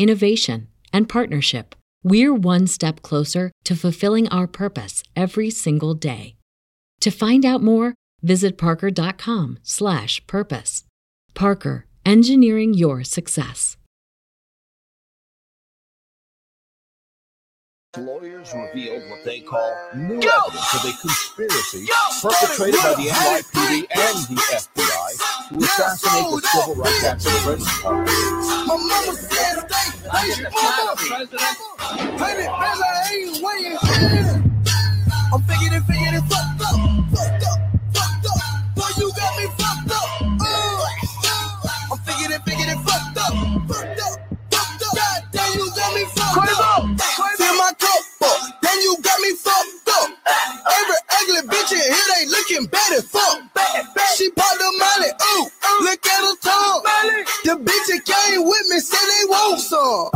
innovation, and partnership, we're one step closer to fulfilling our purpose every single day. To find out more, visit parker.com/purpose. Parker, engineering your success. Lawyers revealed what they call new evidence of a conspiracy perpetrated by the NYPD and the FBI to assassinate the civil rights activist I'm figuring it, figuring it, fucked up, fucked up, fucked up. Boy, you got me fucked up. Uh, I'm figuring it, figuring it, fucked up, fucked up, fucked up. God damn, you got me fucked up. Fill my cup up, then you got me fucked up. Every ugly bitch in here, they looking bad as fuck. She popped the molly, ooh, look at her tongue. The bitch that came with me said they want some.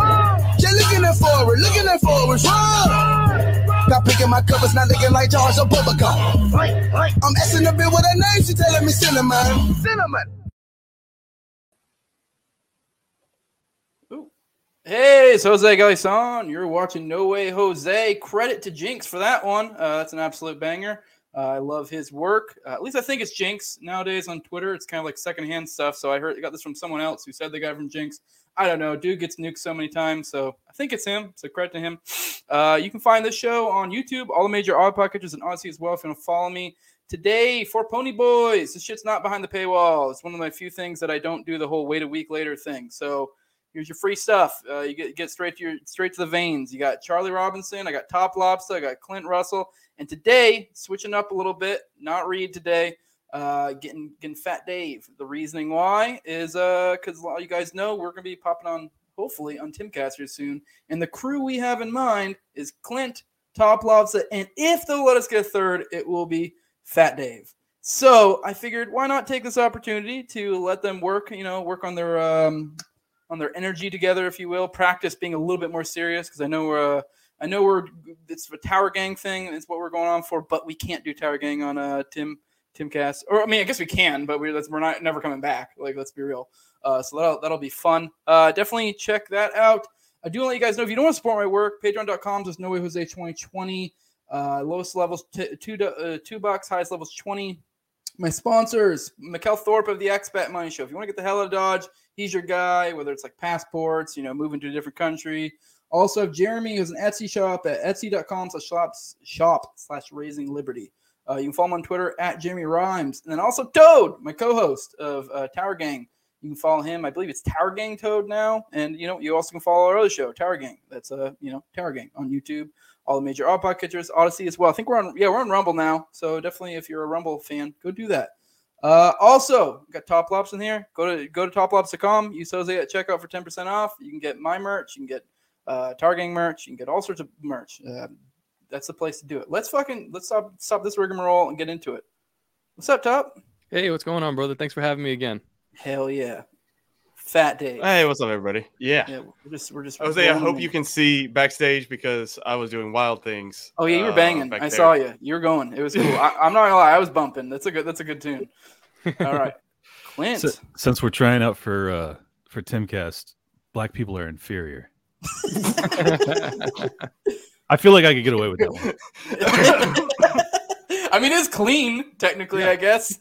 Just looking at forward, looking at forward, run. Got picking my covers, not looking like Charles or Bubba. I'm asking the bill with her name, she telling me cinnamon. Cinnamon. Hey, it's Jose Galison. You're watching No Way Jose. Credit to Jinx for that one. Uh, that's an absolute banger. Uh, I love his work. Uh, at least I think it's Jinx nowadays on Twitter. It's kind of like secondhand stuff. So I heard I got this from someone else who said the guy from Jinx. I don't know. Dude gets nuked so many times. So I think it's him. So credit to him. Uh, you can find this show on YouTube, all the major audio packages, and Odysee as well if you want to follow me. Today for Pony Boys. This shit's not behind the paywall. It's one of my few things that I don't do the whole wait a week later thing. So here's your free stuff. Uh, you get get straight to your straight to the veins. You got Charlie Robinson, I got Top Lobster, I got Clint Russell, and today switching up a little bit. Not Reed today. Uh, getting getting Fat Dave. The reasoning why is uh because a lot of you guys know we're gonna be popping on hopefully on Tim Timcaster soon, and the crew we have in mind is Clint, Top Lobster, and if they'll let us get a third, it will be Fat Dave. So I figured why not take this opportunity to let them work, you know, work on their um, on their energy together, if you will. Practice being a little bit more serious because I know we're uh, I know we're it's a Tower Gang thing It's what we're going on for, but we can't do Tower Gang on uh, Tim Timcast. Or I mean, I guess we can, but we're we're not never coming back. Like let's be real. Uh, so that'll that'll be fun. Uh, definitely check that out. I do want to let you guys know if you don't want to support my work, patreon.com says no way Jose 2020. Uh, lowest levels t- two uh, two bucks, highest levels 20. My sponsors, Mikkel Thorsrud of the Expat Money Show. If you want to get the hell out of Dodge, he's your guy, whether it's like passports, you know, moving to a different country. Also Jeremy, who's an Etsy shop at etsy.com slash shops shop slash raising liberty. Uh, you can follow him on Twitter at Jeremy Rhymes. And then also Toad, my co-host of uh, Tower Gang. You can follow him. I believe it's Tower Gang Toad now. And you know, you also can follow our other show, Tower Gang. That's uh, you know, Tower Gang on YouTube. All the major odd podcatchers, Odysee as well. I think we're on yeah, we're on Rumble now. So definitely if you're a Rumble fan, go do that. Uh, also, got Top Lops in here. Go to go to toplops.com. Use Jose at checkout for 10% off. You can get my merch. You can get uh, Tower Gang merch. You can get all sorts of merch. Uh, that's the place to do it. Let's fucking let's stop stop this rigmarole and get into it. What's up, Top? Hey, what's going on, brother? Thanks for having me again. Hell yeah, Fat Dave. Hey, what's up, everybody? Yeah, Yeah, we're just we're just. Jose, I hope in. you can see backstage because I was doing wild things. Oh yeah, you were uh, banging. back I there. saw you. You were going. It was cool. I, I'm not gonna lie. I was bumping. That's a good. That's a good tune. All right, Clint. Si- since we're trying out for uh for Timcast, black people are inferior. I feel like I could get away with that one. I mean, it's clean technically. I guess.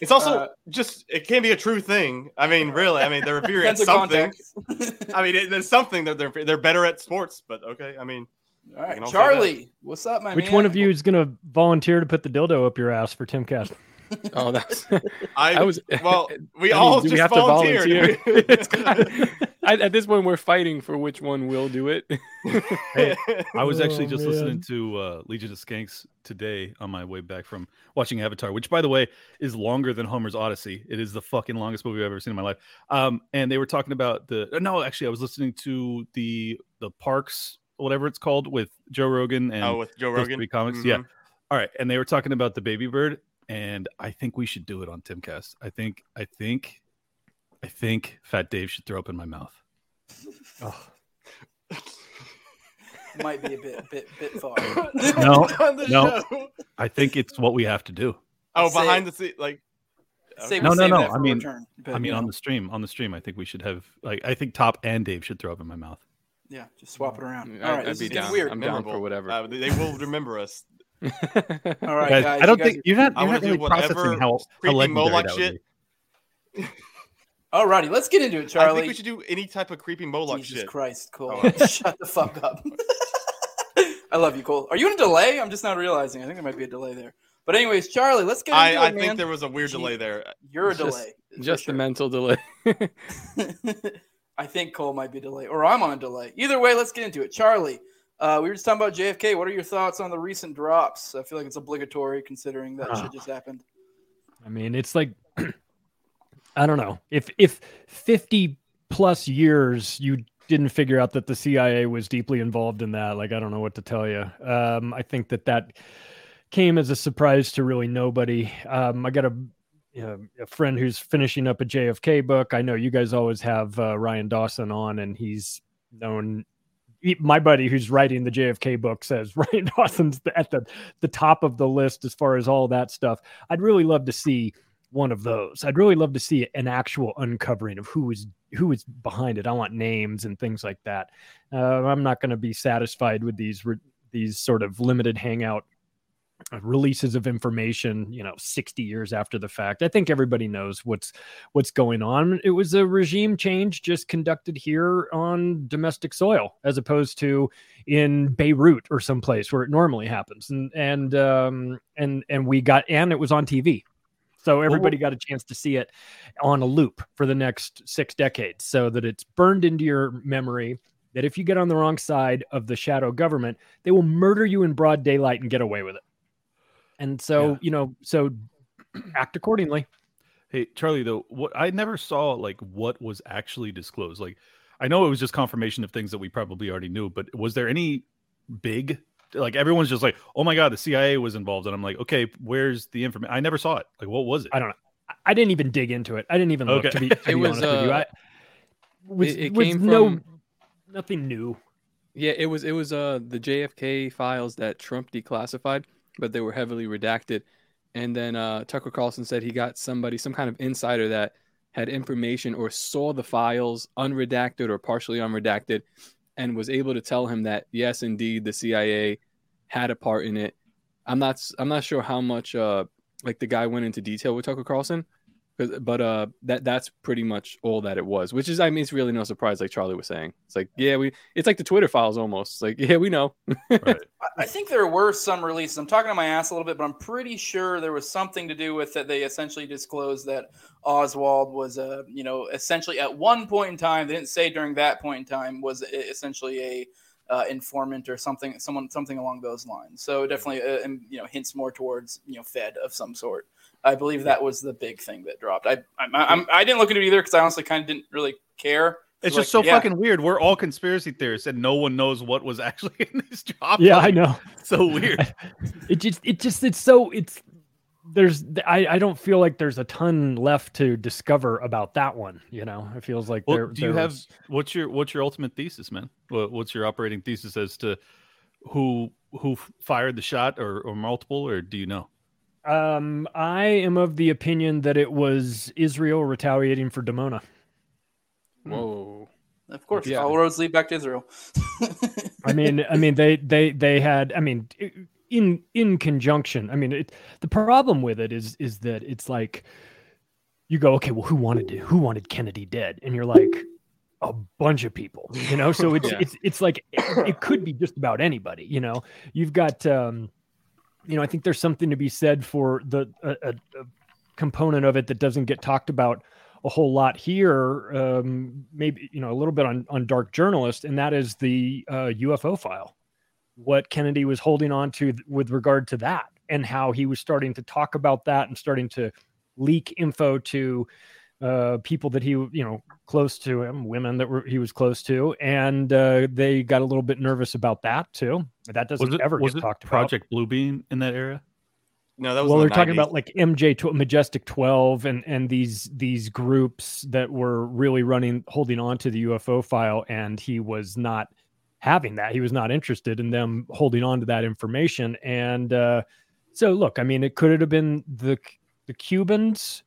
It's also Uh, just it can be a true thing. I mean, really. I mean, they're inferior at something. I mean, it, there's something that they're they're better at sports, but okay. I mean, All right, can all say Charlie, what's up, my Which man? one of you is going to volunteer to put the dildo up your ass for Timcast? Oh, that's. I, I was. well, we I mean, all do just have to volunteered. volunteer? Kinda- I, at this point, we're fighting for which one will do it. Hey, I was actually Oh, just man. listening to uh, Legion of Skanks today on my way back from watching Avatar, which, by the way, is longer than Homer's Odyssey. It is the fucking longest movie I've ever seen in my life. Um, and they were talking about the uh, no, actually, I was listening to the the Parks, whatever it's called, with Joe Rogan and oh, with Joe Rogan. comics. Yeah. Mhm. All right, and they were talking about the baby bird, and I think we should do it on Timcast. I think, I think, I think Fat Dave should throw up in my mouth. oh. might be a bit, bit, bit far. No, no. show. I think it's what we have to do. Oh, Say- behind the scene, like. Say we No, no, no, I mean- return, but, I mean, you on know, the stream, on the stream, I think we should have like I think Top and Dave should throw up in my mouth. yeah, just swap it around. I- All right, I'd this be down. weird. I'm down for whatever. Uh, they will remember us. All right, Guys, guys, I don't you guys think you're not I you're wanna not do really whatever processing how, how creepy legendary Moloch that shit. be. All righty, let's get into it, I Charlie. think we should do any type of creepy Moloch Jesus shit. Christ, Cole. Oh. Shut the fuck up. I love you, Cole. Are you in a delay? I'm just not realizing. I think there might be a delay there. But anyways, Charlie, let's get into I, I it, think there was a weird Gee. delay there. You're a Just- delay. Just sure. a mental delay. I think Cole might be delayed, or I'm on a delay. Either way, let's get into it. Charlie, uh, we were just talking about JFK. What are your thoughts on the recent drops? I feel like it's obligatory considering that Ah. shit just happened. I mean, it's like I don't know if if fifty plus years you didn't figure out that the CIA was deeply involved in that. Like, I don't know what to tell you. Um, I think that that came as a surprise to really nobody. Um, I got a a friend who's finishing up a JFK book. I know you guys always have uh, Ryan Dawson on, and he's known. My buddy who's writing the JFK book says Ryan Dawson's at the the top of the list as far as all that stuff. I'd really love to see one of those. I'd really love to see an actual uncovering of who is who is behind it. I want names and things like that. Uh, I'm not going to be satisfied with these re- these sort of limited hangout releases of information. You know, 60 years after the fact. I think everybody knows what's what's going on. It was a regime change just conducted here on domestic soil, as opposed to in Beirut or someplace where it normally happens. And and um, and and we got and it was on TV. So everybody got a chance to see it on a loop for the next six decades, so that it's burned into your memory. That if you get on the wrong side of the shadow government, they will murder you in broad daylight and get away with it. And so Yeah. you know, so act accordingly. Hey, Charlie, though, what I never saw like what was actually disclosed. Like, I know it was just confirmation of things that we probably already knew, but was there any big? Like, everyone's just like, "Oh my god, the CIA was involved," and I'm like, "Okay, where's the information?" I never saw it. Like, what was it? I don't know. I- I didn't even dig into it. I didn't even look Okay. to be, to It be was, honest with you. uh, I was, it- it was came no from- nothing new. Yeah, it was it was uh the JFK files that Trump declassified, but they were heavily redacted. And then uh, Tucker Carlson said he got somebody, some kind of insider that had information or saw the files unredacted or partially unredacted, and was able to tell him that yes, indeed, the CIA had a part in it. I'm not I'm not sure how much uh like the guy went into detail with Tucker Carlson, but uh that that's pretty much all that it was. Which is I mean it's really no surprise, like Charlie was saying. It's like yeah we it's like the Twitter files almost. It's like yeah we know. Right. I- I think there were some releases. I'm talking to my ass a little bit, but I'm pretty sure there was something to do with that. They essentially disclosed that Oswald was a, you know, essentially at one point in time, they didn't say during that point in time, was essentially a uh, informant or something, someone, something along those lines. So definitely, uh, and, you know, hints more towards, you know, Fed of some sort. I believe that was the big thing that dropped. I, I, I'm, I didn't look into it either because I honestly kind of didn't really care. It's Like, just so yeah. fucking weird. We're all conspiracy theorists, and no one knows what was actually in this job. Yeah, I know. So weird. It just it just it's so it's there's I, I don't feel like there's a ton left to discover about that one. You know, it feels like Well, there. do you there have was- what's your what's your ultimate thesis, man? What, what's your operating thesis as to who who fired the shot, or or multiple, or do you know? Um, I am of the opinion that it was Israel retaliating for Dimona. Whoa. Of course, Yeah. all roads lead back to Israel. I mean, I mean, they they they had. I mean, in in conjunction. I mean, it, the problem with it is is that it's like you go, okay, well, who wanted to, who wanted Kennedy dead? And you're like, a bunch of people, you know. So it's Yeah. it's it's like it, it could be just about anybody, you know. You've got, um, you know, I think there's something to be said for the a, a, component of it that doesn't get talked about a whole lot here. Um, maybe you know a little bit on on Dark Journalist, and that is the uh, UFO file. What Kennedy was holding on to th- with regard to that, and how he was starting to talk about that and starting to leak info to uh, people that he, you know, close to him, women that were he was close to, and uh, they got a little bit nervous about that too. That doesn't Was it ever was get it talked about. Project Bluebeam in that era? No, that was Well, in they're the talking about like MJ tw- Majestic Twelve and and these these groups that were really running, holding on to the UFO file, and he was not having that. He was not interested in them holding on to that information. And uh, so, look, I mean, it could have been the the Cubans,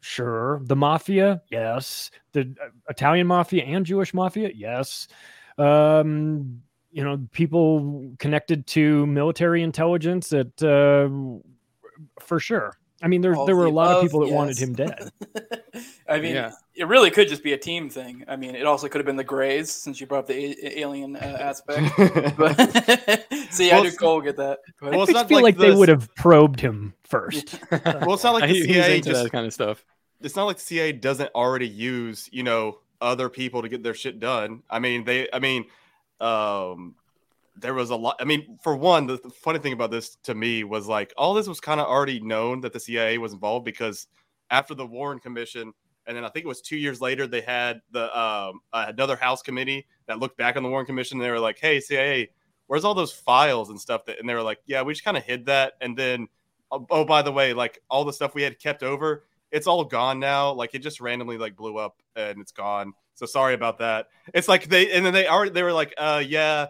sure. The mafia, yes. The uh, Italian mafia and Jewish mafia, yes. Um, you know, people connected to military intelligence that uh, for sure. I mean, there All there were a the lot of people that wanted him dead. I mean, Yeah. it really could just be a team thing. I mean, it also could have been the Greys, since you brought up the a- alien uh, aspect. But see, I Well, do Cole get that. Go ahead. Well, I it's just not feel like like, they would have probed him first. well, it's not like the he, he's CIA into just that kind of stuff. it's not like the CIA doesn't already use, you know, other people to get their shit done. I mean, they, I mean, um, there was a lot. I mean, for one, the, the funny thing about this to me was like all this was kind of already known that the CIA was involved because after the Warren Commission, and then I think it was two years later, they had the um, another House committee that looked back on the Warren Commission. And they were like, "Hey, CIA, where's all those files and stuff?" That and they were like, "Yeah, we just kind of hid that." And then, oh, oh, by the way, like all the stuff we had kept over, it's all gone now. Like it just randomly like blew up and it's gone. So sorry about that. It's like they and then they already they were like, uh yeah,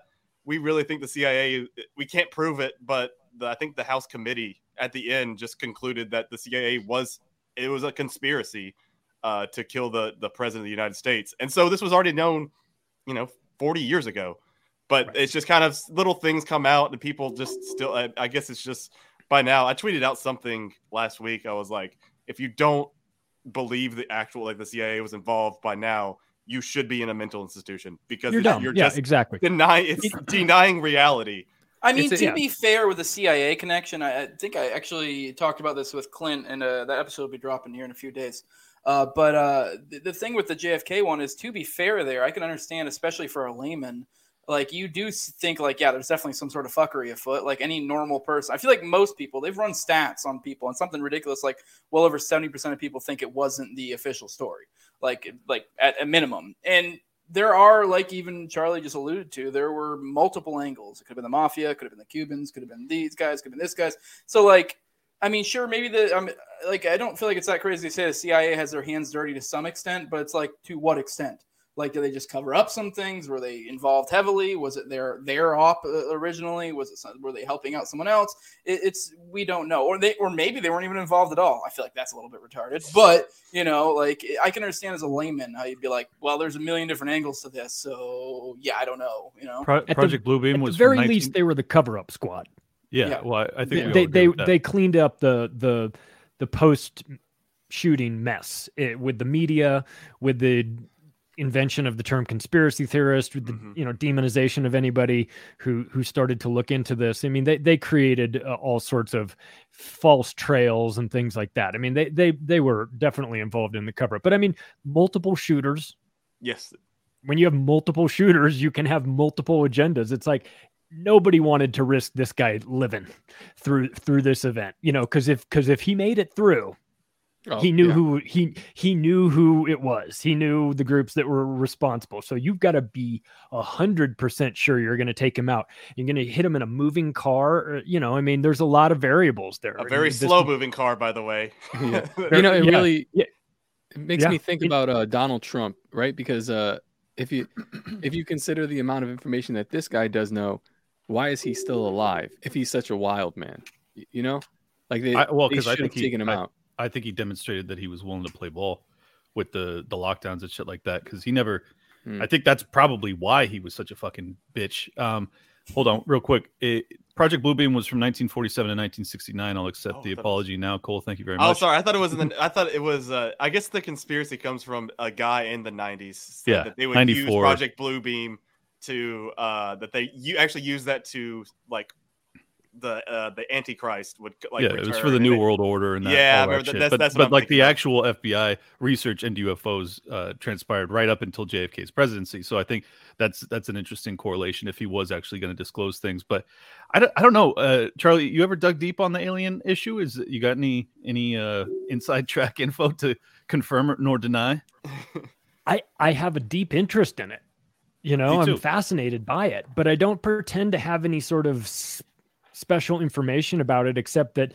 we really think the CIA we can't prove it, but the, I think the House committee at the end just concluded that the CIA was it was a conspiracy uh to kill the the president of the United States. And so this was already known, you know, 40 years ago. But it's just kind of little things come out and people just still I, I guess it's just by now I tweeted out something last week. I was like, if you don't believe the actual like the CIA was involved by now, you should be in a mental institution because You're dumb. you're yeah, just exactly. denying it's denying reality. I mean, It's to yeah. be fair with the CIA connection, I, I think I actually talked about this with Clint, and uh, that episode will be dropping here in a few days. Uh, but uh, the, the thing with the JFK one is, to be fair, there I can understand, especially for a layman, like you do think like, yeah, there's definitely some sort of fuckery afoot. Like any normal person, I feel like most people they've run stats on people, and something ridiculous like well over seventy percent of people think it wasn't the official story, like like at a minimum, and there are like even Charlie just alluded to, there were multiple angles. It could have been the mafia, could have been the Cubans, could have been these guys, could have been this guys. So like, I mean, sure, maybe the I'm like I don't feel like it's that crazy to say the CIA has their hands dirty to some extent, but it's like to what extent? Like, did they just cover up some things? Were they involved heavily? Was it their their op uh, originally? Was it some, were they helping out someone else? It, it's we don't know, or they or maybe they weren't even involved at all. I feel like that's a little bit retarded, but you know, like I can understand as a layman how you'd be like, well, there's a million different angles to this, so yeah, I don't know, you know. Pro- the- Project Bluebeam At was the very 19 least, they were the cover-up squad. Yeah, Yeah. well, I, I think They we they they, they cleaned up the the the post shooting mess it, with the media, with the invention of the term conspiracy theorist, with the Mhm. you know demonization of anybody who who started to look into this. I mean, they they created uh, all sorts of false trails and things like that. I mean, they they they were definitely involved in the cover up. But I mean, multiple shooters Yes. when you have multiple shooters, you can have multiple agendas. It's like nobody wanted to risk this guy living through through this event, you know, because if because if he made it through, Oh, he knew yeah. who he he knew who it was. He knew the groups that were responsible. So you've got to be a hundred percent sure you're going to take him out. You're going to hit him in a moving car. Or, you know, I mean, there's a lot of variables there. A very this- slow moving car, by the way. Yeah. You know, it Yeah, really yeah. it makes Yeah. me think It- about uh, Donald Trump, right? Because uh, if you if you consider the amount of information that this guy does know, why is he still alive if he's such a wild man? You know, like they, I, well, because I should have think he, taken him I, out. I think he demonstrated that he was willing to play ball with the the lockdowns and shit like that. Because he never, Hmm. I think that's probably why he was such a fucking bitch. Um, Hold on, real quick. It, Project Bluebeam was from 1947 to 1969. I'll accept Oh, the apology now, Cole. Thank you very much. Oh, much. sorry. I thought it was in the. I thought it was. Uh, I guess the conspiracy comes from a guy in the '90s. said Yeah, that they would use 94. Project Bluebeam to uh, that they you actually use that to like the uh, the Antichrist would like. yeah, it was for the and New they- World Order and that, Yeah, all that remember that- shit. that's- but that's what but I'm like the thinking of. actual FBI research into UFOs uh, transpired right up until JFK's presidency. So I think that's that's an interesting correlation if he was actually going to disclose things. But I don't, I don't know, uh, Charlie. You ever dug deep on the alien issue? Is you got any any uh, inside track info to confirm or nor deny? I I have a deep interest in it. You know, I'm fascinated by it, but I don't pretend to have any sort of s- special information about it, except that,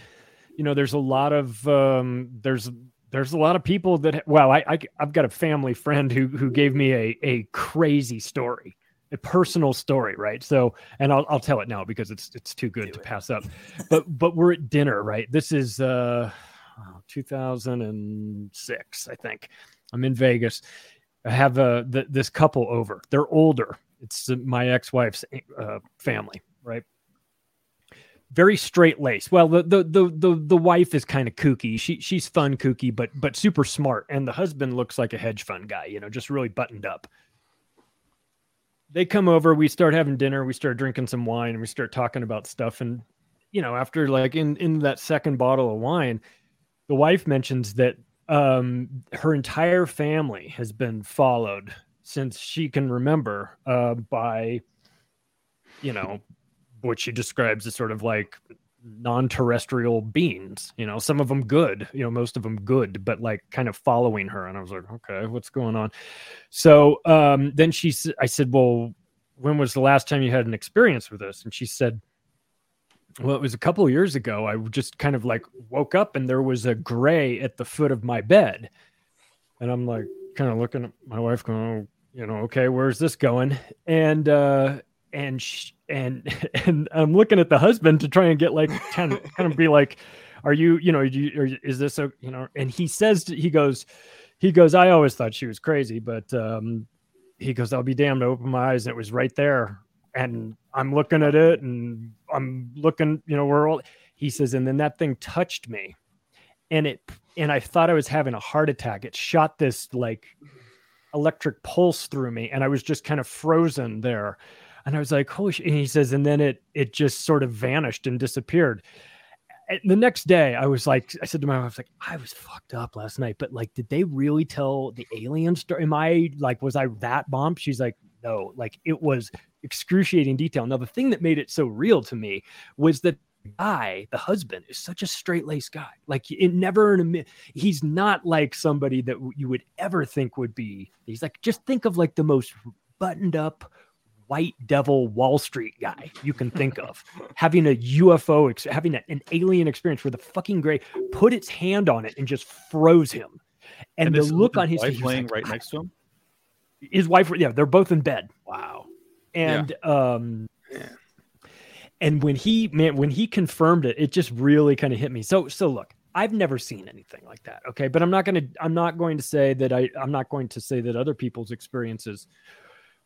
you know, there's a lot of um, there's there's a lot of people that well, I, I I've got a family friend who who gave me a a crazy story, a personal story, right? So, and I'll I'll tell it now because it's it's too good to pass up. But but we're at dinner, right? This is uh 2006, I think. I'm in Vegas. I have uh, th- this couple over. They're older. It's uh, my ex-wife's uh, family, right? Very straight laced. Well, the the the the, the wife is kind of kooky. She she's fun kooky, but but super smart. And the husband looks like a hedge fund guy. You know, just really buttoned up. They come over. We start having dinner. We start drinking some wine, and we start talking about stuff. And you know, after like in in that second bottle of wine, the wife mentions that um her entire family has been followed since she can remember uh by you know what she describes as sort of like non-terrestrial beings you know some of them good you know most of them good but like kind of following her and i was like okay what's going on so um then she i said well when was the last time you had an experience with this and she said well, it was a couple of years ago. I just kind of like woke up and there was a gray at the foot of my bed. And I'm like, kind of looking at my wife, going, oh, you know, okay, where's this going? And, uh, and, sh- and, and I'm looking at the husband to try and get like, kind of, kind of be like, are you, you know, you, is this a, you know, and he says, he goes, he goes, I always thought she was crazy, but, um, he goes, I'll be damned. I opened my eyes and it was right there. And I'm looking at it and I'm looking, you know, we're all, he says, and then that thing touched me and it, and I thought I was having a heart attack. It shot this like electric pulse through me and I was just kind of frozen there. And I was like, holy shit. And he says, and then it, it just sort of vanished and disappeared. And the next day I was like, I said to my wife, I was like, I was fucked up last night, but like, did they really tell the alien story? Am I like, was I that bomb? She's like, no, like it was excruciating detail. Now, the thing that made it so real to me was that guy, the husband, is such a straight laced guy. Like it never in a he's not like somebody that you would ever think would be. He's like just think of like the most buttoned up white devil Wall Street guy you can think of having a UFO, ex- having a- an alien experience where the fucking gray put its hand on it and just froze him. And, this the look on his wife face, he was laying like, right next to him. his wife yeah they're both in bed Wow. and um yeah. and when he man when he confirmed it it just really kind of hit me so so look i've never seen anything like that okay but i'm not going to i'm not going to say that i i'm not going to say that other people's experiences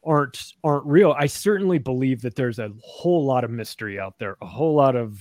aren't aren't real. I certainly believe that there's a whole lot of mystery out there a whole lot of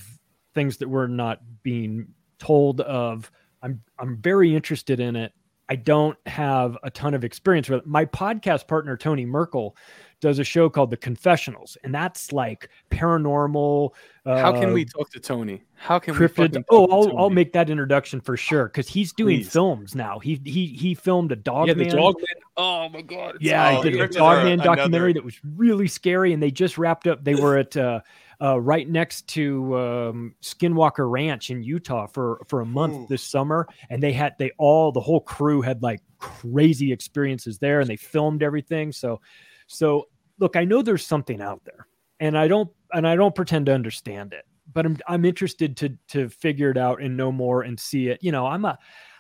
things that we're not being told of. I'm i'm very interested in it. I don't have a ton of experience with it. My podcast partner, Tony Merkel, does a show called The Confessionals, and that's like paranormal. How can uh, we talk to Tony? How can we cryptid? fucking Oh, I'll, I'll make that introduction for sure because he's doing Please. films now. He he he filmed a dog yeah, the dog man. Oh my god. it's Yeah, Oh, I did a cryptids dog are man another- documentary that was really scary, and they just wrapped up. They were at uh, uh, right next to um, Skinwalker Ranch in Utah for for a month Ooh. this summer, and they had they all the whole crew had like crazy experiences there, and they filmed everything. So, so look, I know there's something out there, and I don't and I don't pretend to understand it, but I'm I'm interested to to figure it out and know more and see it. You know, I'm a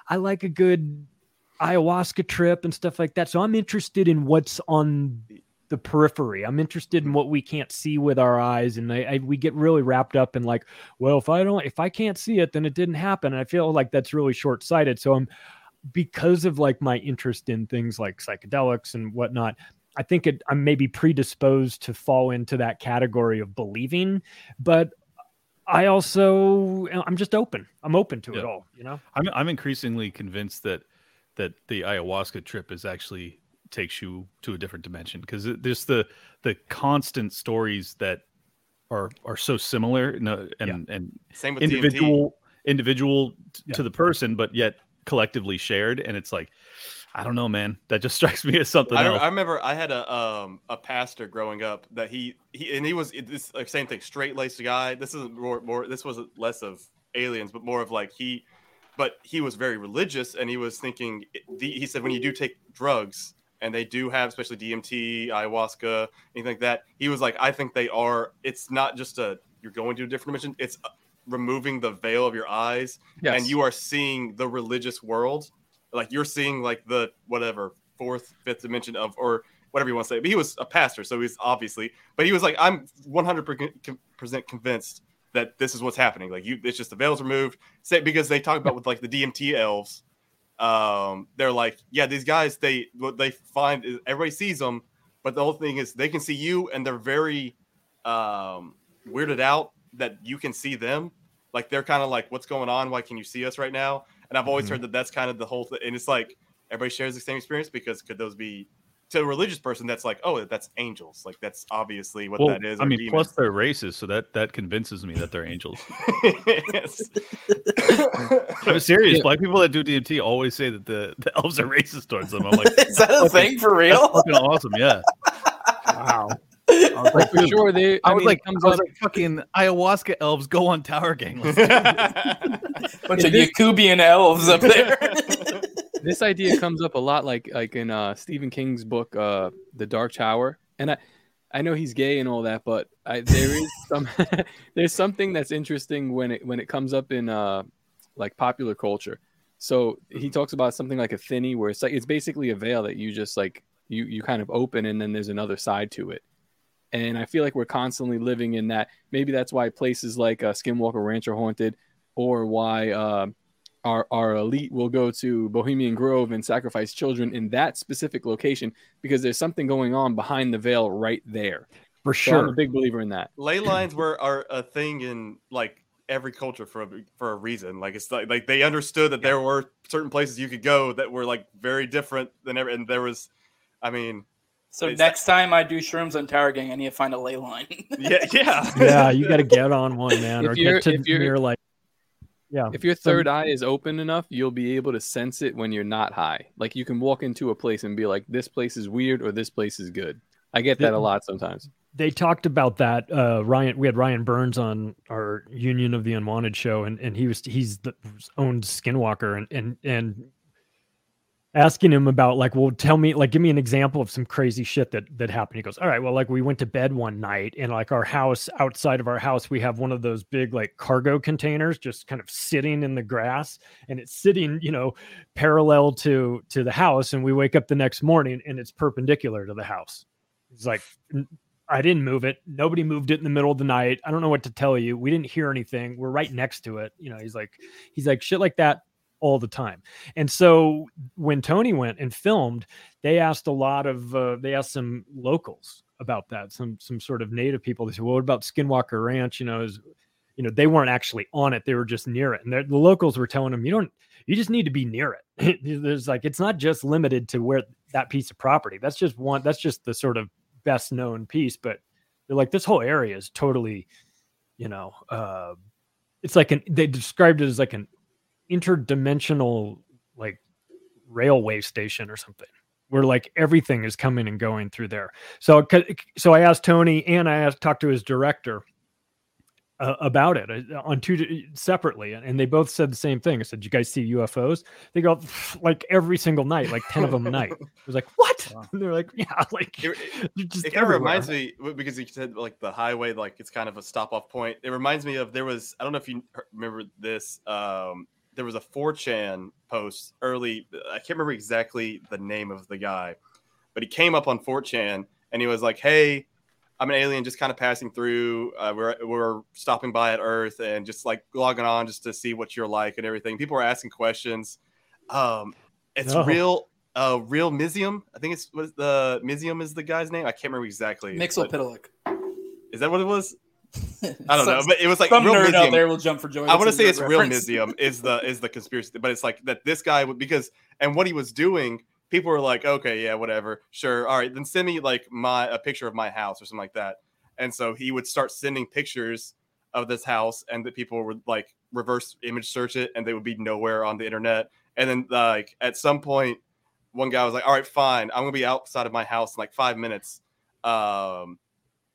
I like a good ayahuasca trip and stuff like that. So I'm interested in what's on the periphery. I'm interested in mm-hmm. what we can't see with our eyes, and I, I we get really wrapped up in like, well, if I don't, if I can't see it, then it didn't happen. And I feel like that's really short sighted. So I'm because of like my interest in things like psychedelics and whatnot. I think it, I'm maybe predisposed to fall into that category of believing, but I also uh, I'm just open. I'm open to it all. You know. I'm I'm increasingly convinced that that the ayahuasca trip is actually takes you to a different dimension because there's the the constant stories that are are so similar no, and and Same with DMT. individual individual t- Yeah. to the person but yet collectively shared and it's like I don't know man that just strikes me as something I, else. I remember I had a um a pastor growing up that he he and he was it- this like same thing straight laced guy. This isn't more more this was less of aliens, but more of like he, but he was very religious and he was thinking he said when you do take drugs and they do have especially DMT, ayahuasca, anything like that. He was like I think they are. It's not just a you're going to a different dimension. It's uh, removing the veil of your eyes Yes. and you are seeing the religious world like you're seeing like the whatever fourth fifth dimension of or whatever you want to say but he was a pastor so he's obviously but he was like i'm 100% convinced that this is what's happening like you it's just the veils removed say because they talk about with like the dmt elves um they're like yeah these guys they what they find is everybody sees them but the whole thing is they can see you and they're very um weirded out that you can see them. Like they're kind of like what's going on? Why can you see us right now and i've always Mhm. heard that that's kind of the whole thing and it's like everybody shares the same experience because could those be to a religious person that's like oh that's angels like that's obviously what well, that is I mean, demons. plus they're racist, so that that convinces me that they're angels. I'm serious. Yeah. Black people that do DMT always say that the, the elves are racist towards them. I'm like, Is that a thing for that's real? fucking awesome. Yeah. Wow. Like for sure, they. I, I, was mean, like, comes I was up- like, fucking ayahuasca elves go on Tower Gang. Let's do. Bunch of Yakubian elves up there. this idea comes up a lot like like in uh Stephen King's book uh The Dark Tower and I I know he's gay and all that but I there is some there's something that's interesting when it when it comes up in uh like popular culture so he talks about something like a thinny where it's like it's basically a veil that you just like you you kind of open and then there's another side to it and I feel like we're constantly living in that maybe that's why places like uh, Skinwalker Ranch are haunted or why uh, our our elite will go to Bohemian Grove and sacrifice children in that specific location because there's something going on behind the veil right there. For So I'm a big believer in that. ley lines were are a thing in like every culture for a, for a reason. Like it's like, like they understood that there were certain places you could go that were like very different than ever, and there was, I mean, So It's- next time I do shrooms on Tower Gang, I need to find a ley line. yeah, yeah, yeah, you got to get on one, man, If or you're- get to if you're- near like. Yeah. If your third eye is open enough, you'll be able to sense it when you're not high. Like you can walk into a place and be like, "This place is weird" or "This place is good." I get that a lot sometimes. they talked about that uh ryan we had ryan burns on our union of the unwanted show and and he was he's the owned skinwalker and and and asking him about like well tell me like give me an example of some crazy shit that that happened he goes all right well like we went to bed one night and like our house outside of our house we have one of those big like cargo containers just kind of sitting in the grass and it's sitting you know parallel to to the house and we wake up the next morning and it's perpendicular to the house it's like I didn't move it. Nobody moved it in the middle of the night. I don't know what to tell you. We didn't hear anything. We're right next to it. You know, he's like, he's like shit like that all the time. And so when Tony went and filmed, they asked a lot of, uh, they asked some locals about that, some some sort of native people. They said, well, what about Skinwalker Ranch? You know, is you know they weren't actually on it; they were just near it. And the locals were telling them, you don't, you just need to be near it. There's like, it's not just limited to where that piece of property. That's just one. That's just the sort of best known piece, but they're like this whole area is totally, you know, uh, it's like an they described it as like an interdimensional like railway station or something where like everything is coming and going through there. So so I asked Tony and I asked talked to his director uh, about it uh, on two separately and, and they both said the same thing. I said, "You guys see UFOs?" They go like every single night, like 10 of them a night. I was like, "What?" And they're like, "Yeah, like It- they're just it kind of reminds me because you said like the highway, like it's kind of a stop off point. It reminds me of there was I don't know if you remember this. Um, there was a 4chan post early. I can't remember exactly the name of the guy, but he came up on 4chan and he was like, "Hey, I'm an alien, just kind of passing through. Uh, we're we're stopping by at Earth and just like logging on just to see what you're like and everything." People were asking questions. Um, it's Oh. real uh real Mizium. I think it's what the Mizium is the guy's name. I can't remember exactly. but- Mixelpidalic. Is that what it was? I don't know, but it was like some real nerd out there will jump for joy. I want to say it's real reference. Mizium is the is the conspiracy, but it's like that this guy would because and what he was doing, people were like, okay, yeah, whatever, sure, all right, then send me like my a picture of my house or something like that. And so he would start sending pictures of this house, and that people would like reverse image search it, and they would be nowhere on the internet. And then like at some point, one guy was like, all right, fine, I'm gonna be outside of my house in like five minutes. Um,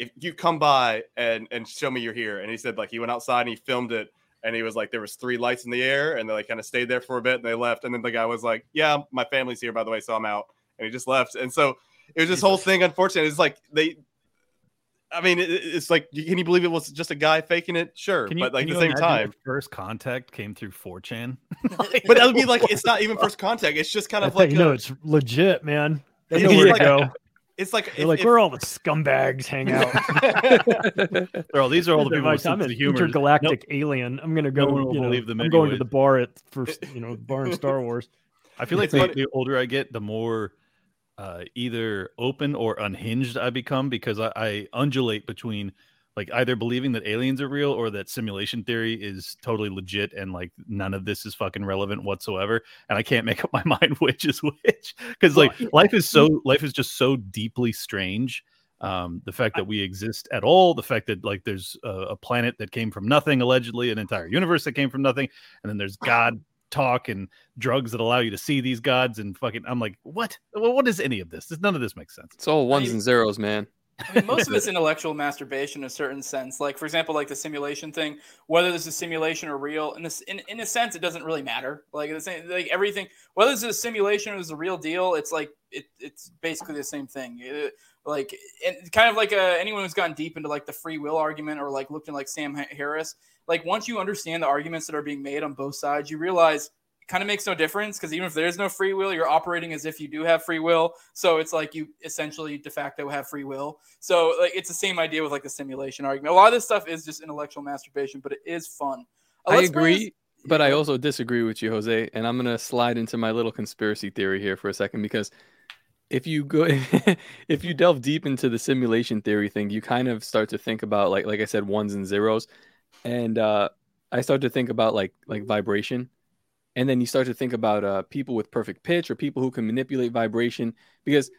if you come by and and show me you're here and he said like he went outside and he filmed it and he was like there was three lights in the air and they like kind of stayed there for a bit and they left and then the guy was like yeah my family's here by the way so i'm out and he just left and so it was this whole thing unfortunately it's like they i mean it, it's like can you believe it was just a guy faking it sure you, but like at the same time first contact came through 4chan. but that would be like it's not even first contact it's just kind of like you know a- it's legit, man. They know where to go. It's like They're if- like, if- where all the scumbags hang out. They're all, these are all the people Like, I'm sense an of humor. intergalactic alien. I'm gonna go. No you know, them I'm going to the bar at first. You know, bar in Star Wars. I feel like the, the older I get, the more uh, either open or unhinged I become because I, I undulate between like either believing that aliens are real or that simulation theory is totally legit and like none of this is fucking relevant whatsoever. And I can't make up my mind which is which because like life is so life is just so deeply strange. Um, the fact that we exist at all, the fact that like there's a, a planet that came from nothing, allegedly, an entire universe that came from nothing, and then there's God talk and drugs that allow you to see these gods and fucking i'm like what well, what is any of this none of this makes sense It's all ones I- and zeros, man. I mean, most of it's intellectual masturbation in a certain sense. Like, for example, like the simulation thing, whether this is simulation or real, in this, in, in a sense, it doesn't really matter. Like, the same, like everything, whether it's a simulation or it's a real deal, it's like it, it's basically the same thing. It- like, and kind of like uh, anyone who's gotten deep into like the free will argument or like looked at like Sam Harris. Like, once you understand the arguments that are being made on both sides, you realize kind of makes no difference because even if there's no free will, you're operating as if you do have free will. So it's like you essentially de facto have free will. So like it's the same idea with like the simulation argument. A lot of this stuff is just intellectual masturbation, but it is fun. Uh, I agree, this- but I also disagree with you, Jose. And I'm gonna slide into my little conspiracy theory here for a second because if you go, if you delve deep into the simulation theory thing, you kind of start to think about like, like I said, ones and zeros, and uh, I start to think about like like vibration, and then you start to think about uh, people with perfect pitch or people who can manipulate vibration because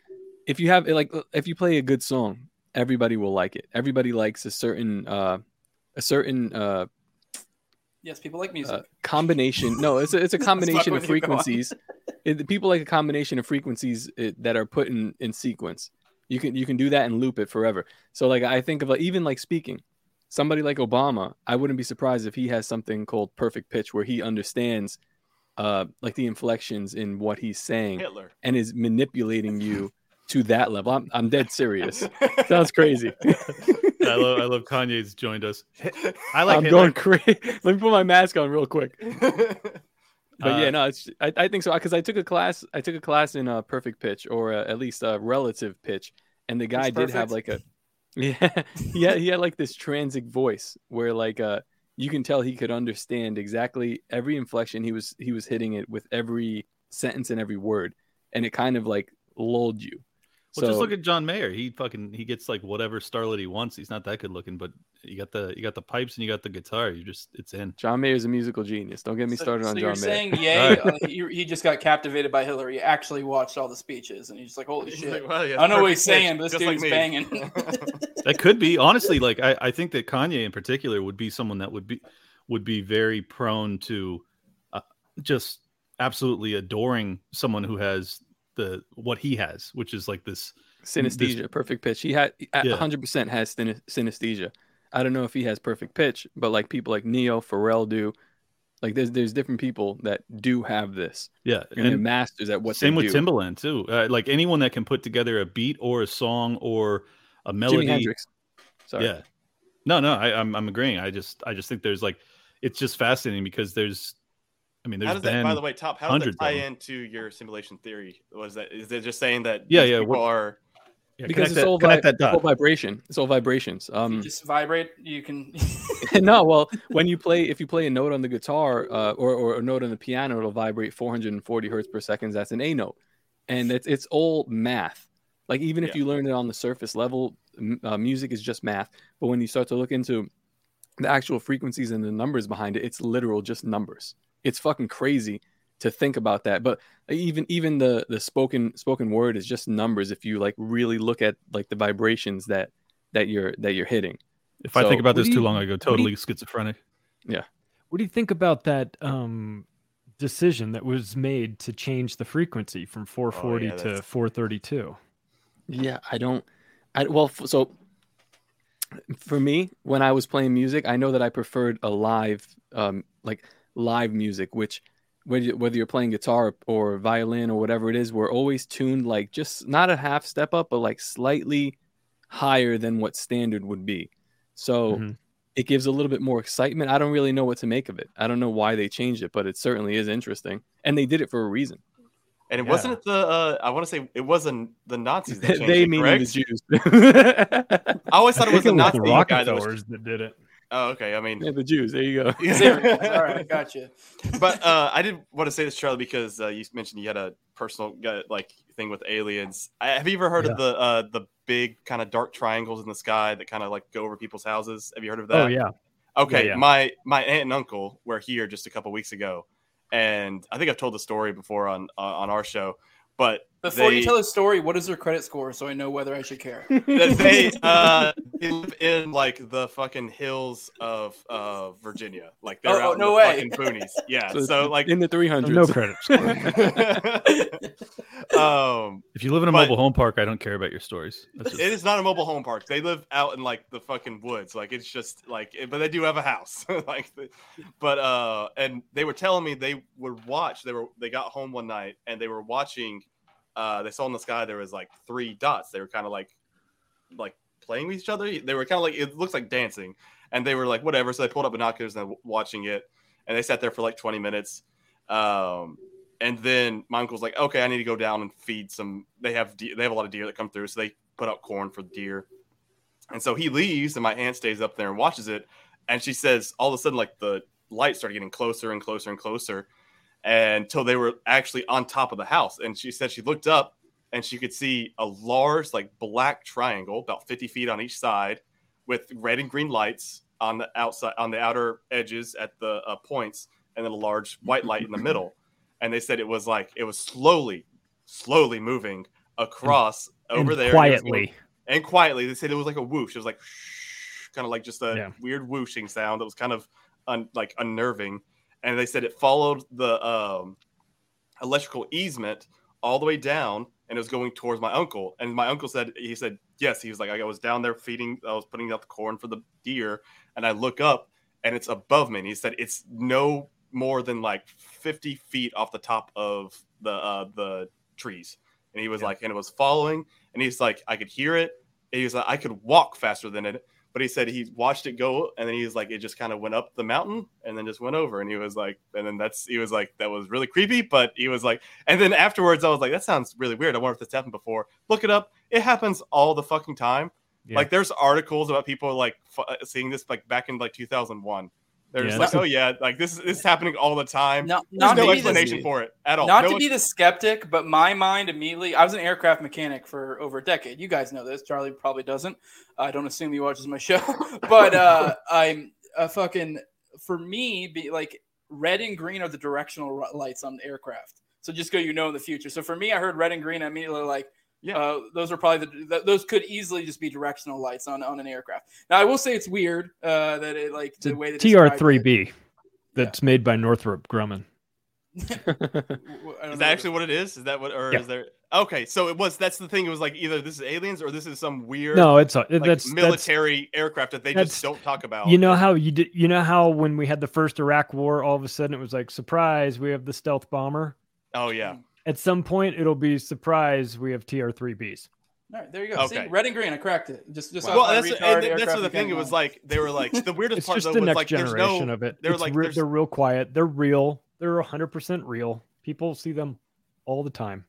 if you have like if you play a good song, everybody will like it. Everybody likes a certain uh, a certain uh, yes, people like music. uh, combination. No, it's a, it's a combination of with you, go on. frequencies. It, people like a combination of frequencies it, that are put in in sequence. You can you can do that and loop it forever. So like I think of like, even like speaking, somebody like Obama, I wouldn't be surprised if he has something called perfect pitch where he understands uh like the inflections in what he's saying Hitler. and is manipulating you to that level. I'm I'm dead serious. Sounds crazy. i love i love kanye's joined us i like I'm Hitler. going crazy. Let me put my mask on real quick. But yeah, Uh, no, it's I, I think so because I took a class I took a class in uh, perfect pitch or uh, at least a relative pitch, and the guy did have like a yeah yeah he had like this transic voice where like uh you can tell he could understand exactly every inflection he was he was hitting it with every sentence and every word, and it kind of like lulled you. Well so just look at john mayer he fucking he gets like whatever starlet he wants he's not that good looking but you got the you got the pipes and you got the guitar you just it's in John Mayer's a musical genius. Don't get me So- started so on you're John Mayer. saying yay? uh, he, he just got captivated by Hillary. He actually watched all the speeches, and he's just like, "Holy He's shit!" like, "Wow, yeah, I don't know what he's perfect pitch, saying, but this just like dude's banging. that could be honestly like I, I think that kanye in particular would be someone that would be would be very prone to uh, just absolutely adoring someone who has the what he has which is like this synesthesia, perfect pitch. He had a Yeah. hundred percent has synesthesia. I don't know if he has perfect pitch, but like people like Neo, Pharrell do. Like there's there's different people that do have this. yeah And, and masters at what same with do. timbaland too uh, like anyone that can put together a beat or a song or a melody Jimi Hendrix. Sorry. Yeah. No, no, I, I'm I'm agreeing. I just I just think there's like it's just fascinating because there's I mean how there's does that, by the way, top? How does hundreds that tie them. into your simulation theory? Was that is it just saying that? Yeah, yeah, People we're- Yeah, Because it's that- all, vi- that it's all vibration. It's all vibrations. you Um, just vibrate. You can. no, well, when you play, if you play a note on the guitar uh, or, or a note on the piano, it'll vibrate 440 hertz per second. That's an A note. and it's it's all math. Like even if Yeah. you learn it on the surface level, uh, music is just math. But when you start to look into the actual frequencies and the numbers behind it, it's literal just numbers. It's fucking crazy to think about that. But even even the the spoken spoken word is just numbers if you like really look at like the vibrations that that you're that you're hitting. If I think about this do too long, I go what you- totally schizophrenic. Yeah. What do you think about that um, decision that was made to change the frequency from 440 to that's- 432? Yeah, I don't. I well, f- so for me, when I was playing music, I know that I preferred a live, um, like live music, which whether you- whether you're playing guitar or violin or whatever it is, we're always tuned like just not a half step up, but like slightly higher than what standard would be. So Mhm. it gives a little bit more excitement. I don't really know what to make of it. I don't know why they changed it, but it certainly is interesting, and they did it for a reason. And it Yeah. wasn't the uh, I want to say it wasn't the Nazis that changed they it, meaning correct? the Jews. I always thought it was think the Nazi the guy that was. That did it. Oh, okay. I mean, yeah, the Jews. There you go. Serious. All right, gotcha. but uh, I did want to say this, Charlie, because uh, you mentioned you had a personal uh, like thing with aliens. I, have you ever heard Yeah. of the uh, the big kind of dark triangles in the sky that kind of like go over people's houses? Have you heard of that? Oh yeah. Okay, yeah. my my aunt and uncle were here just a couple weeks ago, and I think I've told the story before on uh, on our show. But Before they, you tell the story, what is their credit score so I know whether I should care? that they uh they live in like the fucking hills of uh Virginia. Like they're Oh, out in no the way. fucking boonies. Yeah. So So, like in the 300s. No credit. score. um If you live in a mobile home park, I don't care about your stories. Just, it is not a mobile home park. They live out in like the fucking woods. Like it's just like but they do have a house. like but uh and they were telling me they would watch they were they got home one night and they were watching uh they saw in the sky there was like three dots. They were kind of like like playing with each other. They were kind of like it looks like dancing, and they were like whatever. So they pulled up binoculars and watching it, and they sat there for like twenty minutes. Um, and then my uncle's like, okay, I need to go down and feed some. They have de- they have a lot of deer that come through, so they put out corn for deer. And so he leaves, and my aunt stays up there and watches it. And she says, all of a sudden, like the light started getting closer and closer and closer, until they were actually on top of the house. And she said she looked up and she could see a large, like black triangle, about 50 feet on each side, with red and green lights on the outside, on the outer edges at the uh, points, and then a large white light in the middle. And they said it was like it was slowly, slowly moving across over And there and going- quietly. and quietly. They said it was like a whoosh. It was like kind of like just a Yeah. weird whooshing sound that was kind of un, like unnerving. And they said it followed the um, electrical easement all the way down, and it was going towards my uncle. And my uncle said he said yes. He was like I was down there feeding. I was putting out the corn for the deer, and I look up and it's above me. And he said it's no more than like 50 feet off the top of the uh, the trees. And he was like, and it was following, and he's like, I could hear it. And he was like, I could walk faster than it. But he said he watched it go, and then he was like, it just kind of went up the mountain and then just went over. And he was like, and then that's he was like, that was really creepy. But he was like, and then afterwards, I was like, that sounds really weird. I wonder if this happened before. Look it up. It happens all the fucking time. Yeah. Like there's articles about people like f- uh, seeing this like back in like 2001. They're Yeah, just like, that's a- oh yeah, like this is this is happening all the time. Not, There's not no to be the- explanation for it at all. Not No to be the skeptic, but my mind immediately. I was an aircraft mechanic for over a decade. You guys know this. Charlie probably doesn't. I don't assume he watches my show, but uh, I'm a fucking. For me, be like red and green are the directional ru- lights on the aircraft. So just go, you know, in the future. So for me, I heard red and green. I immediately like, Yeah. uh, those are probably the th- those could easily just be directional lights on on an aircraft. Now I will say it's weird uh, that it like It's the way they described. TR3B that's made by Northrop Grumman. W- I don't Is that actually what it is? Is that what, or Yeah. is there? Okay, so it was. That's the thing. It was like either this is aliens or this is some weird, No, it's a, like, that's that's military aircraft that they just don't talk about. you know how you did you know how when we had the first Iraq war all of a sudden it was like surprise we have the stealth bomber Oh yeah. At some point it'll be surprise we have TR3Bs All right, there you go. See, Okay. red and green. I cracked it. Just, just Well, that's retard and that's the thing. It was like they were like the weirdest it's part just though the was next like generation no. of it they're It's like, re- they're real quiet they're real they're 100% real people see them all the time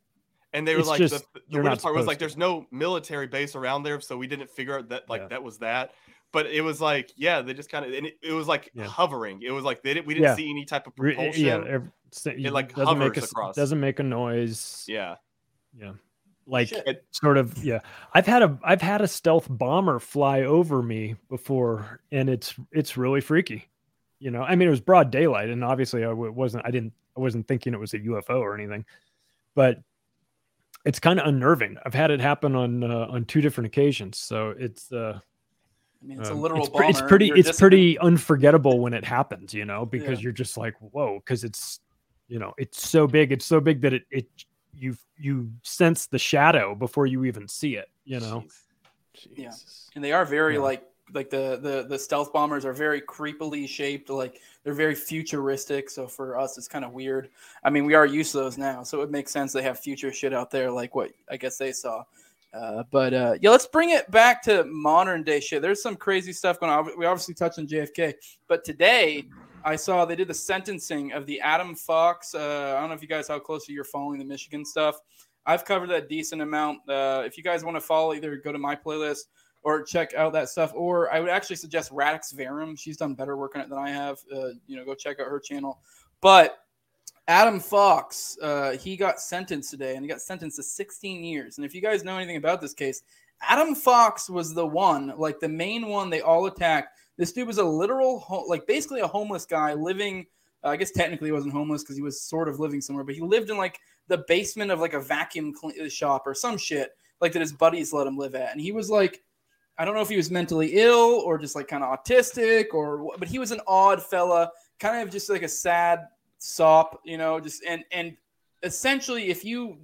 and they were it's like just- the, the weirdest part was like to. there's no military base around there, so we didn't figure out that like Yeah. that was that. But it was like yeah, they just kind of and it, it was like Yeah. hovering. It was like they didn't we didn't Yeah. see any type of Re- propulsion. yeah ev- s- It, like, doesn't make a across. doesn't make a noise Yeah. Yeah. Like Shit. sort of yeah. I've had a I've had a stealth bomber fly over me before and it's it's really freaky. You know, I mean it was broad daylight and obviously I wasn't I didn't I wasn't thinking it was a UFO or anything. But it's kind of unnerving. I've had it happen on uh, on two different occasions. So it's uh I mean, it's a um, literal it's, pre- it's pretty You're it's disciplined. pretty unforgettable when it happens you know because Yeah. you're just like whoa because it's you know it's so big it's so big that it it you you sense the shadow before you even see it you know Yeah. Jesus. and they are very Yeah. like like the the the stealth bombers are very creepily shaped like they're very futuristic so for us it's kind of weird i mean we are used to those now so it makes sense they have future shit out there like what i guess they saw uh, but uh, yeah let's bring it back to modern day shit there's some crazy stuff going on we obviously touched on jfk but today i saw they did the sentencing of the adam fox uh, i don't know if you guys how closely you're following the michigan stuff i've covered that decent amount uh, if you guys want to follow either go to my playlist or check out that stuff. Or I would actually suggest Radix Verum. She's done better work on it than I have. Uh, you know, go check out her channel. But Adam Fox, uh, he got sentenced today, and he got sentenced to 16 years. And if you guys know anything about this case, Adam Fox was the one, like the main one they all attacked. This dude was a literal, like basically a homeless guy living. Uh, I guess technically he wasn't homeless because he was sort of living somewhere, but he lived in like the basement of like a vacuum clean- shop or some shit like that his buddies let him live at. And he was like, I don't know if he was mentally ill or just like kind of autistic or but he was an odd fella, kind of just like a sad sop, you know, just and and essentially if you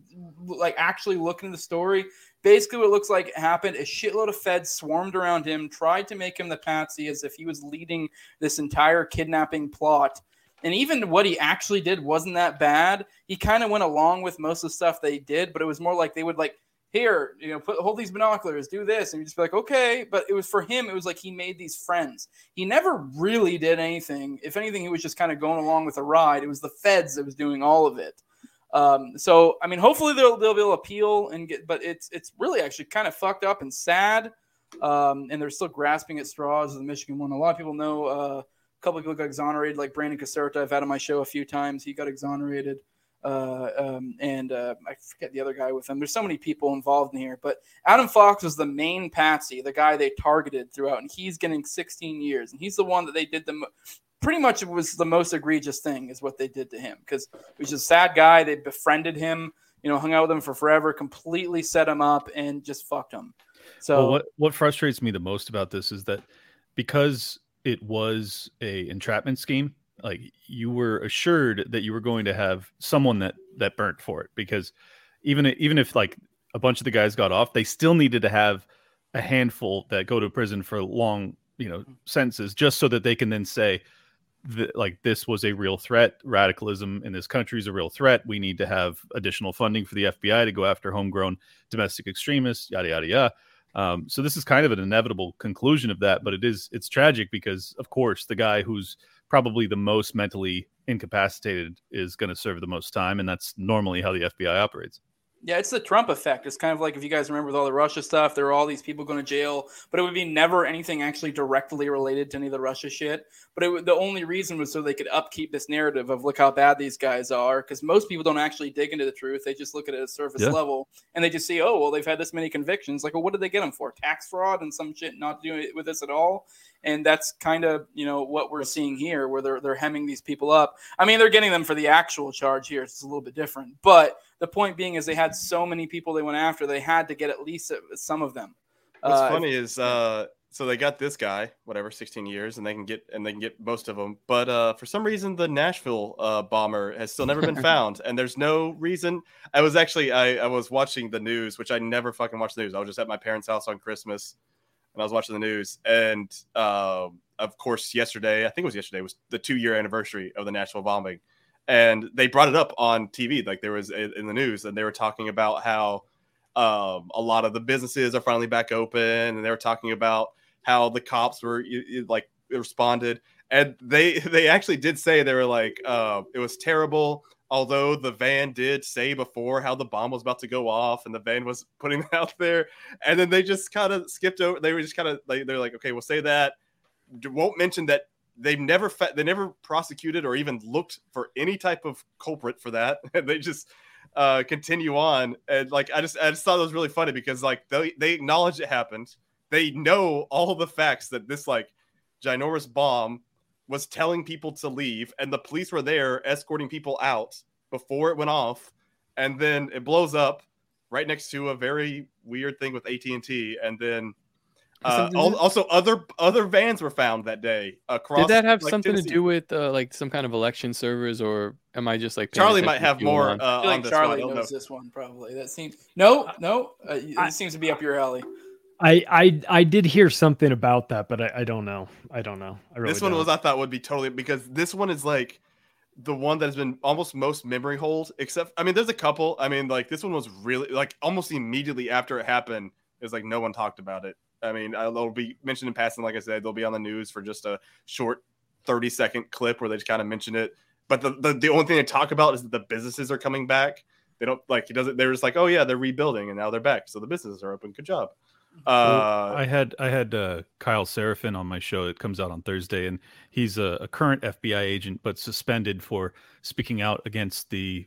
like actually look into the story, basically what looks like happened, a shitload of feds swarmed around him, tried to make him the patsy as if he was leading this entire kidnapping plot. And even what he actually did wasn't that bad. He kind of went along with most of the stuff they did, but it was more like they would like here, you know, put hold these binoculars, do this, and you just be like, okay. But it was for him, it was like he made these friends. He never really did anything. If anything, he was just kind of going along with the ride. It was the feds that was doing all of it. Um, so I mean, hopefully they'll they'll be able to appeal and get, but it's it's really actually kind of fucked up and sad. Um, and they're still grasping at straws. Of the Michigan one. A lot of people know uh, a couple people got exonerated, like Brandon Caserta. I've had on my show a few times. He got exonerated uh, um, and uh, I forget the other guy with him. There's so many people involved in here, but Adam Fox was the main patsy, the guy they targeted throughout, and he's getting 16 years, and he's the one that they did the pretty much it was the most egregious thing is what they did to him because he was just a sad guy. They befriended him, you know, hung out with him for forever, completely set him up, and just fucked him. So well, what what frustrates me the most about this is that because it was a entrapment scheme, like you were assured that you were going to have someone that that burnt for it because even even if like a bunch of the guys got off, they still needed to have a handful that go to prison for long, you know, mm-hmm. sentences just so that they can then say that like this was a real threat. Radicalism in this country is a real threat. We need to have additional funding for the FBI to go after homegrown domestic extremists, yada yada yada. Um, so this is kind of an inevitable conclusion of that, but it is it's tragic because of course the guy who's probably the most mentally incapacitated is going to serve the most time, and that's normally how the FBI operates. Yeah, it's the Trump effect. It's kind of like if you guys remember with all the Russia stuff, there were all these people going to jail, but it would be never anything actually directly related to any of the Russia shit. But it, the only reason was so they could upkeep this narrative of look how bad these guys are, because most people don't actually dig into the truth. They just look at it at a surface Yeah. level and they just see, oh, well, they've had this many convictions. Like, well, what did they get them for? Tax fraud and some shit not doing it with this at all. And that's kind of you know what we're seeing here, where they're they're hemming these people up. I mean, they're getting them for the actual charge here. It's a little bit different, but the point being is they had so many people they went after, they had to get at least some of them. What's Uh, funny is uh so they got this guy, whatever, 16 years, and they can get and they can get most of them. But uh for some reason the Nashville uh bomber has still never been found, and there's no reason. I was actually I, I was watching the news, which I never fucking watch the news. I was just at my parents' house on Christmas and I was watching the news, and um of course yesterday, I think it was yesterday, was the two year anniversary of the Nashville bombing. And they brought it up on TV, like there was in the news, and they were talking about how um, a lot of the businesses are finally back open, and they were talking about how the cops were like responded, and they they actually did say they were like uh, it was terrible. Although the van did say before how the bomb was about to go off, and the van was putting it out there, and then they just kind of skipped over. They were just kind of like they're like, okay, we'll say that. Won't mention that they've never fa- they never prosecuted or even looked for any type of culprit for that. they just uh, continue on. And like, I just, I just thought it was really funny because like they, they acknowledge it happened. They know all the facts that this like ginormous bomb was telling people to leave, and the police were there escorting people out before it went off, and then it blows up right next to a very weird thing with AT and T, and then. Uh, also, other other vans were found that day across. Did that have like, something to do with uh, like some kind of election servers, or am I just like Charlie might have more Elon? uh, I feel on like this one. I Charlie knows know. this one probably. That seems no, no. Uh, it seems to be up your alley. I, I I did hear something about that, but I, I don't know. I don't know. I really this one don't. was I thought would be totally because this one is like the one that has been almost most memory hold. Except I mean, there's a couple. I mean, like this one was really like almost immediately after it happened. It's like no one talked about it. I mean, I- they'll be mentioned in passing. Like I said, they'll be on the news for just a short 30 second clip where they just kind of mention it. But the, the the only thing they talk about is that the businesses are coming back. They don't like he doesn't. They're just like, oh yeah, they're rebuilding and now they're back. So the businesses are open. Good job. Uh, I had I had uh, Kyle Seraphin on my show. It comes out on Thursday, and he's a, a current FBI agent, but suspended for speaking out against the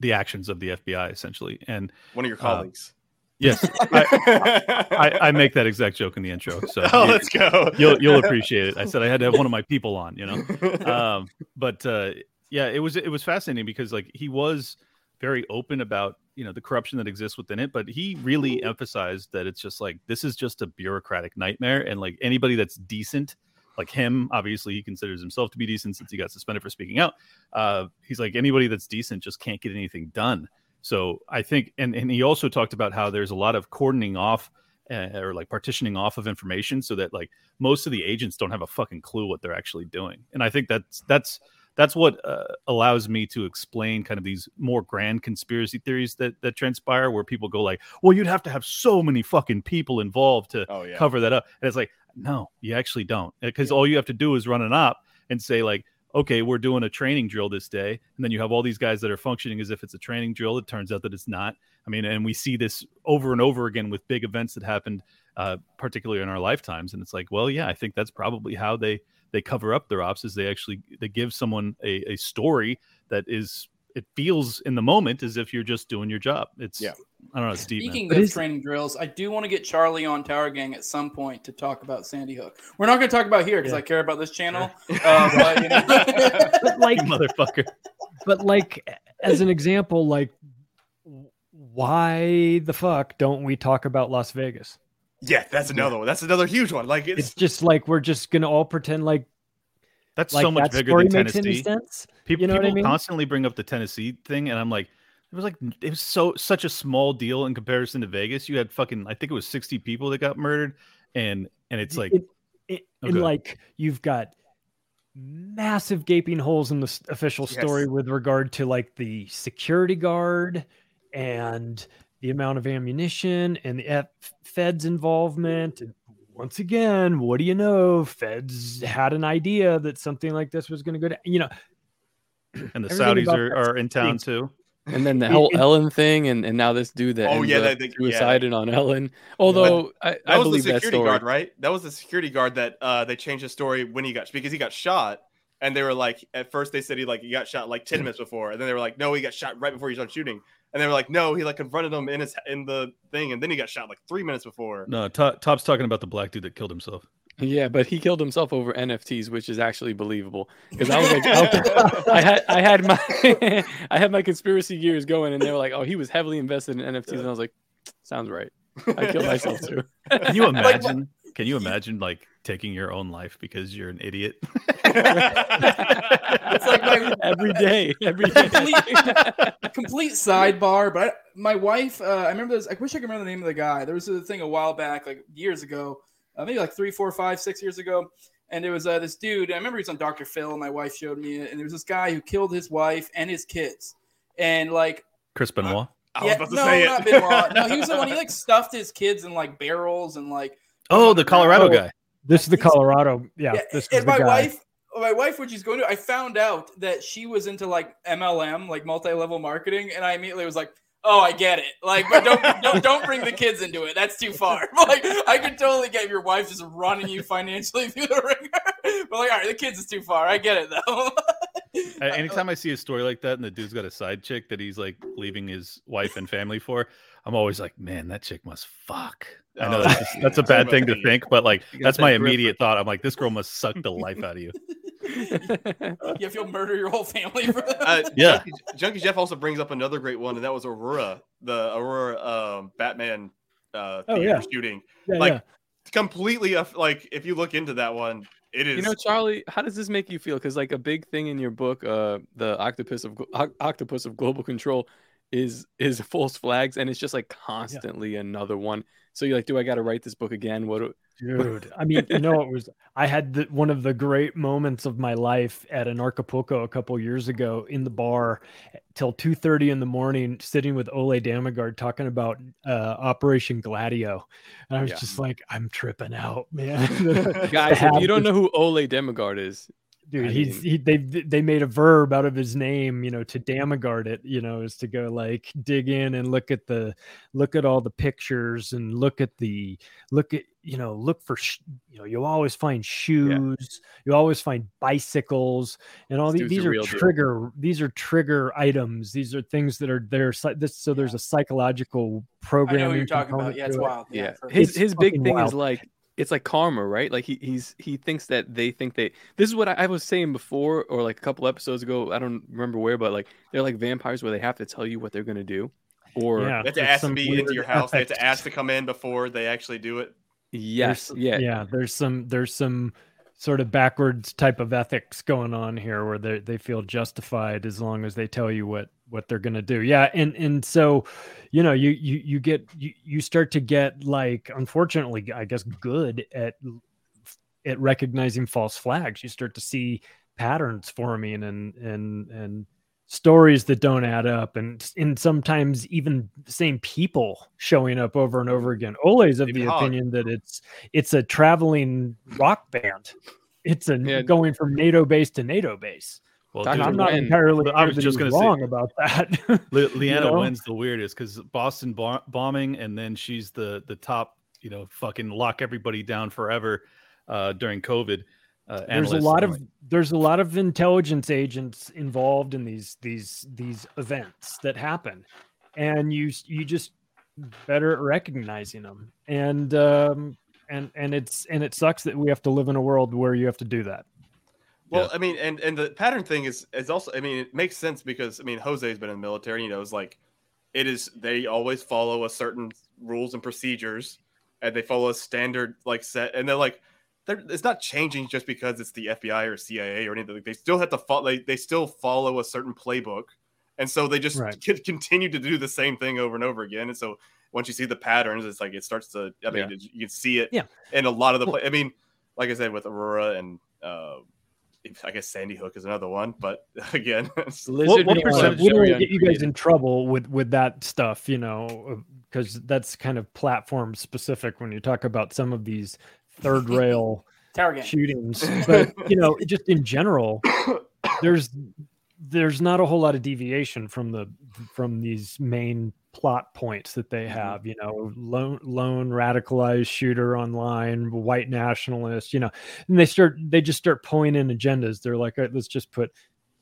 the actions of the FBI, essentially. And one of your uh, colleagues. yes, I, I, I make that exact joke in the intro. So Oh, you- let's go. You'll you'll appreciate it. I said I had to have one of my people on, you know. Um, but uh, yeah, it was it was fascinating because like he was very open about you know the corruption that exists within it, but he really emphasized that it's just like this is just a bureaucratic nightmare, and like anybody that's decent. Like him, obviously, he considers himself to be decent since he got suspended for speaking out. Uh, he's like anybody that's decent just can't get anything done. So I think, and and he also talked about how there's a lot of cordoning off uh, or like partitioning off of information, so that like most of the agents don't have a fucking clue what they're actually doing. And I think that's that's that's what uh, allows me to explain kind of these more grand conspiracy theories that that transpire, where people go like, "Well, you'd have to have so many fucking people involved to Oh, yeah. cover that up," and it's like, no, you actually don't, because all you have to do is run an op and say like. Okay, we're doing a training drill this day, and then you have all these guys that are functioning as if it's a training drill. It turns out that it's not. I mean, and we see this over and over again with big events that happened, uh, particularly in our lifetimes. And it's like, well, yeah, I think that's probably how they they cover up their ops is they actually they give someone a, a story that is it feels in the moment as if you're just doing your job. It's Yeah. I don't know, Steve. man. Speaking But of is- training drills, I do want to get Charlie on Tower Gang at some point to talk about Sandy Hook. We're not going to talk about here because Yeah. I care about this channel. Uh, but, you know, but like motherfucker. but like as an example, like why the fuck don't we talk about Las Vegas? Yeah, that's another one. That's another huge one. Like It's it's, just like we're just gonna all pretend like That's like so much that bigger story than makes any Tennessee. sense. People, You know what I mean? constantly bring up the Tennessee thing, and I'm like, it was like it was so such a small deal in comparison to Vegas. You had fucking, I think it was 60 people that got murdered, and and it's like, it, it, Oh, and like you've got massive gaping holes in the s- official story Yes. with regard to like the security guard and the amount of ammunition and the F- Fed's involvement. And once again, what do you know? Feds had an idea that something like this was going to go down. You know, and the Saudis are, are in town stinks. too. And then the It- whole it- Ellen thing, and, and now this dude that Oh, yeah, up that- that- yeah. on Ellen. Although I, that I was the believe that security story. guard, right? That was the security guard that uh, they changed the story when he got because he got shot, and they were like, at first they said he like he got shot like ten minutes before, and then they were like, no, he got shot right before he started shooting, and they were like, no, he like confronted him in his in the thing, and then he got shot like three minutes before. No, To- Top's talking about the black dude that killed himself. Yeah, but he killed himself over NFTs, which is actually believable. Because I was like, I, I had I had my I had my conspiracy gears going, and they were like, oh, he was heavily invested in NFTs, and I was like, sounds right. I killed myself too. Can you imagine? Can you imagine like taking your own life because you're an idiot? it's like my every day, every day. complete, complete sidebar. But I, my wife, uh, I remember this. I wish I could remember the name of the guy. There was a thing a while back, like years ago, uh, maybe like three, four, five, six years ago. And there was uh, this dude. I remember he was on Dr. Phil. My wife showed me it. And there was this guy who killed his wife and his kids. And like, Chris Benoit. I was yeah, about to no, say not it. Benoit. No, he was the one. He like stuffed his kids in like barrels and like. Oh, the Colorado Oh, guy. this is the Colorado. Yeah, Yeah, this is and the my guy. wife, my wife, when she's going to, I found out that she was into like MLM, like multi-level marketing, and I immediately was like, "Oh, I get it." Like, but don't don't, don't bring the kids into it. That's too far. like, I could totally get your wife just running you financially through the ringer. But like, all right, the kids is too far. I get it though. Anytime I see a story like that and the dude's got a side chick that he's like leaving his wife and family for, I'm always like, man, that chick must fuck. I know Oh, that's, just- that's a bad thing to think, but like that's my immediate thought. I'm like, this girl must suck the life out of you. Yeah, if you'll murder your whole family. Uh, Yeah. Junkie, Junkie Jeff also brings up another great one, and that was Aurora, the Aurora um, Batman uh, Oh, yeah. shooting. Yeah, like yeah. completely, off- like if you look into that one, it is. You know, Charlie, how does this make you feel? Because like a big thing in your book, uh, the octopus of Glo- Oc- octopus of global control, is is false flags, and it's just like constantly another one. So you're like, do I got to write this book again? What? Do, Dude, I mean, you know, it was. I had the, one of the great moments of my life at an Acapulco a couple years ago in the bar till two thirty in the morning, sitting with Ole Dammegard talking about uh, Operation Gladio, and I was Yeah. just like, I'm tripping out, man. guys, if you don't know who Ole Dammegard is, dude I he's mean- he they they made a verb out of his name you know to dammegard it you know is to go like dig in and look at the look at all the pictures and look at the look at you know look for sh- you know you always find shoes you always find bicycles and all these these are real deal. trigger these are trigger items these are things that are there this so there's a psychological program. I know you're talking about. Yeah, it's it. wild. yeah, for- his It's his big fucking thing is like it's like karma, right? Like he he's he thinks that they think they. This is what I, I was saying before, or like a couple episodes ago. I don't remember where, but like they're like vampires where they have to tell you what they're gonna do, or Yeah. They have to It's ask to be into your house. They have to ask to come in before they actually do it. yes, There's- yeah, yeah there's some there's some sort of backwards type of ethics going on here where they they feel justified as long as they tell you what what they're going to do yeah and and so you know you you you get you, you start to get like unfortunately i guess good at at recognizing false flags you start to see patterns forming and and and stories that don't add up and and sometimes even the same people showing up over and over again ole's of David the Hogg. opinion that it's it's a traveling rock band it's a Yeah. going from nato base to nato base Well, Dr. dude, i'm not Wen- entirely But I was just gonna say- wrong about that Le- Leana know? Wen's the weirdest because Boston bo- bombing, and then she's the the top, you know, fucking lock everybody down forever uh, during COVID. Uh, there's a lot of like, there's a lot of intelligence agents involved in these these these events that happen and you you just better at recognizing them and um and and it's and it sucks that we have to live in a world where you have to do that Well, Yeah. I mean, and and the pattern thing is is also. I mean, it makes sense because I mean, Jose's been in the military. You know, it's like it is. They always follow a certain rules and procedures, and they follow a standard like set. And they're like, they're, it's not changing just because it's the FBI or CIA or anything. Like, They still have to follow. They, they still follow a certain playbook, and so they just Right. c- continue to do the same thing over and over again. And so once you see the patterns, it's like it starts to. I mean, you can see it. Yeah. In a lot of the. Play, I mean, like I said with Aurora and. Uh, I guess Sandy Hook is another one, but again, it's- Lizard what people are percentage- we don't very wanna get you guys in trouble with with that stuff you know because that's kind of platform specific when you talk about some of these third rail Tower shootings. But you know just in general there's there's not a whole lot of deviation from the from these main plot points that they mm-hmm. have you know lone lone radicalized shooter online white nationalist you know and they start they just start pulling in agendas they're like "All right, let's just put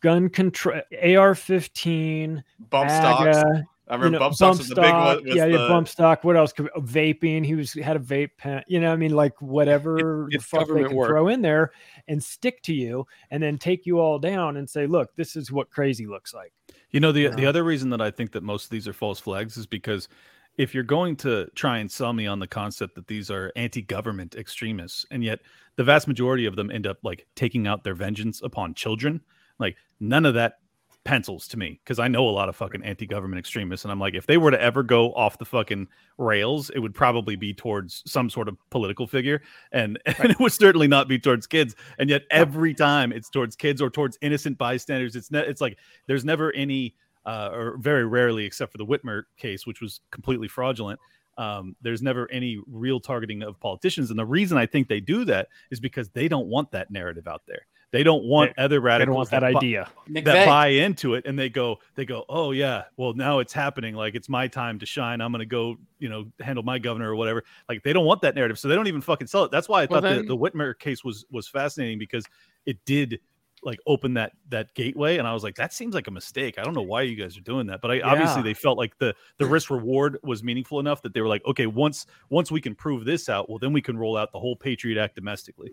gun control ar-15 bump stocks. AGA, I you know, bump stocks was the big one. yeah, the, yeah, bump stock. What else? could- Vaping. He was had a vape pen. You know, I mean, like whatever the fuck they can work. throw in there and stick to you, and then take you all down and say, "Look, this is what crazy looks like." You know, the the other reason that I think that most of these are false flags is because if you're going to try and sell me on the concept that these are anti-government extremists, and yet the vast majority of them end up like taking out their vengeance upon children, like none of that pencils to me because I know a lot of fucking anti-government extremists, and I'm like, if they were to ever go off the fucking rails, it would probably be towards some sort of political figure, and, and it would certainly not be towards kids. And yet every time it's towards kids or towards innocent bystanders, it's ne- it's like there's never any, uh, or very rarely, except for the Whitmer case, which was completely fraudulent. Um, there's never any real targeting of politicians, and the reason I think they do that is because they don't want that narrative out there. They don't want other They don't radicals want that bu- idea. McVeigh. that buy into it and they go they go oh yeah well now it's happening like it's my time to shine i'm gonna go you know handle my governor or whatever. Like they don't want that narrative so they don't even fucking sell it. That's why i Well, thought then- the, the whitmer case was was fascinating because it did like open that that gateway and i was like that seems like a mistake. I don't know why you guys are doing that. But i obviously they felt like the the risk reward was meaningful enough that they were like okay once once we can prove this out well then we can roll out the whole patriot act domestically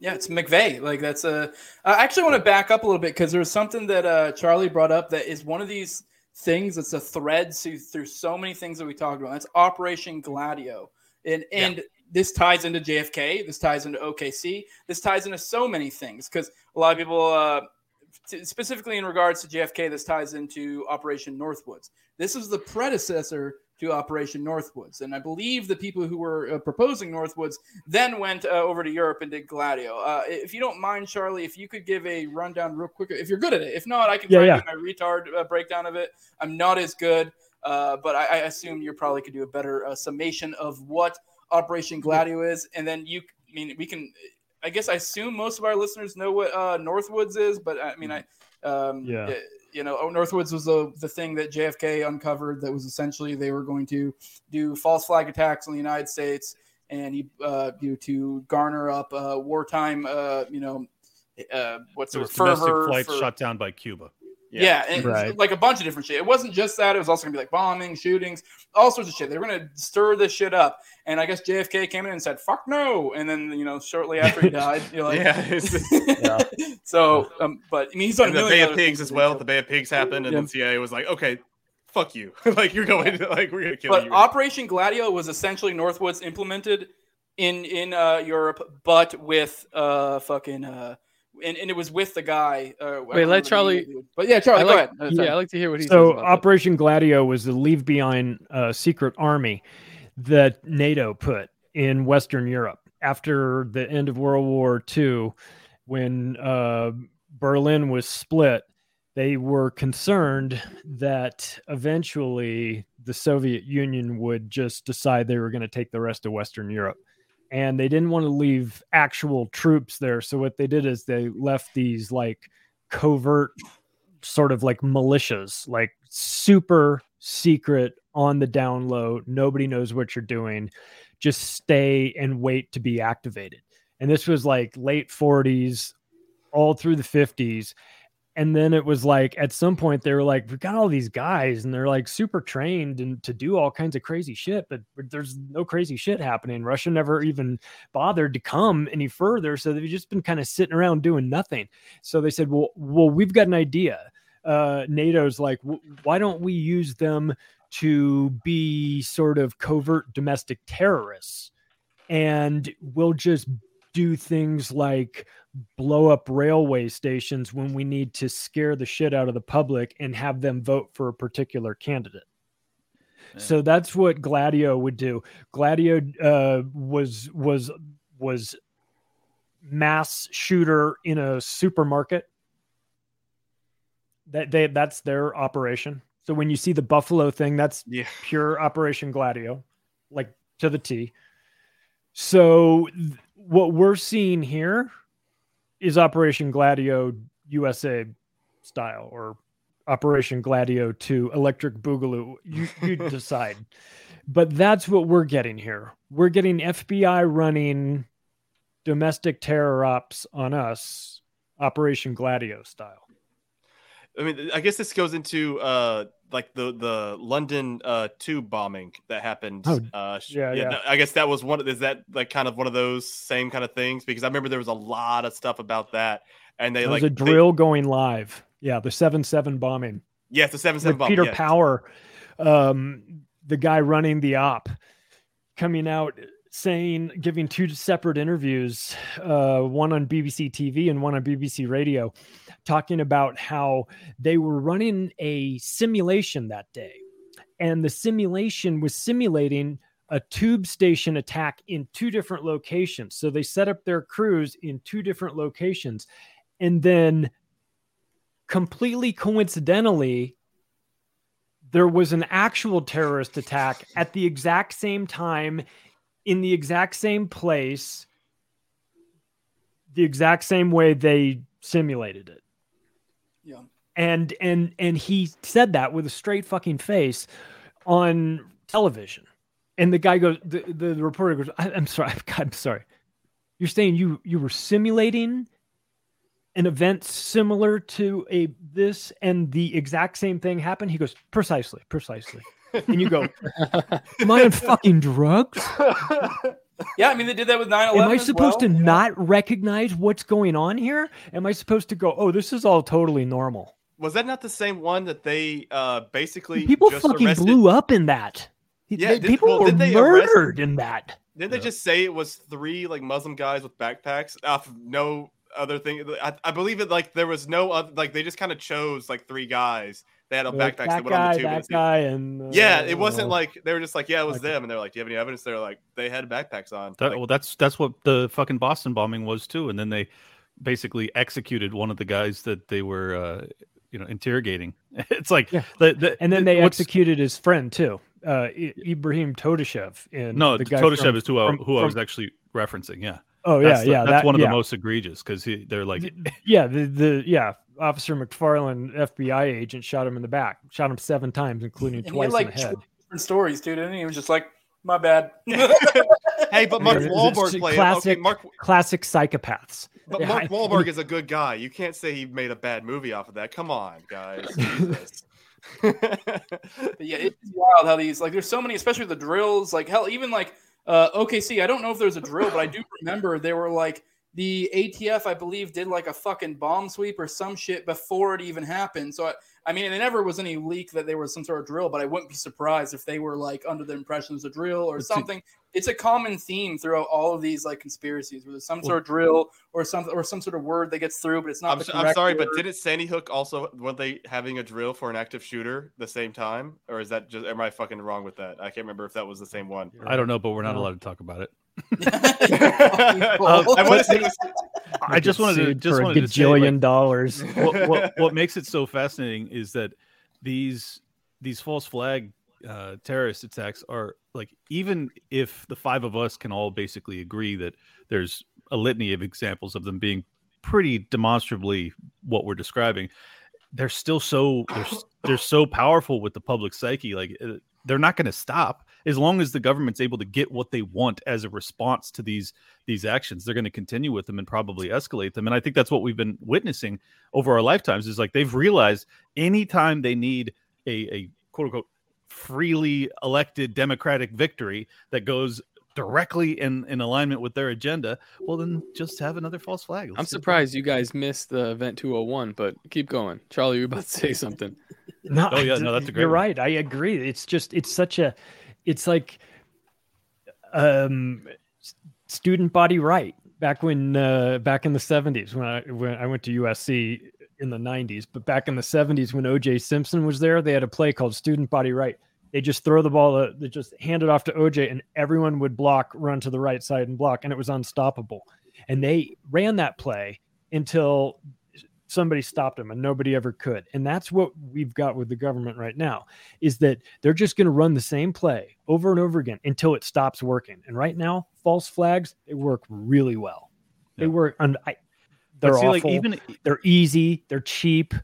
Yeah, it's McVeigh. Like that's a. I actually want to back up a little bit because there was something that uh, Charlie brought up that is one of these things that's a thread through, through so many things that we talked about. That's Operation Gladio, and and this ties into JFK. This ties into OKC. This ties into so many things because a lot of people, uh, t- specifically in regards to JFK, this ties into Operation Northwoods. This is the predecessor to Operation Northwoods, and I believe the people who were uh, proposing Northwoods then went uh, over to Europe and did Gladio. Uh, if you don't mind, Charlie, if you could give a rundown real quick, if you're good at it. If not, I can Yeah, yeah. do my retard uh, breakdown of it. I'm not as good, uh, but I, I assume you probably could do a better uh, summation of what Operation Gladio is, and then you. I mean, we can. I guess I assume most of our listeners know what uh, Northwoods is, but I mean, I. Um, Yeah. uh, You know, oh, Northwoods was the, the thing that JFK uncovered that was essentially they were going to do false flag attacks on the United States and he uh, you to garner up uh, wartime, uh, you know, uh, what's there the was word, domestic flights for- shot down by cuba yeah, and Right. like a bunch of different shit. It wasn't just that; it was also gonna be like bombing, shootings, all sorts of shit. They were gonna stir this shit up, and I guess JFK came in and said "fuck no," and then you know shortly after he died, you're like, Yeah, it's- so, um, but I mean, he's done the Bay of Pigs as well. he The Bay of Pigs happened, and Yeah. the CIA was like, "Okay, fuck you. like you're going, like we're gonna kill but you." Operation Gladio was essentially Northwoods implemented in in uh, Europe, but with uh fucking uh, and, and it was with the guy. Uh, Wait, let Charlie. name of the dude. But yeah, Charlie, I go ahead. Yeah, I like to hear what he so says. About that. Operation Gladio was the leave behind uh, secret army that NATO put in Western Europe after the end of World War II, when uh, Berlin was split. They were concerned that eventually the Soviet Union would just decide they were going to take the rest of Western Europe. And they didn't want to leave actual troops there. So what they did is they left these like covert sort of like militias, like super secret on the down low. Nobody knows what you're doing. Just stay and wait to be activated. And this was like late 40s, all through the 50s. And then it was like at some point they were like, we've got all these guys and they're like super trained and to do all kinds of crazy shit, but there's no crazy shit happening. Russia never even bothered to come any further. So they've just been kind of sitting around doing nothing. So they said, well, well, we've got an idea. Uh, NATO's like, "W- why don't we use them to be sort of covert domestic terrorists? And we'll just do things like blow up railway stations when we need to scare the shit out of the public and have them vote for a particular candidate. So that's what Gladio would do. Gladio uh, was was was mass shooter in a supermarket. That they that's their operation. So when you see the Buffalo thing, that's Yeah. pure Operation Gladio, like to the T. So th- what we're seeing here is Operation Gladio USA style or Operation Gladio 2 Electric Boogaloo. You, you decide. But that's what we're getting here. We're getting FBI running domestic terror ops on us, Operation Gladio style. I mean, I guess this goes into uh like the the London uh tube bombing that happened. Oh, uh, yeah, yeah. no, I guess that was one. Is that like kind of one of those same kind of things? Because I remember there was a lot of stuff about that, and they There like was a they- drill going live. Yeah, the 7 7 bombing. yes, the seven seven with bomb. Peter. Power, um, the guy running the op, coming out saying, giving two separate interviews, uh, one on BBC TV and one on BBC Radio, talking about how they were running a simulation that day. And the simulation was simulating a tube station attack in two different locations. So they set up their crews in two different locations. And then completely coincidentally, there was an actual terrorist attack at the exact same time in the exact same place the exact same way they simulated it Yeah. and and and he said that with a straight fucking face on television and the guy goes the, the, reporter goes I, i'm sorry i'm sorry you're saying you you were simulating an event similar to a this and the exact same thing happened? He goes, precisely, precisely. And you go, am I on fucking drugs? Yeah, I mean they did that with 9/11. Am I supposed well. to not recognize what's going on here? Am I supposed to go, oh, this is all totally normal? Was that not the same one that they uh basically People just fucking arrested? blew up in that. Yeah, They- did- people well, were did they arrest- murdered in that. Didn't they just say it was three like Muslim guys with backpacks off of no other thing? I, I believe it like there was no other like they just kind of chose like three guys. They had a Like, backpacks that that went guy, on the tube. that guy, and yeah, uh, it wasn't uh, like they were just like, yeah, it was okay. them, and they're like, do you have any evidence? They're like, they had backpacks on. That, Like, well, that's that's what the fucking Boston bombing was too, and then they basically executed one of the guys that they were, uh, you know, interrogating. It's like Yeah. the, the, And then they what's- executed his friend too, uh, I- Ibrahim Todashev. In No, the guy Todashev from- is who I, from- who I was actually referencing. Yeah. Oh That's yeah, the- yeah. That's that- one of yeah. the most egregious because they're like, Yeah, the, the yeah, Officer McFarland, FBI agent, shot him in the back, shot him seven times, including And he twice had like in the head. two different stories, dude. And he was just like, my bad. hey, but Mark It's- it's Wahlberg played. classic, Okay, Mark, classic psychopaths. but Yeah, Mark I- Wahlberg is a good guy. You can't say he made a bad movie off of that. Come on, guys. But yeah, it's wild how these like there's so many, especially the drills. Like hell, even like uh, OKC. I don't know if there's a drill, but I do remember they were like the ATF, I believe, did like a fucking bomb sweep or some shit before it even happened. So I, I mean, there never was any leak that there was some sort of drill, but I wouldn't be surprised if they were like under the impression it was a drill or Let's see. something. It's a common theme throughout all of these like conspiracies, where there's some Well- sort of drill or something or some sort of word that gets through, but it's not. I'm, the s- I'm correct sorry, but didn't Sandy Hook also were they having a drill for an active shooter the same time, or is that just am I fucking wrong with that? I can't remember if that was the same one. I don't know, but we're not allowed to talk about it. I want to say I just Get wanted to sued just for a wanted to say, gajillion like, dollars. what, what what makes it so fascinating is that these these false flag uh, terrorist attacks are like even if the five of us can all basically agree that there's a litany of examples of them being pretty demonstrably what we're describing they're still so they're, they're so powerful with the public psyche like uh, they're not going to stop as long as the government's able to get what they want as a response to these these actions they're going to continue with them and probably escalate them and i think that's what we've been witnessing over our lifetimes is like they've realized anytime they need a, a quote unquote freely elected democratic victory that goes directly in, in alignment with their agenda well then just have another false flag I'm Let's do it. surprised you guys missed the event 201, but keep going. Charlie, you were about to say something. No, Oh, yeah, no, that's a great You're one. right. I agree. It's just it's such a it's like um student body right back when uh back in the 70s when I when I went to USC in the 90s, but back in the 70s when OJ Simpson was there, they had a play called Student Body Right. They just throw the ball, uh, they just hand it off to OJ, and everyone would block, run to the right side and block, and it was unstoppable. And they ran that play until somebody stopped them and nobody ever could. And that's what we've got with the government right now is that they're just going to run the same play over and over again until it stops working. And right now false flags they work really well. They Yeah. work and I, they're see, like awful. even they're easy they're cheap.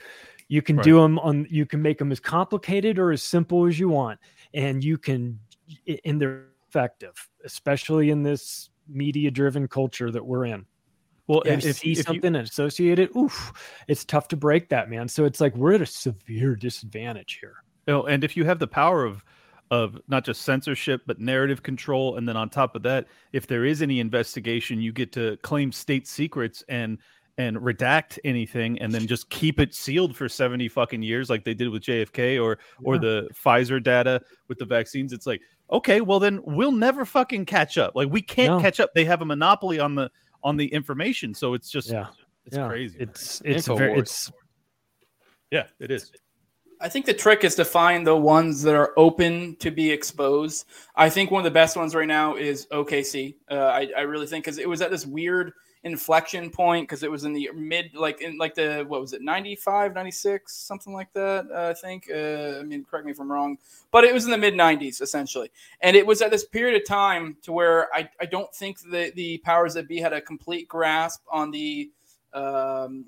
You can do them on you can make them as complicated or as simple as you want and you can and they're effective especially in this media driven culture that we're in well yeah, if, if, see if you- something and associate it, oof, it's tough to break that, man. So it's like we're at a severe disadvantage here. you know, and if you have the power of of not just censorship but narrative control and then on top of that if there is any investigation you get to claim state secrets and and redact anything and then just keep it sealed for 70 fucking years like they did with JFK or or the Pfizer data with the vaccines it's like okay well then we'll never fucking catch up like we can't No. catch up they have a monopoly on the on the information so it's just Yeah, it's yeah. crazy man. It's it's very it's yeah it is I think the trick is to find the ones that are open to be exposed. I think one of the best ones right now is OKC. Uh, I, I really think because it was at this weird inflection point because it was in the mid, like in like the what was it, 95, 96, something like that. Uh, I think. Uh, I mean, correct me if I'm wrong, but it was in the mid 90s essentially, and it was at this period of time to where I, I don't think the the powers that be had a complete grasp on the um,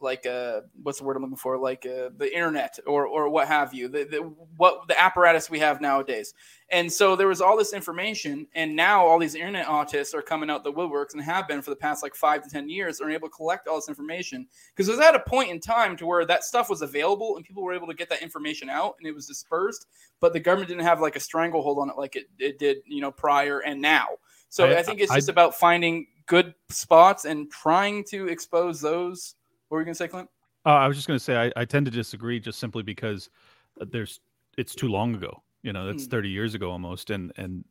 like uh, what's the word I'm looking for? Like uh, the internet or or what have you. The, the what the apparatus we have nowadays. And so there was all this information, and now all these internet autists are coming out the woodworks and have been for the past like five to ten years, are able to collect all this information because it was at a point in time to where that stuff was available and people were able to get that information out and it was dispersed, but the government didn't have like a stranglehold on it like it, it did, you know, prior and now. So I, I- think it's I- just about finding good spots and trying to expose those. What were you gonna say, Clint? Uh, I was just going to say I, I tend to disagree just simply because there's it's too long ago. You know, that's Hmm. 30 years ago almost, and and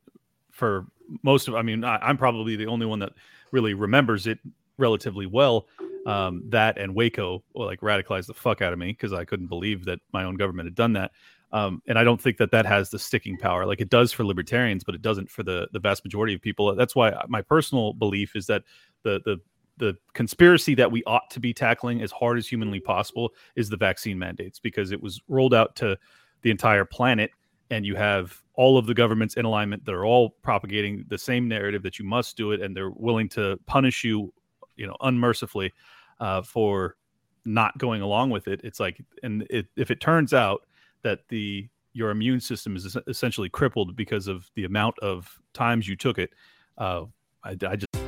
for most of, I mean, I, I'm probably the only one that really remembers it relatively well. Um, that and Waco well, like radicalized the fuck out of me because I couldn't believe that my own government had done that. Um, and I don't think that that has the sticking power like it does for libertarians, but it doesn't for the the vast majority of people. That's why my personal belief is that the the the conspiracy that we ought to be tackling as hard as humanly possible is the vaccine mandates because it was rolled out to the entire planet and you have all of the governments in alignment that are all propagating the same narrative that you must do it and they're willing to punish you you know unmercifully uh, for not going along with it. It's like and it, if it turns out that the your immune system is essentially crippled because of the amount of times you took it uh, I, I just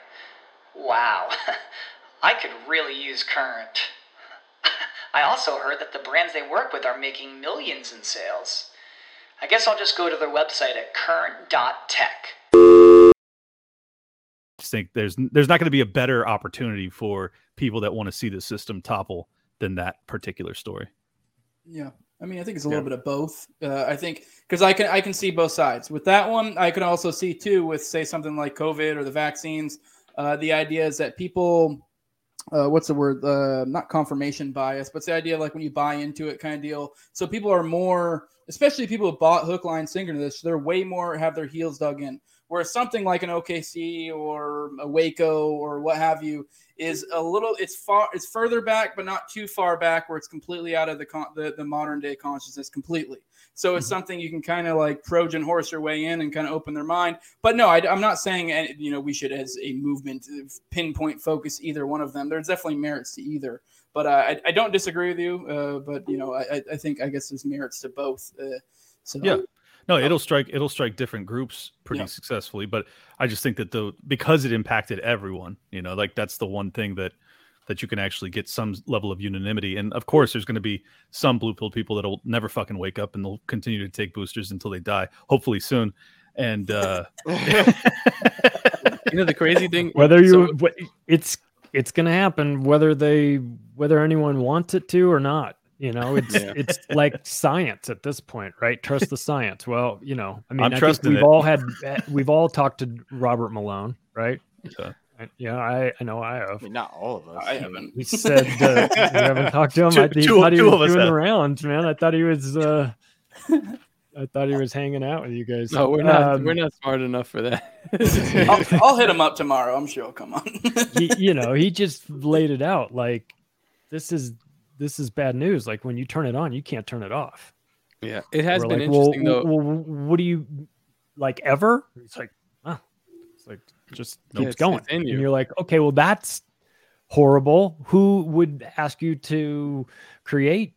Wow, I could really use Current. I also heard that the brands they work with are making millions in sales. I guess I'll just go to their website at current.tech. just think there's there's not going to be a better opportunity for people that want to see the system topple than that particular story. Yeah. I mean, I think it's a little bit of both. Uh, I think because I can I can see both sides. With that one, I can also see too with say something like COVID or the vaccines. Uh, the idea is that people, uh, what's the word? Uh, not confirmation bias, but the idea like when you buy into it kind of deal. So people are more, especially people who bought hook, line, sinker to this. They're way more have their heels dug in. Whereas something like an OKC or a Waco or what have you is a little it's far it's further back but not too far back where it's completely out of the con- the, the modern day consciousness completely so it's something you can kind of like trojan horse your way in and kind of open their mind. But no I, am not saying uh, you know we should as a movement pinpoint focus either one of them. There's definitely merits to either. But uh, I, I don't disagree with you uh, but you know I, I think i guess there's merits to both uh, so. Yeah. No, it'll strike it'll strike different groups pretty Yeah. successfully, but I just think that the because it impacted everyone, you know, like that's the one thing that that you can actually get some level of unanimity. And of course, there's going to be some blue pill people that'll never fucking wake up and they'll continue to take boosters until they die, hopefully soon. And uh You know the crazy thing, Whether you, wh- it's it's gonna happen whether they whether anyone wants it to or not. You know, it's Yeah. it's like science at this point, right? Trust the science. Well, you know, I mean, I'm I think trusting we've it. all had we've all talked to Robert Malone, right? So, I- Yeah, I I know I have. I mean, not all of us. I haven't. He said uh, you haven't talked to him. I Two- he two- thought he two was doing the rounds, man. I thought he was. uh I thought he was hanging out with you guys. No, we're not. Um, we're not smart enough for that. I'll, I'll hit him up tomorrow. I'm sure he'll come on. he, you know, he just laid it out like this is this is bad news. Like when you turn it on, you can't turn it off. yeah, it has We're been like, interesting well, though. Well, what do you like ever? It's like, oh, it's like just keeps it's- going, it's in and you. you're like, okay, well, that's horrible. Who would ask you to create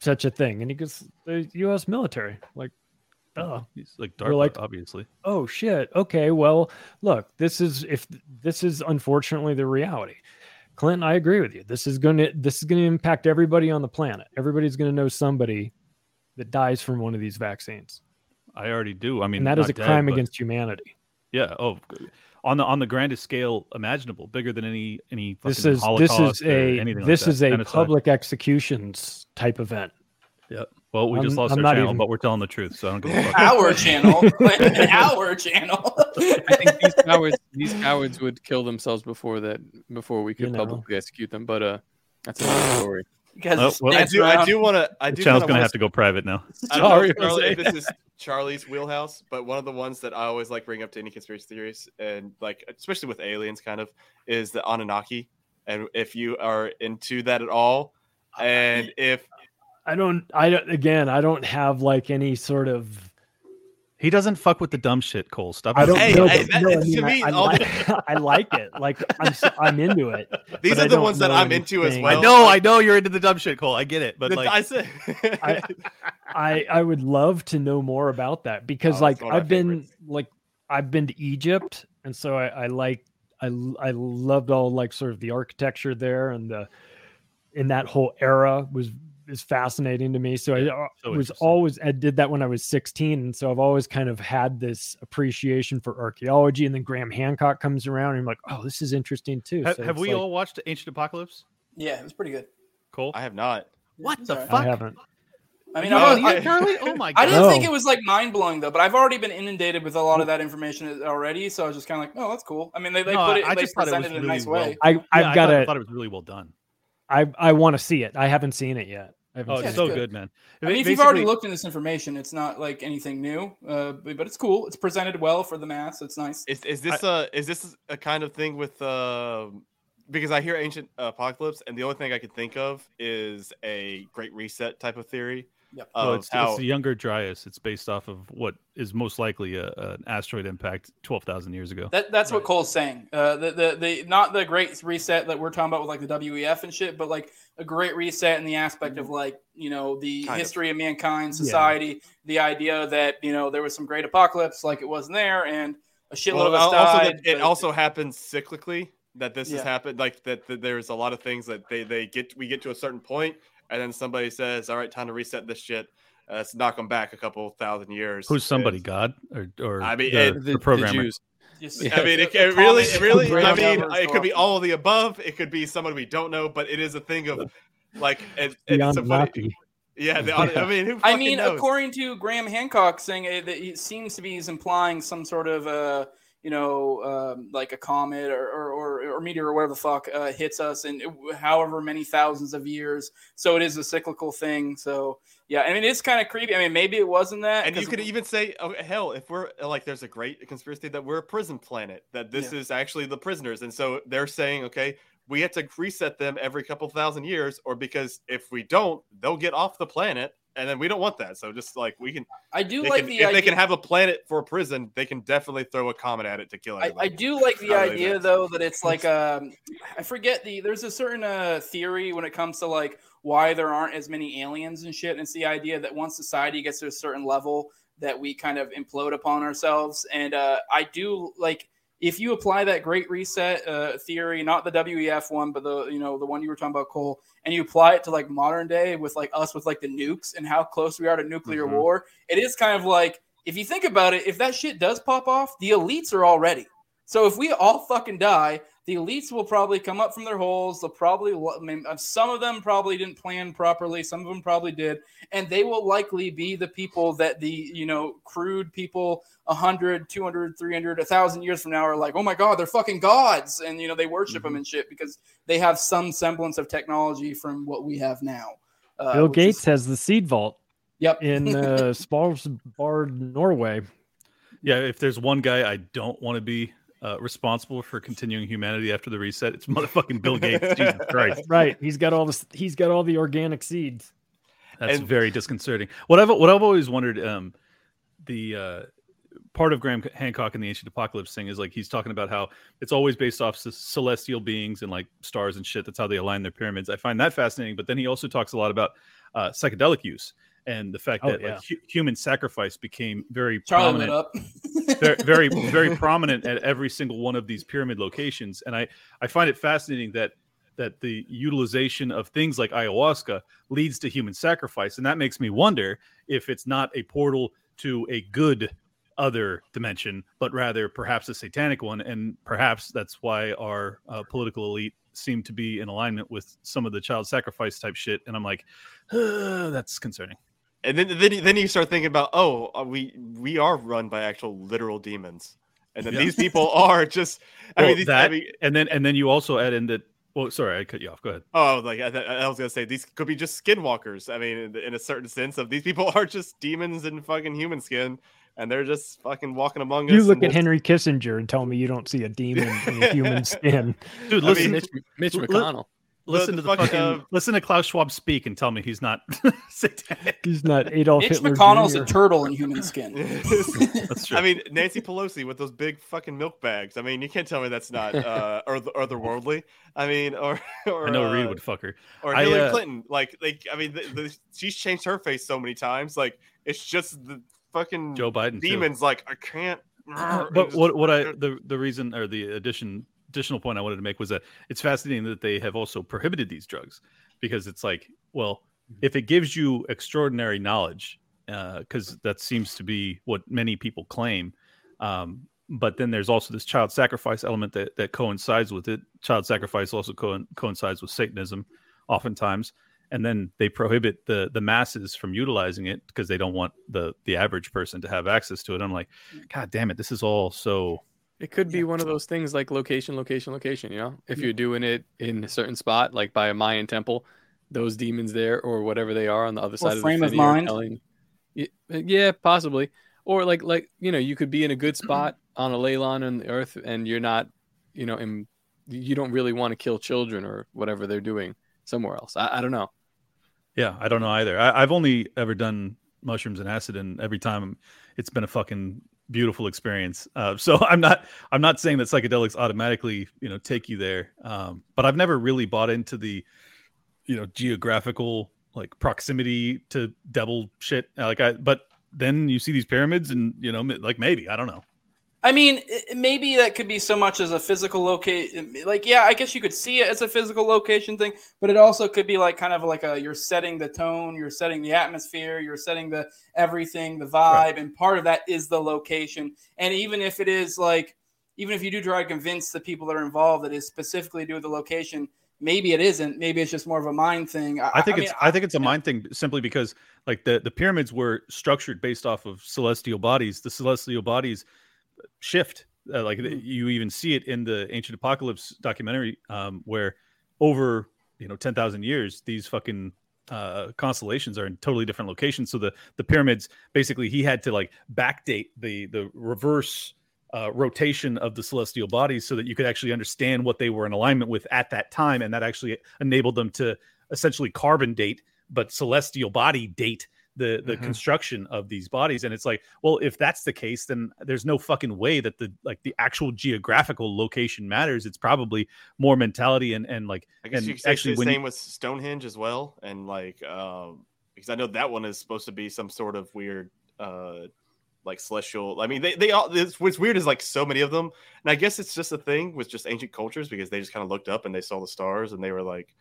such a thing? And he goes, the U.S. military. Like, oh, he's like You're like- obviously. oh shit okay well look this is if this is unfortunately the reality clinton i agree with you this is to this is to impact everybody on the planet everybody's to know somebody that dies from one of these vaccines I already do. I mean, and that is a dead, crime but- against humanity Yeah. Oh, on the on the grandest scale imaginable, bigger than any any. this fucking is this Holocaust is or a anything like this that. is a Genocide. public executions type event Yeah. Well, we just I'm- lost I'm our not channel, even- but we're telling the truth, so I don't give a fuck. our channel, our channel. I think these cowards, these cowards would kill themselves before that, before we could You know. publicly execute them. But uh, that's another story. You guys Oh, well, I dance do. I do want to. I the do. channel's gonna wanna have to go private now. I don't Sorry, if, Charlie, if this is Charlie's wheelhouse, but one of the ones that I always like bring up to any conspiracy theories, and like especially with aliens, kind of, is the Anunnaki. And if you are into that at all, and if i don't i don't again i don't have like any sort of He doesn't fuck with the dumb shit, Cole. Stop. I don't Hey, know. hey, that- no, I, to mean, I- me, I, all like, the- I like it. Like I'm, s- I'm into it. these are the ones that I'm into as well. I know, I know you're into the dumb shit, Cole. I get it, but the- like, I said, I, I I would love to know more about that because Oh, like it's one of my I've been favorites. like I've been to Egypt and so I, I like I l- I loved all like sort of the architecture there and the in that whole era was is fascinating to me. So I uh, so was always I did that when I was 16 and so I've always kind of had this appreciation for archaeology and then Graham Hancock comes around and I'm like, "Oh, this is interesting too." have, So have we like- all watched Ancient Apocalypse? Yeah, it was pretty good. Cool. I have not. what It's the alright. I fuck? haven't. I mean, You I, haven't I, Charlie? Oh my god! I didn't think it was like mind blowing though, but I've already been inundated with a lot of that information already, so I was just kind of like, oh, that's cool. I mean, they, they No, put it, I they just thought it was it in a really nice well- way. I I've I got thought, I to thought it was really well done. I I want to see it. I haven't seen it yet. I Oh, it's Yeah, so good, good. man. I mean, if you've already looked in this information, it's not like anything new, uh, but, but it's cool. It's presented well for the mass. It's nice. Is is this a is this a kind of thing with uh because I hear ancient apocalypse and the only thing I could think of is a great reset type of theory Yep. Well, it's, how it's the younger Dryas. It's based off of what is most likely a, an asteroid impact twelve thousand years ago. That, that's what Cole's saying. Uh, the, the the not the great reset that we're talking about with like the WEF and shit, but like a great reset in the aspect of like you know the Kind history of mankind, society, the idea that you know there was some great apocalypse like it wasn't there, and a shitload well, of us also died. it but- also happens cyclically that this has happened like that, that there's a lot of things that they they get we get to a certain point and then somebody says all right time to reset this shit uh, let's knock them back a couple thousand years Who's somebody? And- God or or I mean, the, it- the, The, the programmer? Jews. just- I mean, it, it really, it really. I mean, it could be all of the above. It could be someone we don't know, but it is a thing of like it, it's so funny. Anunnaki. Yeah, the, I mean, who I mean, knows? according to Graham Hancock, saying it, that it seems to be he's implying some sort of uh, you know, um, like a comet or or, or, or meteor or whatever the fuck uh, hits us in however many thousands of years. So it is a cyclical thing. So yeah, I mean, it's kind of creepy. I mean, maybe it wasn't that. and you could even say, oh, hell, if we're like, there's a great conspiracy that we're a prison planet, that this is actually the prisoners, and so they're saying, okay, we have to reset them every couple thousand years, or because if we don't, they'll get off the planet, and then we don't want that. So just like we can, I do like can- the if idea. they can have a planet for a prison, they can definitely throw a comet at it to kill I, everybody. I do like the really idea though that it's like um I forget the there's a certain uh theory when it comes to like why there aren't as many aliens and shit and it's the idea that once society gets to a certain level that we kind of implode upon ourselves and uh I do like if you apply that great reset uh, theory, not the WEF one, but the you know the one you were talking about, Cole, and you apply it to like modern day with like us with like the nukes and how close we are to nuclear Mhm. war, it is kind of like if you think about it, if that shit does pop off, the elites are already. So if we all fucking die, the elites will probably come up from their holes. They'll probably, I mean, uh, some of them probably didn't plan properly. Some of them probably did. And they will likely be the people that the, you know, crude people 100, 200, 300, 1,000 years from now are like, oh my God, they're fucking gods. And, you know, they worship them and shit because they have some semblance of technology from what we have now. Uh, Bill Gates is- has the seed vault Yep. in uh, Svalbard, Norway. Yeah, if there's one guy I don't want to be uh, responsible for continuing humanity after the reset, it's motherfucking Bill Gates. Jesus Christ, Right, he's got all this. He's got all the organic seeds. that's And- very disconcerting. What I've what I've always wondered, um, the uh, part of Graham Hancock in the Ancient Apocalypse thing is like he's talking about how it's always based off c- celestial beings and like stars and shit. That's how they align their pyramids. I find that fascinating. But then he also talks a lot about uh, psychedelic use and the fact Oh, that yeah. like, hu- human sacrifice became very Charlie prominent up. very very very prominent at every single one of these pyramid locations and i i find it fascinating that that the utilization of things like ayahuasca leads to human sacrifice and that makes me wonder if it's not a portal to a good other dimension but rather perhaps a satanic one and perhaps that's why our uh, political elite seem to be in alignment with some of the child sacrifice type shit and i'm like "Uh, that's concerning And then then you- then you start thinking about oh uh, we we are run by actual literal demons, and then Yeah. these people are just I Well, mean these, that I mean, and then and then you also add in that well sorry i cut you off go ahead oh like I, th- I was gonna say these could be just skinwalkers. I mean in, in a certain sense of these people are just demons in fucking human skin, and they're just fucking walking among us. You look at we'll- Henry Kissinger and tell me you don't see a demon in a human skin. dude I listen mean, Mitch, Mitch McConnell. Listen the to the fucking, fucking uh, listen to klaus schwab speak and tell me he's not satanic He's not Adolf Mitch Hitler. McConnell's Jr. a turtle in human skin. that's true I mean, Nancy Pelosi with those big fucking milk bags. I mean, you can't tell me that's not uh, or otherworldly. I mean, or or i know reed uh, would fuck her or I, Hillary uh, Clinton. Like, like I mean, the, the, she's changed her face so many times. Like, it's just the fucking joe biden too. demons. Like, I can't. but what what i the the reason or the addition additional point i wanted to make was that it's fascinating that they have also prohibited these drugs because it's like well mm-hmm. if it gives you extraordinary knowledge uh, because that seems to be what many people claim um, but then there's also this child sacrifice element that, that coincides with it. Child sacrifice also co- coincides with satanism oftentimes. And then they prohibit the the masses from utilizing it because they don't want the the average person to have access to it. I'm like mm. god damn it this is all so It could be one of those things like location, location, location. You know, if you're doing it in a certain spot, like by a Mayan temple, those demons there or whatever they are on the other side of the frame of mind. telling. Yeah, possibly. Or like like you know, you could be in a good spot on a ley line on the earth, and you're not, you know, in, you don't really want to kill children or whatever they're doing somewhere else. I, I don't know. yeah i don't know either I, i've only ever done mushrooms and acid and every time it's been a fucking beautiful experience. Uh, so i'm not i'm not saying that psychedelics automatically you know take you there um, but i've never really bought into the you know geographical like proximity to devil shit. Like i but then you see these pyramids and you know like maybe i don't know I mean, maybe that could be so much as a physical location. Like, yeah, I guess you could see it as a physical location thing, but it also could be like kind of like a you're setting the tone, you're setting the atmosphere, you're setting the everything, the vibe, and part of that is the location. And even if it is like, even if you do try to convince the people that are involved that is specifically to do with the location, maybe it isn't. Maybe it's just more of a mind thing. I think mean, it's I think it's a mind thing simply because like the the pyramids were structured based off of celestial bodies. The celestial bodies shift. Uh, like Mm-hmm. you even see it in the Ancient Apocalypse documentary, um, where over you know ten thousand years, these fucking uh, constellations are in totally different locations. So the the pyramids basically he had to like backdate the the reverse uh, rotation of the celestial bodies so that you could actually understand what they were in alignment with at that time, and that actually enabled them to essentially carbon date, but celestial body date the the Mhm. construction of these bodies. And it's like, well, if that's the case, then there's no fucking way that the like the actual geographical location matters. It's probably more mentality and and like I guess you could say actually the same you, with Stonehenge as well, and like um, because I know that one is supposed to be some sort of weird, uh, like celestial. I mean, they they all. It's, what's weird is like so many of them, and I guess it's just a thing with just ancient cultures because they just kind of looked up and they saw the stars and they were like,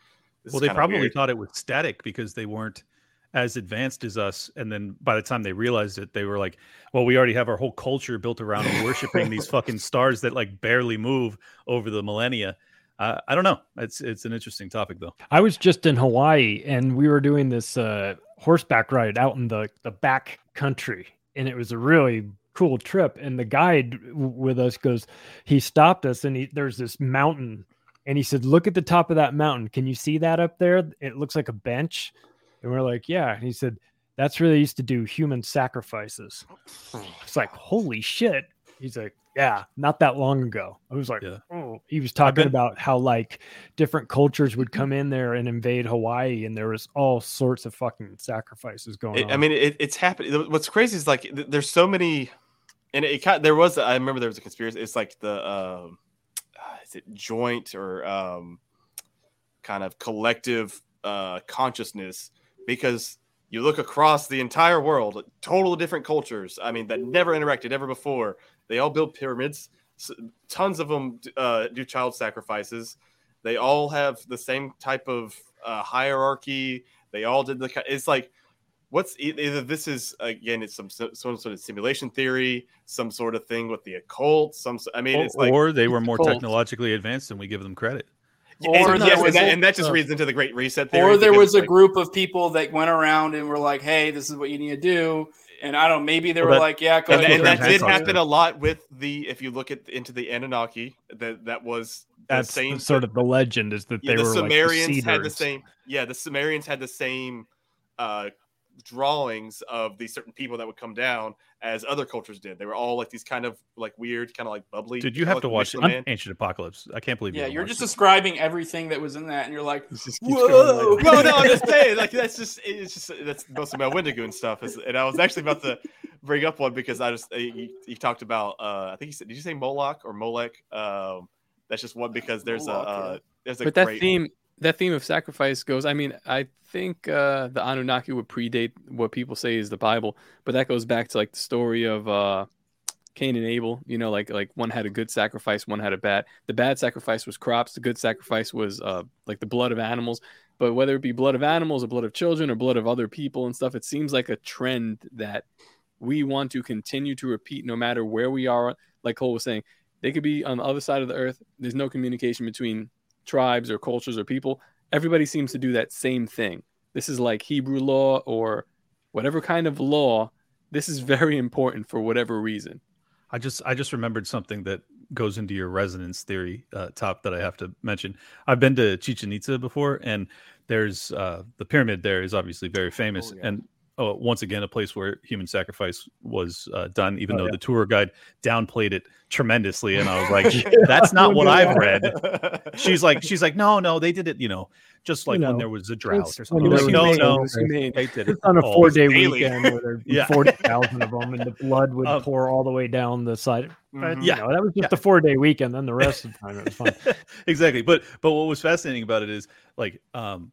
this well, they probably weird. thought it was static because they weren't as advanced as us, and then by the time they realized it, they were like, "Well, we already have our whole culture built around worshiping these fucking stars that like barely move over the millennia." Uh, I don't know. It's it's an interesting topic though. I was just in Hawaii and we were doing this uh, horseback ride out in the, the back country. And it was a really cool trip. And the guide w- with us goes, he stopped us and he, there's this mountain. And he said, Look at the top of that mountain. Can you see that up there? It looks like a bench. And we're like, Yeah. And he said, That's where they used to do human sacrifices. It's like, Holy shit. He's like, Yeah, not that long ago. I was like, Yeah. Oh, he was talking been- about how like different cultures would come in there and invade Hawaii, and there was all sorts of fucking sacrifices going It- on. I mean, it, it's happening. What's crazy is like th- there's so many, and it kind there was. I remember there was a conspiracy. It's like the um, uh, is it joint or um, kind of collective uh, consciousness because you look across the entire world, total different cultures. I mean, that never interacted ever before. They all build pyramids. Tons of them uh, do child sacrifices. They all have the same type of uh, hierarchy. They all did the. It's like what's either this is again it's some some sort of simulation theory, some sort of thing with the occult. Some I mean, Or, it's like or they were more technologically advanced than we give them credit. Or Or there yes, and, that, a- and that just uh, reads into the Great Reset theory. Or there was a like, group of people that went around and were like, "Hey, this is what you need to do." And I don't. Maybe they were that- like, "Yeah, go and, ahead." and that did happen did. a lot with the if you look at into the Anunnaki that that was the That's same sort of the legend is that yeah, they the were Sumerians like the had the same yeah the Sumerians had the same uh drawings of these certain people that would come down as other cultures did. They were all like these kind of like weird, kind of like bubbly. Did you kinda have to watch Michelin Man. Ancient Apocalypse. I can't believe you Yeah, haven't you're just it. describing everything that was in that, and you're like, This just keeps going "Whoa!" like- no, no, I'm just saying, like that's just it's just that's mostly my Wendigo and stuff. Is, and I was actually about to bring up one because I just you, you talked about uh I think you said did you say Moloch or Molech? Um, that's just one because there's Moloch, a uh, yeah. there's a but that great theme that theme of sacrifice goes i mean i think uh the anunnaki would predate what people say is the bible but that goes back to like the story of uh cain and abel you know like like one had a good sacrifice one had a bad. The bad sacrifice was crops the good sacrifice was uh like the blood of animals but whether it be blood of animals or blood of children or blood of other people and stuff it seems like a trend that we want to continue to repeat no matter where we are. Like cole was saying they could be on the other side of the earth. There's no communication between tribes or cultures or people, everybody seems to do that same thing. This is like Hebrew law or whatever kind of law. This is very important for whatever reason. I just I just remembered something that goes into your resonance theory uh, top that I have to mention. I've been to Chichen Itza before, and there's uh, the pyramid there is obviously very famous, Oh, yeah. and oh, once again a place where human sacrifice was uh, done, even Oh, though yeah. the tour guide downplayed it tremendously, and I was like, that's not what I've read. She's like, she's like, no, no, they did it, you know, just like when know, there was a drought or something. when like, no, no, it was humane. they did it on a four day weekend where there'd be Yeah. 40,000 of them and the blood would Um, pour all the way down the side. But, you Yeah. know, that was just Yeah. the four day weekend. Then the rest of the time it was fun. exactly but but what was fascinating about it is like um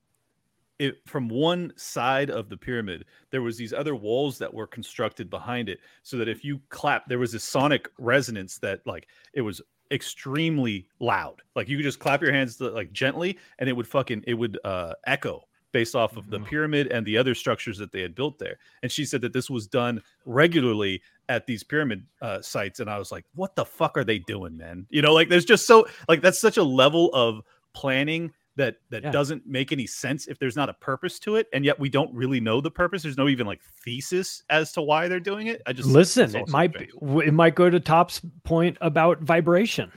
it from one side of the pyramid there was these other walls that were constructed behind it so that if you clap there was this sonic resonance that like it was extremely loud. Like you could just clap your hands like gently and it would fucking it would uh echo based off of the pyramid and the other structures that they had built there. And she said that this was done regularly at these pyramid uh, sites and i was like what the fuck are they doing man? You know like there's just so like that's such a level of planning that that Yeah. doesn't make any sense if there's not a purpose to it and yet we don't really know the purpose there's no even like thesis as to why they're doing it i just Listen, it might be, it might go to Top's point about vibration.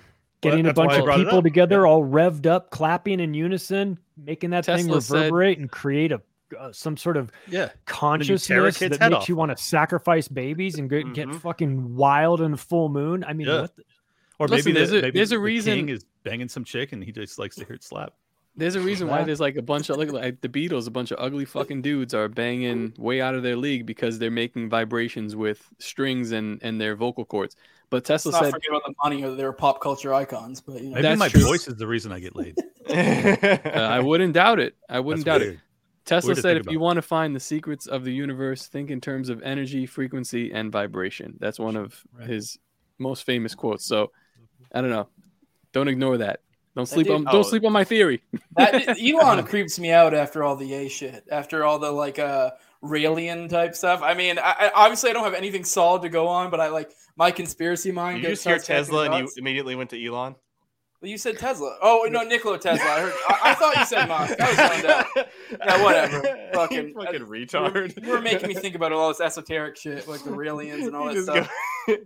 Well, Getting a bunch of people together, Yeah. all revved up, clapping in unison, making that thing Tesla said- reverberate and create a uh, some sort of yeah consciousness kid's that makes off. you want to sacrifice babies and get, get Mhm. fucking wild in a full moon. I mean, Yeah. what the, or Listen, maybe there's the, a- maybe there's a the reason- king is banging some chick and he just likes to hear it slap There's a reason why there's like a bunch of like, like the Beatles, a bunch of ugly fucking dudes are banging way out of their league because they're making vibrations with strings and and their vocal cords. But Tesla Let's not said forget about the money or they're pop culture icons. But you know, maybe That's my true. voice is the reason i get laid uh, I wouldn't doubt it. I wouldn't That's doubt weird. it. Tesla said if you about. want to find the secrets of the universe, think in terms of energy, frequency, and vibration. That's one of Right. his most famous quotes. So I don't know. Don't ignore that. Don't sleep dude- on don't Oh. sleep on my theory. that, Elon creeps me out after all the A shit. After all the like uh Raelian type stuff. I mean, I, I, obviously I don't have anything solid to go on, but I like my conspiracy mind. You gets just hear Tesla and you immediately went to Elon. You said Tesla. Oh no, Nikola Tesla. I heard. I, I thought you said Musk. I was zoned out. Yeah, whatever. Fucking, fucking You were, retard. you were making me think about all this esoteric shit, like the Raelians and all that stuff.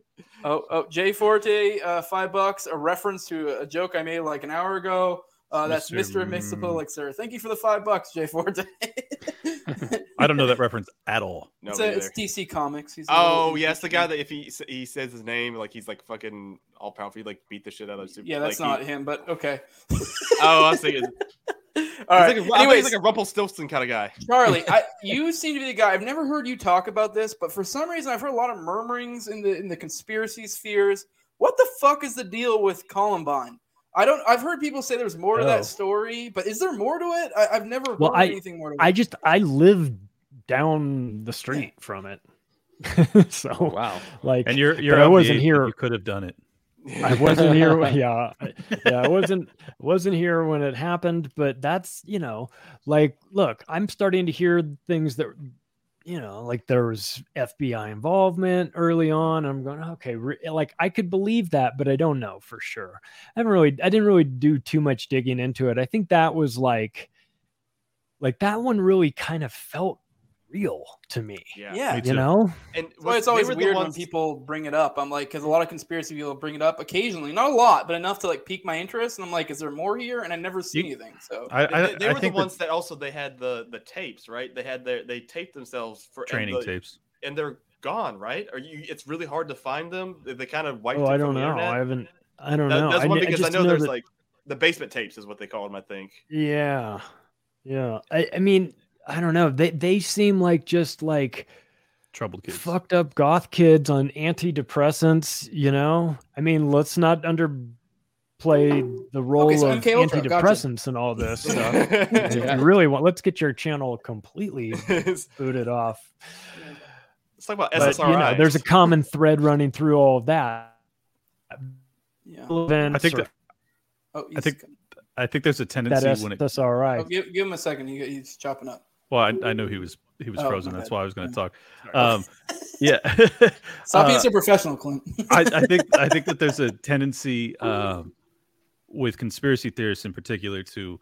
Oh, oh, Jay Forte, uh, five bucks, a reference to a joke I made like an hour ago. Uh, that's Mr. Mr. Mystical Sir. Thank you for the five bucks, Jay Forte. I don't know that reference at all. No, it's, a, it's. DC Comics. He's Oh little- yes, the guy that if he he says his name like he's like fucking all powerful, he like beat the shit out of super. Yeah, that's like, not he- him, but okay. Oh, I was thinking. All He's like a, I thought Anyways, he's like a Rumpelstiltskin kind of guy. Charlie, I, you seem to be the guy. I've never heard you talk about this, but for some reason, I've heard a lot of murmurings in the in the conspiracy spheres. What the fuck is the deal with Columbine? I don't. I've heard people say there's more to Oh. that story, but is there more to it? I, I've never Well, heard I anything more to I just I live down the street from it. so oh, Wow. like And you're you're I wasn't age here. You could have done it. I wasn't here. Yeah, yeah, I wasn't wasn't here when it happened. But that's you know, like, look, I'm starting to hear things that, you know, like there was FBI involvement early on. I'm going, okay, re- like I could believe that, but I don't know for sure. I haven't really, I didn't really do too much digging into it. I think that was like, like that one really kind of felt real to me. Yeah, Yeah. You know, and That's why it's always were the weird when people bring it up. I'm like, because a lot of conspiracy people bring it up occasionally, not a lot, but enough to like pique my interest. And I'm like, is there more here? And I never see You- anything. So I, They, I, they- they I were the think that ones that also they had the the tapes, right? They had their they taped themselves for and training the- tapes. and they're gone, right? Are you? It's really hard to find them. They, they kind of wiped. oh, I don't know. internet. I haven't. I don't That- know. That's I, one kn- I because I, just know, there's that- like the basement tapes is what they call them. I think. Yeah. Yeah. I, I mean, I don't know. They they seem like just like Troubled kids. fucked up goth kids on antidepressants, you know? I mean, let's not underplay the role so of MK Ultra, gotcha. antidepressants and all this stuff. if Yeah. you really want, let's get your channel completely booted off. Let's booted off. talk about But, SSRI. you know, there's a common thread running through all of that. yeah. I think or that Oh, I think I think there's a that tendency S- when it. that's all right. Oh, give, give him a second. He, he's chopping up. Well, I, I know he was he was Oh, frozen. That's why I was going to talk. Um, yeah. Stop being Uh, so professional, Clint. I, I think I think that there's a tendency um, with conspiracy theorists in particular to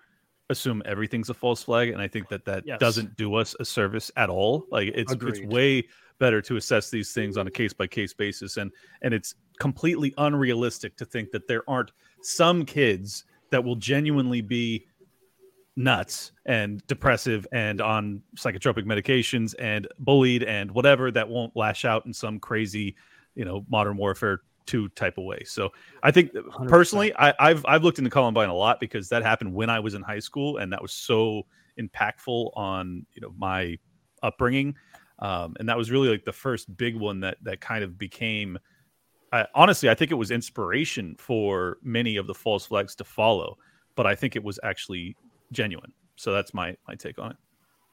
assume everything's a false flag, and I think that that Yes. doesn't do us a service at all. Like it's it's way better to assess these things on a case by case basis, and and it's completely unrealistic to think that there aren't some kids that will genuinely be nuts and depressive and on psychotropic medications and bullied and whatever that won't lash out in some crazy you know modern warfare 2 type of way so i think 100%. personally I, i've i've looked into columbine a lot because that happened when i was in high school and that was so impactful on you know my upbringing um, and that was really like the first big one that that kind of became I, honestly i think it was inspiration for many of the false flags to follow but i think it was actually genuine so that's my my take on it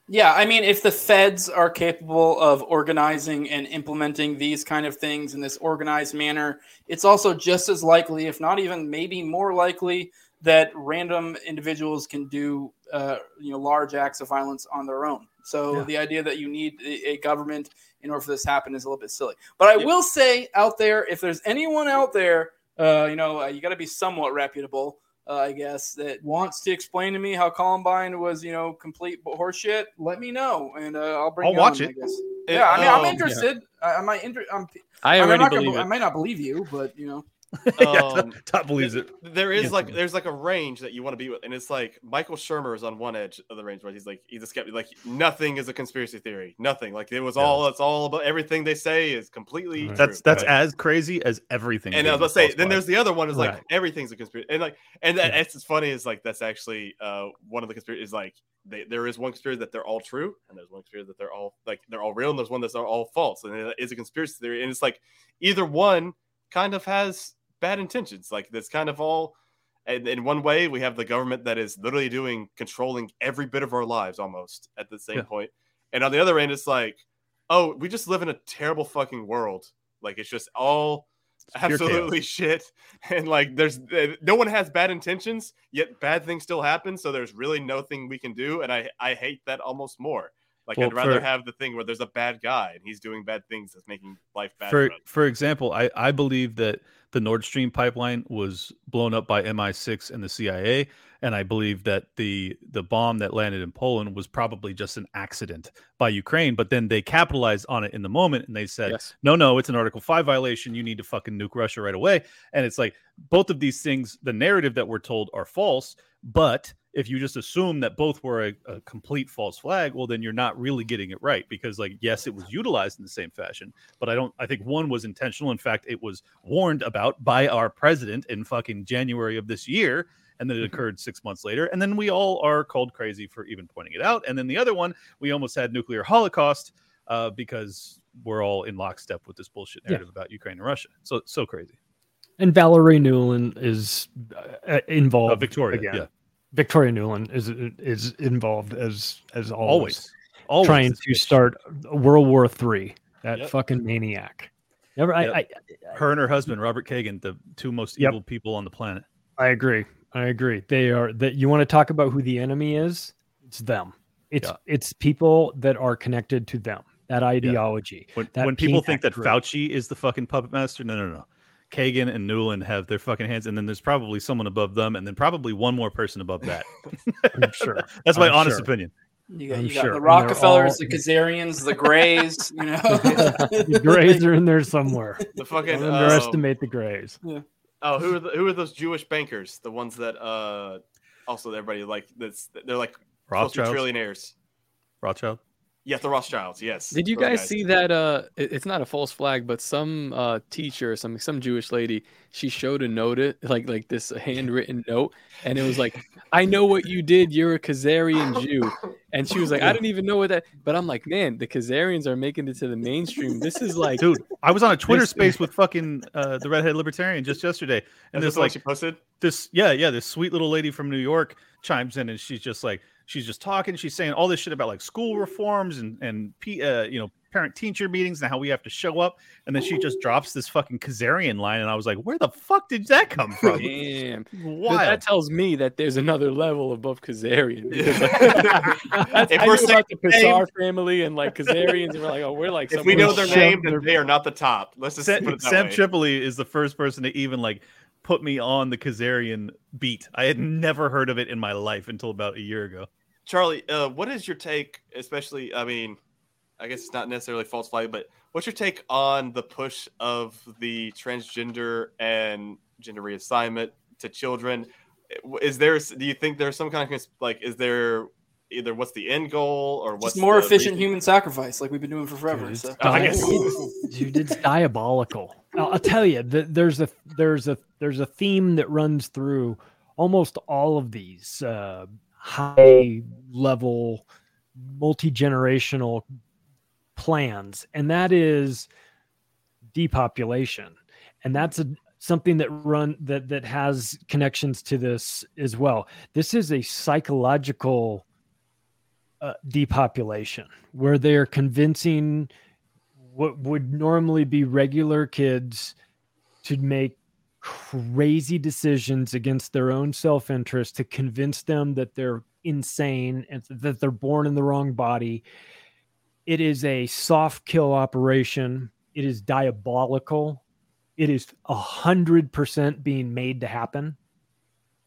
Yeah, I mean, if the feds are capable of organizing and implementing these kind of things in this organized manner, it's also just as likely, if not even maybe more likely, that random individuals can do, uh, you know, large acts of violence on their own. So Yeah. the idea that you need a, government in order for this to happen is a little bit silly. But I will say out there, if there's anyone out there, uh, you know, uh, you got to be somewhat reputable. Uh, I guess that wants to explain to me how Columbine was, you know, complete horseshit. Let me know, and uh, I'll bring. I'll you watch on, it. I guess. It- yeah, I mean, I'm um, interested. I, I might. Inter- I'm, I I, mean, I'm already not gonna believe I it. might not believe you, but you know. yeah, Um, top believes it There is Yes, like there's like a range that you want to be with, and it's like Michael Shermer is on one edge of the range where he's like he's a skeptic, like nothing is a conspiracy theory, nothing. Like it was Yeah. all it's all about everything they say is completely Right. that's true. that's Right. as crazy as everything and I was being about to say, then flag. there's the other one is like Right. everything's a conspiracy, and like and that Yeah. it's as funny as like that's actually uh one of the conspiracy is like they, there is one conspiracy that they're all true, and there's one conspiracy that they're all like they're all real, and there's one that's all false, and it is a conspiracy theory, and it's like either one kind of has bad intentions, like that's kind of all. And in one way, we have the government that is literally doing controlling every bit of our lives almost at the same Yeah. point. And on the other end, it's like, oh, we just live in a terrible fucking world. Like it's just all pure absolutely shit. And like there's uh, no one has bad intentions, yet bad things still happen. So there's really nothing we can do. And I I hate that almost more. Like Well, I'd rather for- have the thing where there's a bad guy and he's doing bad things that's making life bad. for for for example, I I believe that the Nord Stream pipeline was blown up by MI6 and the CIA, and I believe that the the bomb that landed in Poland was probably just an accident by Ukraine. But then they capitalized on it in the moment, and they said, Yes. "No, no, it's an Article Five violation. You need to fucking nuke Russia right away." And it's like both of these things, the narrative that we're told are false, but if you just assume that both were a, a complete false flag, well, then you're not really getting it right because, like, yes, it was utilized in the same fashion, but I don't. I think one was intentional. In fact, it was warned about by our president in fucking January of this year, and then it occurred six months later, and then we all are called crazy for even pointing it out. And then the other one, we almost had nuclear holocaust uh, because we're all in lockstep with this bullshit Yeah. narrative about Ukraine and Russia. So so crazy. And Valerie Nuland is uh, involved. Uh, Victoria, again. yeah. Victoria Nuland is is involved as as always, Always. Trying to start World War Three. That Yep. fucking maniac. Never. Yep. I, I her and her husband Robert Kagan, the two most Yep. evil people on the planet. I agree. I agree. They are that you want to talk about who the enemy is? It's them. It's Yeah. it's people that are connected to them. That ideology. When, that when people think that group. Fauci is the fucking puppet master, no, no, no. Kagan and Nuland have their fucking hands, and then there's probably someone above them, and then probably one more person above that. I'm sure. That's my I'm honest sure. opinion. You got, you got sure. the Rockefellers, all- the Khazarians, the Greys. You know, the Greys are in there somewhere. The fucking Don't underestimate the Greys. Oh, who are the, who are those Jewish bankers? The ones that uh also everybody like that's they're like supposed to be Rothschilds? trillionaires. Rothschild. Yes, the Rothschilds. Yes. Did you those guys see that? Uh, it's not a false flag, but some uh teacher, some some Jewish lady, she showed a note, it like like this handwritten note, and it was like, "I know what you did. You're a Khazarian Jew," and she was like, "I didn't even know what that." But I'm like, man, the Khazarians are making it to the mainstream. This is like, Dude, I was on a Twitter This- space with fucking uh, the redhead libertarian just yesterday, and Is this like like she posted? this yeah yeah this sweet little lady from new york chimes in and she's just like she's just talking she's saying all this shit about like school reforms and and P, uh, you know parent teacher meetings and how we have to show up and then she just drops this fucking khazarian line and i was like where the fuck did that come from damn. Wild. that tells me that there's another level above Khazarian. because, Yeah. That's, If I we're about the Pissar family and like Khazarians, and we're like, oh, we're like, If we know their name, then they are not the top. Let's just Sam, put it that Sam way. Tripoli is the first person to even like put me on the Khazarian beat. I had never heard of it in my life until about a year ago. Charlie, uh, what is your take, especially? I mean, I guess it's not necessarily false flag, but what's your take on the push of the transgender and gender reassignment to children? Is there? Do you think there's some kind of like? Is there either what's the end goal or what's just more the efficient reason? human sacrifice, like we've been doing for forever. Dude, so. it's, I guess- dude, it's diabolical. I'll, I'll tell you, th- there's a there's a there's a theme that runs through almost all of these uh, high level, multi generational plans, and that is depopulation, and that's a something that run that that has connections to this as well. This is a psychological uh, depopulation where they're convincing what would normally be regular kids to make crazy decisions against their own self-interest to convince them that they're insane and that they're born in the wrong body. It is a soft kill operation. It is diabolical. It is a hundred percent being made to happen.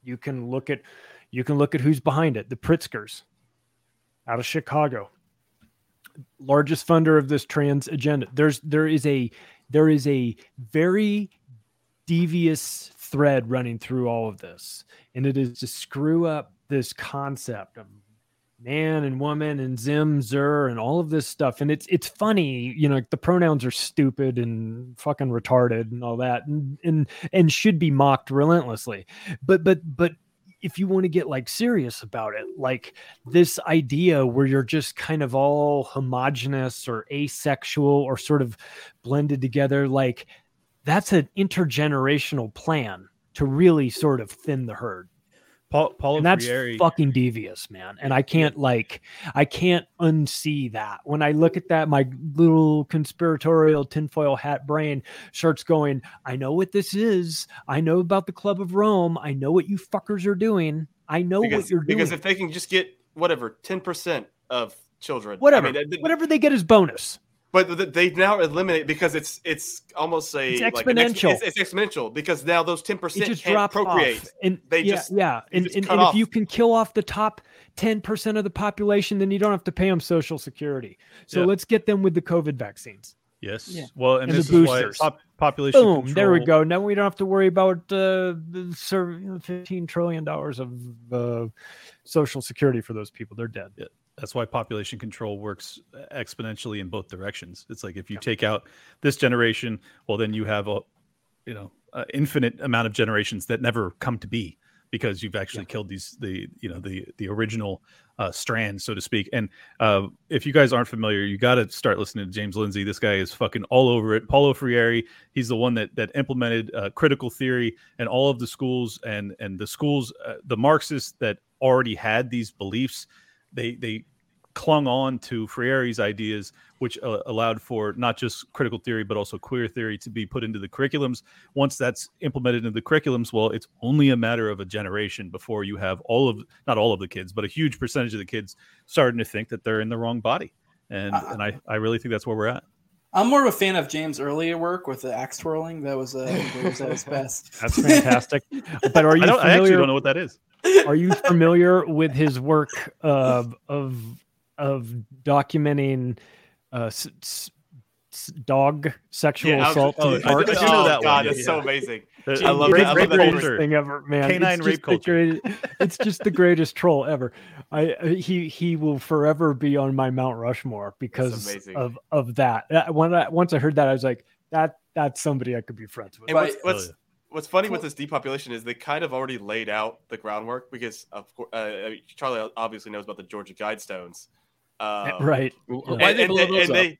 You can look at you can look at who's behind it. The pritzkers out of Chicago, largest funder of this trans agenda. There's there is a there is a very devious thread running through all of this, and it is to screw up this concept of man and woman and zim zer and all of this stuff. And it's it's funny, you know, the pronouns are stupid and fucking retarded and all that, and and and should be mocked relentlessly. But but but if you want to get like serious about it, like this idea where you're just kind of all homogenous or asexual or sort of blended together, like that's an intergenerational plan to really sort of thin the herd. Paul Paulo And that's Freire- fucking devious, man. And I can't like I can't unsee that. When I look at that, my little conspiratorial tinfoil hat brain starts going, I know what this is. I know about the Club of Rome. I know what you fuckers are doing. I know what because, you're doing. because if they can just get whatever ten percent of children. I Whatever, mean, whatever they get is bonus. But they now eliminate because it's it's almost a It's like ex- exponential. it's, it's exponential because now those ten percent just can't procreate. off, and They yeah, just- yeah, and, just and, and if you can kill off the top ten percent of the population, then you don't have to pay them Social Security. So Yeah. let's get them with the COVID vaccines. Yes. Yeah. Well, and, And the this is why boosters. pop- population Boom! There we go. Now we don't have to worry about uh, the fifteen trillion dollars of uh, Social Security for those people. They're dead. Yeah, that's why population control works exponentially in both directions. It's like if you take out this generation, well, then you have a, you know, a infinite amount of generations that never come to be because you've actually killed these the you know the the original uh, strand, so to speak. And uh, if you guys aren't familiar, you got to start listening to James Lindsay. This guy is fucking all over it. Paulo Freire, he's the one that that implemented uh, critical theory and all of the schools and and the schools, uh, the Marxists that already had these beliefs, they they clung on to Freire's ideas, which uh, allowed for not just critical theory but also queer theory to be put into the curriculums. Once that's implemented in the curriculums, well, it's only a matter of a generation before you have all of not all of the kids, but a huge percentage of the kids starting to think that they're in the wrong body. And Uh, and I I really think that's where we're at. I'm more of a fan of James' earlier work with the axe twirling. That was, uh, that was at his best. That's fantastic. but are you I, don't, I actually don't know what that is. are you familiar with his work of of of documenting uh, s- s- s- dog sexual Yeah, I was- assault? oh, in I parks? do know oh, that God, one, that's yeah. so amazing. The- I love rape- that. I love the that greatest thing ever, man. Canine it's rape just the culture. great- it's just the greatest troll ever. I I- he he will forever be on my Mount Rushmore because of of that. Uh, When I, once I heard that, I was like, that that's somebody I could be friends with. And what's Right. what's, yeah. what's funny with this depopulation is they kind of already laid out the groundwork because of course uh, Charlie obviously knows about the Georgia Guidestones. Um, right. Why And, they blow and, those and up? they,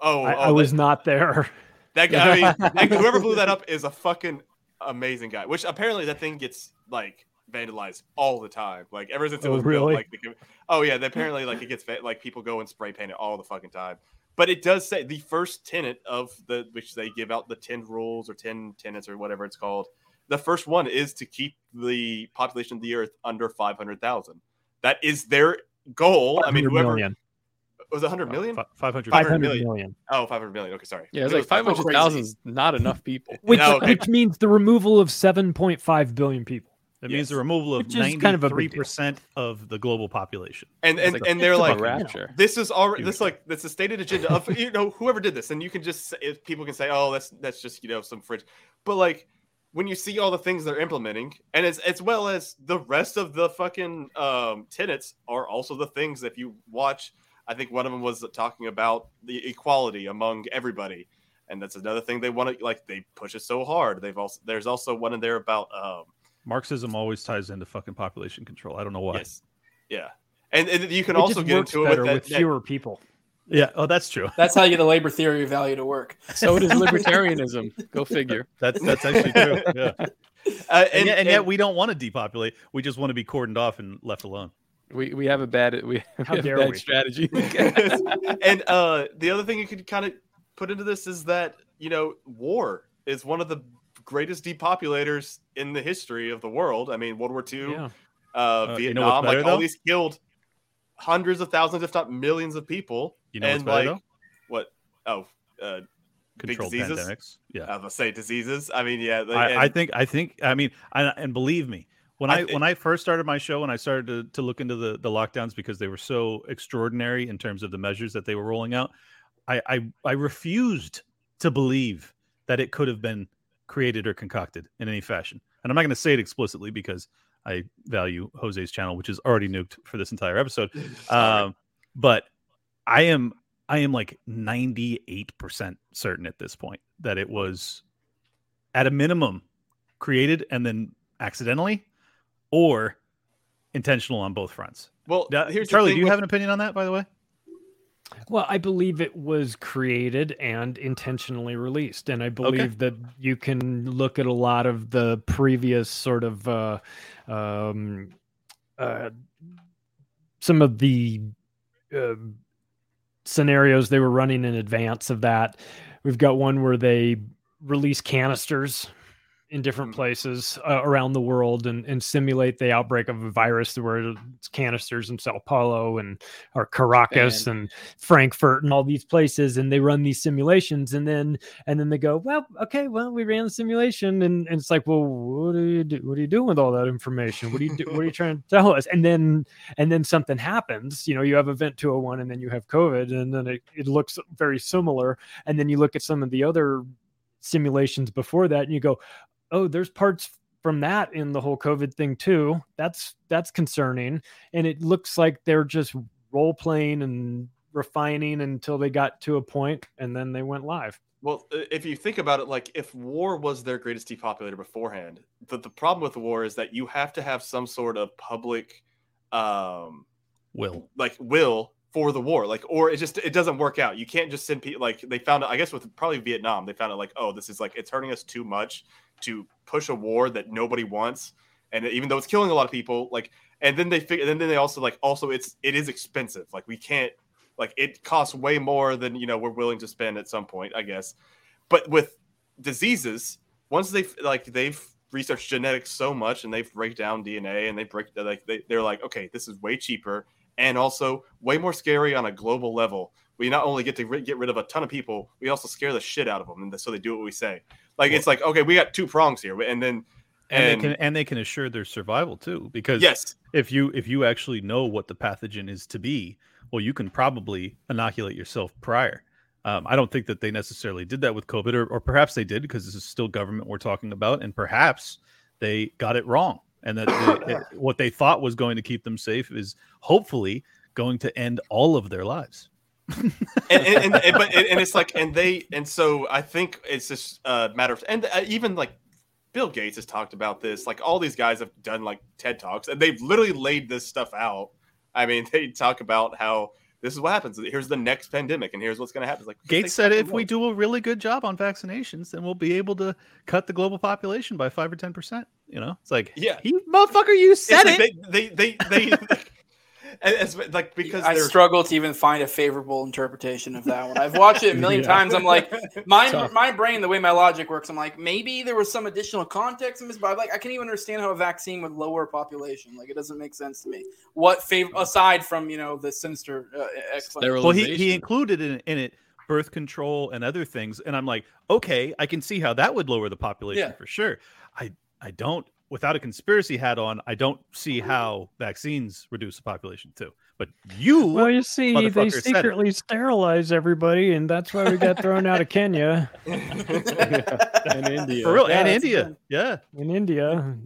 oh, I, oh, I was that, not there. that guy. I mean, that- whoever blew that up is a fucking amazing guy. Which apparently that thing gets like vandalized all the time. Like ever since it Oh, was really? built, like oh yeah, apparently like it gets like people go and spray paint it all the fucking time. But it does say the first tenet of the which they give out the ten rules or ten tenets or whatever it's called. The first one is to keep the population of the earth under five hundred thousand. That is their goal. I mean, 500 whoever million. was it hundred uh, million? Five hundred. 500 million. million. Oh, 500 million. Okay, sorry. Yeah, it's It like was five hundred crazy. is not enough people. Which, No, okay. which means the removal of 7.5 billion people. That Yes. means the removal of Which is kind of a ninety-three big deal. percent of the global population. And and, like- and they're like, rapture. this is already Huge. this like that's a stated agenda of you know whoever did this, and you can just if people can say, oh, that's that's just you know some fridge, but like when you see all the things they're implementing, and as as well as the rest of the fucking um, tenets are also the things that if you watch, I think one of them was talking about the equality among everybody. And that's another thing they want to like. They push it so hard. They've also there's also one in there about um, Marxism always ties into fucking population control. I don't know why. Yes. Yeah. And, and you can It also get works into it with, that, with that- fewer people. Yeah. Oh, that's true. That's how you get the labor theory of value to work. So does libertarianism. Go figure. That's that's actually true. Yeah. uh, And, and, yet, and yet and- we don't want to depopulate. We just want to be cordoned off and left alone. We we have a bad we, we How have dare a bad we. strategy. and uh, the other thing you could kind of put into this is that you know war is one of the greatest depopulators in the history of the world. I mean, World War II, Yeah. uh, Uh, you know what's Vietnam, like better, all these killed hundreds of thousands, if not millions, of people. You know and what's better, like what? Oh, uh, big Control diseases. pandemics. Yeah. I was say diseases. I mean, yeah. I, I think I think I mean I, and believe me when I I, when I first started my show and I started to, to look into the, the lockdowns because they were so extraordinary in terms of the measures that they were rolling out I, I I refused to believe that it could have been created or concocted in any fashion and I'm not going to say it explicitly because I value Jose's channel which is already nuked for this entire episode um, but I am I am like 98% certain at this point that it was at a minimum created and then accidentally or intentional on both fronts. well, Now, here's Charlie, do you with- have an opinion on that by the way? Well, I believe it was created and intentionally released, and I believe that you can look at a lot of the previous sort of uh, um, uh, some of the uh, scenarios they were running in advance of that. We've got one where they release canisters in different places uh, around the world and, and simulate the outbreak of a virus where it's canisters in Sao Paulo and or Caracas and Frankfurt and all these places and they run these simulations and then and then they go well okay well we ran the simulation and, and it's like well what do you do what are you doing with all that information? What do you do what are you trying to tell us? And then and then something happens you know you have event 201 and then you have covid and then it, it looks very similar and then you look at some of the other simulations before that and you go oh there's parts from that in the whole covid thing too that's that's concerning and it looks like they're just role playing and refining until they got to a point and then they went live Well, if you think about it, like if war was their greatest depopulator beforehand, the, the problem with war is that you have to have some sort of public um Will. like will for the war. Like or it just it doesn't work out. You can't just send people like they found out I guess with probably Vietnam, they found out like, oh, this is like it's hurting us too much to push a war that nobody wants. And even though it's killing a lot of people, like and then they figure and then they also like also it's it is expensive. Like we can't like it costs way more than you know we're willing to spend at some point i guess but with diseases once they've like they've researched genetics so much and they break down dna and they break like they, they're like okay this is way cheaper and also way more scary on a global level we not only get to ri- get rid of a ton of people we also scare the shit out of them and so they do what we say. Like it's like okay we got two prongs here and then and, and, they can and they can assure their survival too because yes. if you if you actually know what the pathogen is to be well you can probably inoculate yourself prior. Um, i don't think that they necessarily did that with covid or, or perhaps they did because this is still government we're talking about and perhaps they got it wrong and that they- it- what they thought was going to keep them safe is hopefully going to end all of their lives and, and, and, but and, and it's like and they and so I think it's just a matter of and uh, even like Bill Gates has talked about this. Like all these guys have done like TED talks and they've literally laid this stuff out. I mean, they talk about how this is what happens. Here's the next pandemic, and here's what's going to happen. It's like Gates said if we do a really good job on vaccinations, then we'll be able to cut the global population by five or ten percent. You know, it's like, Yeah. he motherfucker, you said like it. They they they. they and it's like because I struggle to even find a favorable interpretation of that one. I've watched it a million Yeah. times. I'm like, my Tough. my brain, the way my logic works, I'm like, maybe there was some additional context in this, but I'm like, I can't even understand how a vaccine would lower population. Like, it doesn't make sense to me. What favor aside from you know the sinister uh, explanation? Well, he, he included in, in it birth control and other things, and I'm like, okay, I can see how that would lower the population Yeah. for sure. I I don't, without a conspiracy hat on, I don't see how vaccines reduce the population too. But you, well you see they motherfucker said it. secretly sterilize everybody and that's why we got thrown out of kenya and India. for real, Yeah, and India, good. yeah. in india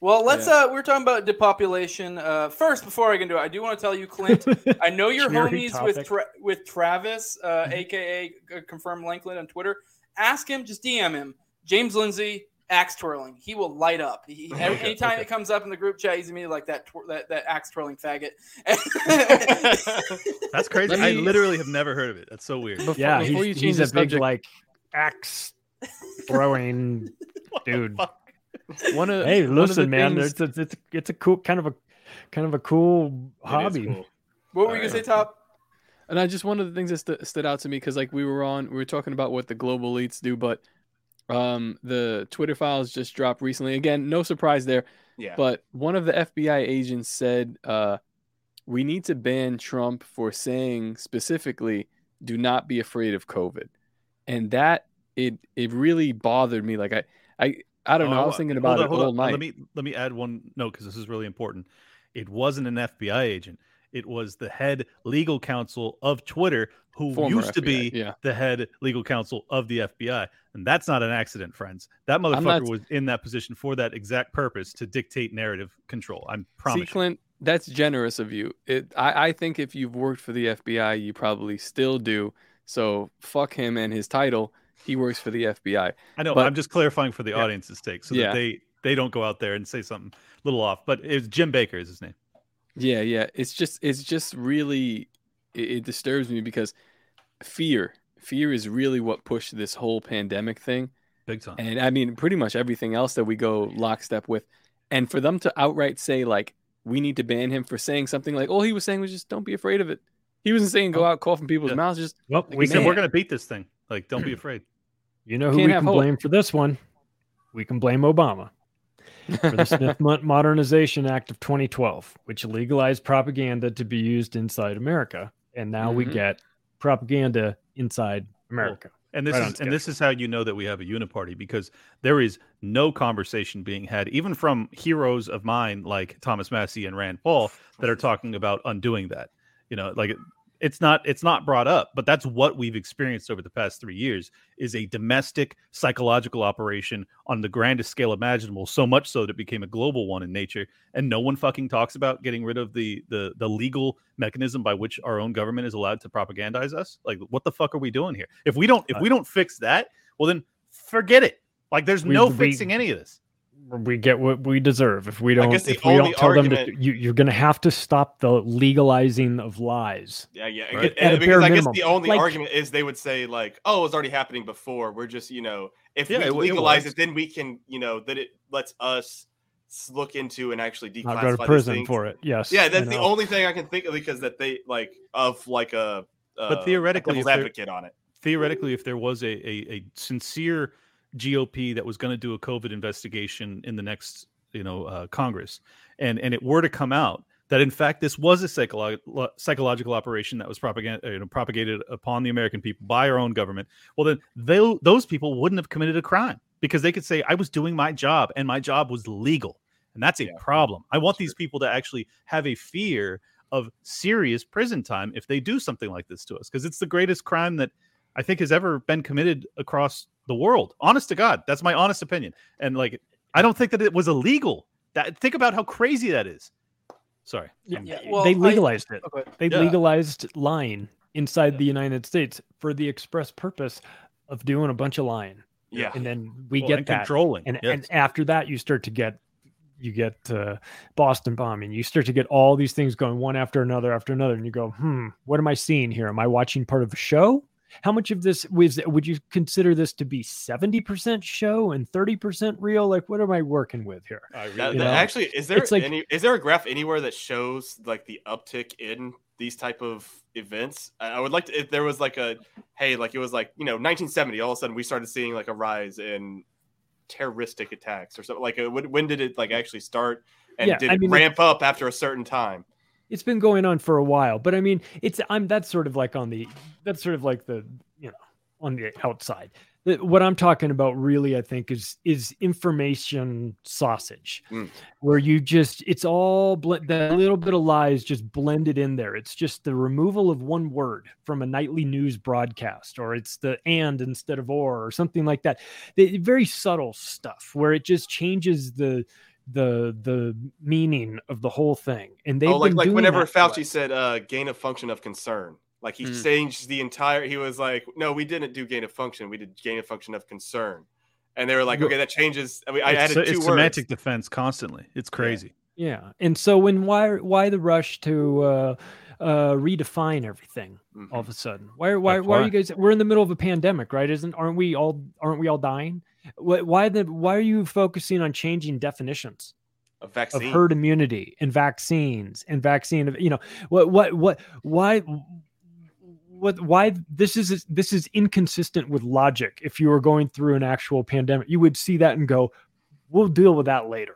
Well, let's. uh We're talking about depopulation. Uh, first, before I can do it, I do want to tell you, Clint. I know you're Cheery homies with. Tra- with Travis, uh, aka uh, confirmed Lankland on Twitter. Ask him, just DM him. James Lindsay, axe twirling. He will light up. He, every, Okay, anytime okay. it comes up in the group chat, he's immediately like that twir- that that axe twirling faggot. That's crazy. Let I literally have never heard of it. That's so weird. Before, yeah before you he's, change he's the a big like axe throwing dude one of hey one of the listen man things- it's a, it's, a, it's a cool kind of a kind of a cool It is hobby cool. what were you gonna say, Top? And I just one of the things that stu- stood out to me because like we were on, we were talking about what the global elites do, but um, the Twitter files just dropped recently. Again, no surprise there. Yeah. But one of the FBI agents said, uh, "We need to ban Trump for saying specifically, do not be afraid of COVID," and that it it really bothered me. Like I I I don't know. I was thinking about Oh, it on, hold all night. Let me let me add one note because this is really important. It wasn't an FBI agent. It was the head legal counsel of Twitter, who Former used to be yeah. the head legal counsel of the FBI, and that's not an accident, friends. That motherfucker not- was in that position for that exact purpose to dictate narrative control. I'm See, promise. you. Clint, that's generous of you. It, I, I think if you've worked for the FBI, you probably still do. So fuck him and his title. He works for the FBI. I know. but- I'm just clarifying for the Yeah. audience's sake, so Yeah. that they they don't go out there and say something a little off. But it's Jim Baker is his name. Yeah, yeah. It's just, it's just really, it, it disturbs me because fear, fear is really what pushed this whole pandemic thing. Big time. And I mean, pretty much everything else that we go lockstep with. And for them to outright say, like, we need to ban him for saying something like, all he was saying was just don't be afraid of it. He wasn't saying go out coughing people's Yeah. mouths. Just well we we said can we're gonna beat this thing. Like, don't be afraid. you know who Can't we can hope. blame for this one we can blame Obama for the Smith Modernization Act of 2012, which legalized propaganda to be used inside America. And now we Mhm. get propaganda inside America. And this Right is and this is how you know that we have a uniparty because there is no conversation being had, even from heroes of mine like Thomas Massie and Rand Paul, that are talking about undoing that. You know, like it- it's not it's not brought up, but that's what we've experienced over the past three years is a domestic psychological operation on the grandest scale imaginable. So much so that it became a global one in nature, and no one fucking talks about getting rid of the the the legal mechanism by which our own government is allowed to propagandize us. Like, what the fuck are we doing here? If we don't if uh, we don't fix that, well then forget it. Like, there's We- no we- fixing any of this. We get what we deserve. If we don't, guess the if we only don't tell them argument- that you, you're going to have to stop the legalizing of lies. Yeah, yeah. Right. and- At a because I guess minimum. the only Like- argument is they would say like, "Oh, it was already happening before. We're just, you know, if Yeah, we it wa- it legalize it, then we can, you know, that it lets us look into and actually declassify Not go to prison things. for it. Yes. Yeah, that's the know. only thing I can think of because that they like of like a. Uh, But theoretically, devil's if there- advocate on it. theoretically, if there was a, a, a sincere GOP that was going to do a COVID investigation in the next, you know, uh, Congress, and and it were to come out that in fact this was a psycholo- psychological operation that was propaganda, you know, propagated upon the American people by our own government, well then they, those people wouldn't have committed a crime because they could say I was doing my job and my job was legal, and that's a problem. I want these people to actually have a fear of serious prison time if they do something like this to us because it's the greatest crime that I think has ever been committed across the world. Honest to God, that's my honest opinion. And like, I don't think that it was illegal. That think about how crazy that is. Sorry. Yeah, Yeah, well, they I- legalized it. okay. They Yeah. legalized lying inside the United States for the express purpose of doing a bunch of lying. Yeah. And then we Well, get and that. controlling. And yes. and after that, you start to get you get uh, Boston bombing. You start to get all these things going one after another after another, and you go, hmm, what am I seeing here? Am I watching part of a show? How much of this was would you consider this to be seventy percent show and thirty percent real? Like, what am I working with here? That- that- actually, is there It's like- any? Is there a graph anywhere that shows like the uptick in these type of events? I I would like to. If there was like a, hey, like it was like you know 1970, all of a sudden we started seeing like a rise in terroristic attacks or something. Like, uh, when, when did it like actually start? And Yeah, did I it mean, ramp up after a certain time? It's been going on for a while but i mean it's i'm that's sort of like on the that's sort of like the you know on the outside. What i'm talking about really i think is is information sausage Mm. where you just it's all ble- that little bit of lies just blended in there. It's just the removal of one word from a nightly news broadcast or it's the and instead of or or something like that. The- very subtle stuff where it just changes the the the meaning of the whole thing and they've oh, like like whenever Fauci said uh, gain of function of concern, like he Mm. changed the entire. He was like, no, we didn't do gain of function. We did gain of function of concern. And they were like, okay, that changes. I mean, I it's, added two it's words. semantic defense constantly. It's crazy. Yeah, and so when why why the rush to uh, uh, redefine everything Mhm. all of a sudden? Why why That's why are you guys? We're in the middle of a pandemic, right? Isn't aren't we all aren't we all dying? Why, why the why are you focusing on changing definitions a of vaccine. herd immunity and vaccines and vaccine? You know what what what why. What? Why this is this is inconsistent with logic. If you were going through an actual pandemic, you would see that and go, "We'll deal with that later."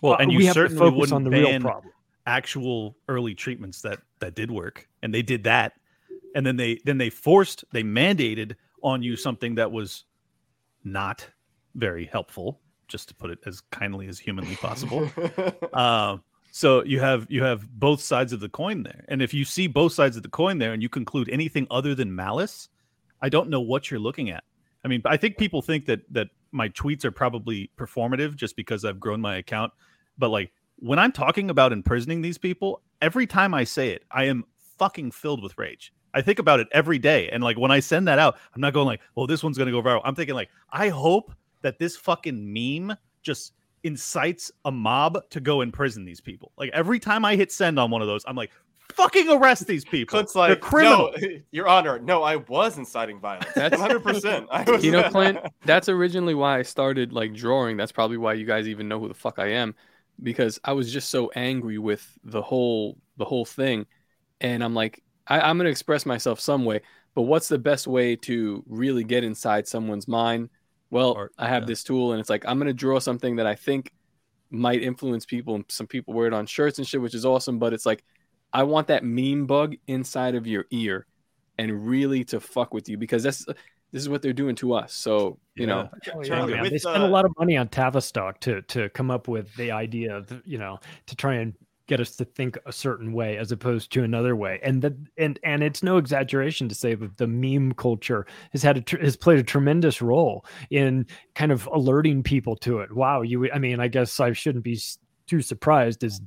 Well, Uh, and you we have to certainly focus wouldn't on the real ban problem. actual early treatments that that did work, and they did that, and then they then they forced they mandated on you something that was not very helpful, just to put it as kindly as humanly possible. uh, so you have you have both sides of the coin there, and if you see both sides of the coin there, and you conclude anything other than malice, I don't know what you're looking at. I mean, I think people think that that my tweets are probably performative just because I've grown my account, but like when I'm talking about imprisoning these people, every time I say it, I am fucking filled with rage. I think about it every day, and like when I send that out, I'm not going like, "Well, this one's gonna go viral." I'm thinking like, I hope that this fucking meme just incites a mob to go imprison these people. Like every time I hit send on one of those, I'm like, "Fucking arrest these people." Clint's They're like, criminals. no, Your Honor, no, I was inciting violence. That's- 100. percent was. You know, Clint, that's originally why I started like drawing. That's probably why you guys even know who the fuck I am, because I was just so angry with the whole the whole thing, and I'm like, I, I'm gonna express myself some way, but what's the best way to really get inside someone's mind well, Or- I have yeah. this tool, and it's like I'm gonna draw something that I think might influence people, and some people wear it on shirts and shit, which is awesome. But it's like I want that meme bug inside of your ear, and really to fuck with you because that's this is what they're doing to us. So you know, Oh, yeah, Charlie, with, they spend uh, a lot of money on Tavistock to to come up with the idea, of, you know, to try and get us to think a certain way as opposed to another way. And that and and it's no exaggeration to say that the meme culture has had a tr- has played a tremendous role in kind of alerting people to it. Wow, you I mean, I guess I shouldn't be too surprised as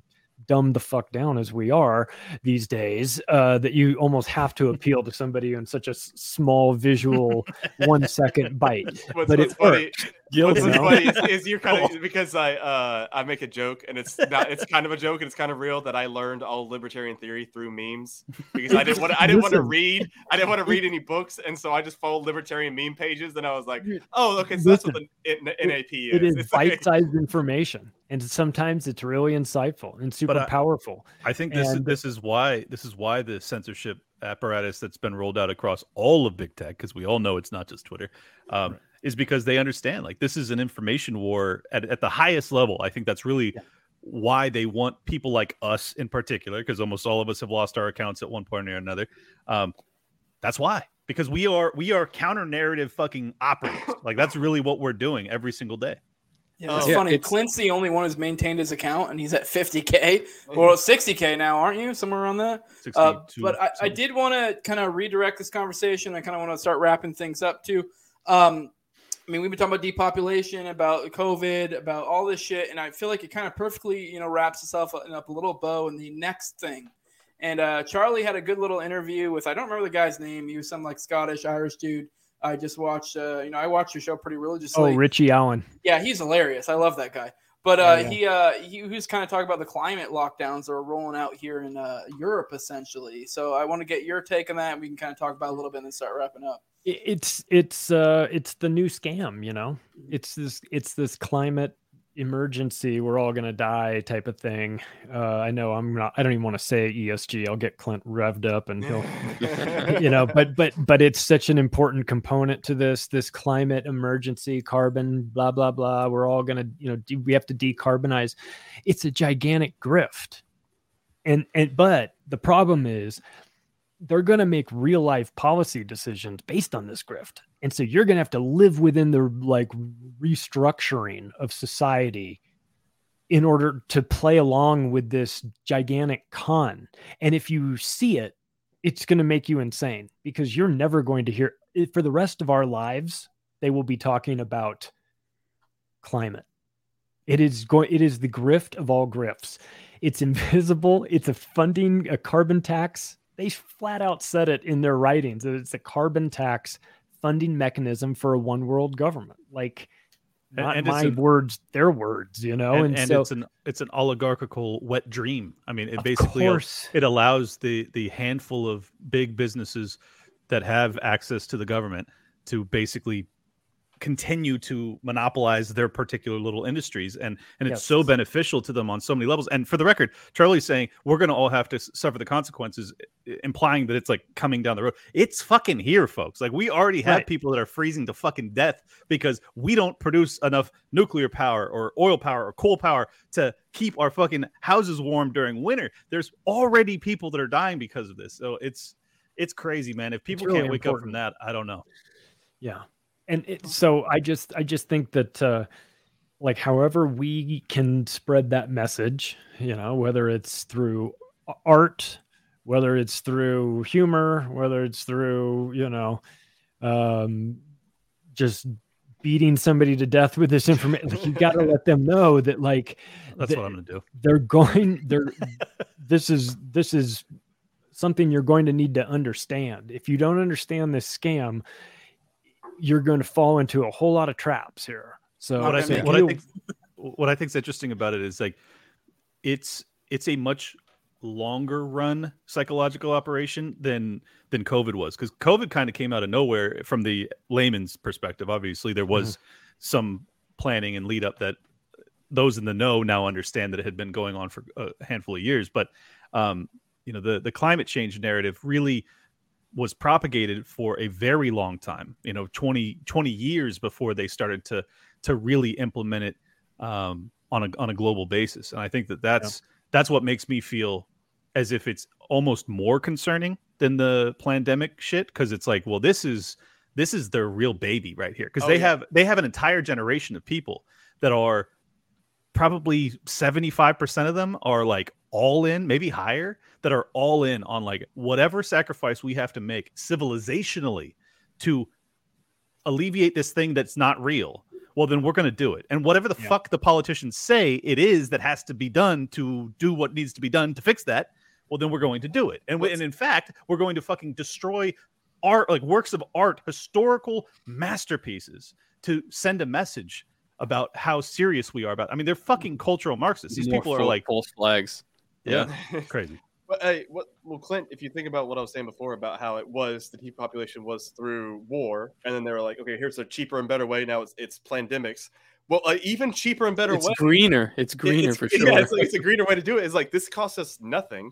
dumb the fuck down as we are these days uh, that you almost have to appeal to somebody in such a s- small visual one second bite What's, but what's it funny, works. What's you know? funny is, is you're kind of because I uh I make a joke and it's not it's kind of a joke and it's kind of real that I learned all libertarian theory through memes because I didn't want I didn't want to read I didn't want to read any books and so I just followed libertarian meme pages and I was like oh okay so that's what the NAP is it is. It's bite-sized information and sometimes it's really insightful and super I- powerful. I think this is And- this is why this is why the censorship apparatus that's been rolled out across all of big tech because we all know it's not just Twitter um, is because they understand like this is an information war at, at the highest level. I think that's really why they want people like us in particular because almost all of us have lost our accounts at one point or another. Um, that's why because we are we are counter narrative fucking operators. like that's really what we're doing every single day. Yeah, it's Yeah, funny. it's- Clint's the only one who's maintained his account, and he's at 50k or 60k now, aren't you? Somewhere around that. Uh, but I, I did want to kind of redirect this conversation. I kind of want to start wrapping things up too. Um, I mean, we've been talking about depopulation, about COVID, about all this shit, and I feel like it kind of perfectly, you know, wraps itself up in a little bow in the next thing. And uh, Charlie had a good little interview with I don't remember the guy's name. He was some like Scottish Irish dude. I just watched, uh, you know, I watched your show pretty religiously. oh richie allen Yeah, he's hilarious. I love that guy. But uh, Yeah, yeah. he uh, he, was kind of talking about the climate lockdowns that are rolling out here in uh, Europe, essentially. So I want to get your take on that. And we can kind of talk about it a little bit and then start wrapping up. It's it's uh it's the new scam you know? It's this it's this climate emergency we're all gonna die type of thing. Uh i know i'm not i don't even want to say esg i'll get clint revved up and he'll you know but but but it's such an important component to this this climate emergency carbon blah blah blah we're all gonna you know de- we have to decarbonize. It's a gigantic grift. And and but the problem is they're going to make real life policy decisions based on this grift. And so you're going to have to live within the like restructuring of society in order to play along with this gigantic con. And if you see it it's going to make you insane because you're never going to hear eh, for the rest of our lives they will be talking about climate. It is going it is the grift of all grifts. It's invisible. It's a funding a carbon tax they flat out said it in their writings that it's a carbon tax funding mechanism for a one world government like not and my an- words their words you know and, and, and so it's an it's an oligarchical wet dream. I mean, it basically course. it allows the the handful of big businesses that have access to the government to basically continue to monopolize their particular little industries and and it's Yes. so beneficial to them on so many levels. And for the record charlie's saying we're going to all have to suffer the consequences implying that it's like coming down the road. It's fucking here folks. Like we already have Right. people that are freezing to fucking death because we don't produce enough nuclear power or oil power or coal power to keep our fucking houses warm during winter. There's already people that are dying because of this. So it's it's crazy man. If people really can't wake up from that i don't know. Yeah and it, so i just i just think that uh like however we can spread that message you know whether it's through art whether it's through humor whether it's through you know um just beating somebody to death with this information like you got to let them know that like that's what i'm going to do. they're going they're this is this is something you're going to need to understand. If you don't understand this scam you're going to fall into a whole lot of traps here so what I so think, what I think, what I think is interesting about it is like, it's it's a much longer run psychological operation than than COVID was because COVID kind of came out of nowhere from the layman's perspective. Obviously, there was some planning and lead up that those in the know now understand that it had been going on for a handful of years. But um, you know, the the climate change narrative really was propagated for a very long time you know 20 20 years before they started to to really implement it um, on a on a global basis and i think that that's that's what makes me feel as if it's almost more concerning than the pandemic shit because it's like well this is this is their real baby right here because Oh, they yeah. have they have an entire generation of people that are probably 75% of them are like all in maybe higher that are all in on like whatever sacrifice we have to make civilizationally to alleviate this thing that's not real well then we're going to do it and whatever the Yeah. fuck the politicians say it is that has to be done to do what needs to be done to fix that well then we're going to do it and, and in fact we're going to fucking destroy art like works of art historical masterpieces to send a message about how serious we are about i mean they're fucking mm. cultural marxists these More people are full- like false flags. Yeah crazy But hey, what? Well, Clint, if you think about what I was saying before about how it was the depopulation was through war, and then they were like, okay, here's a cheaper and better way. Now it's it's pandemics. Well, uh, even cheaper and better way It's way. greener. It's greener it's- for sure. Yeah, it's, like, it's a greener way to do it. It's like this costs us nothing,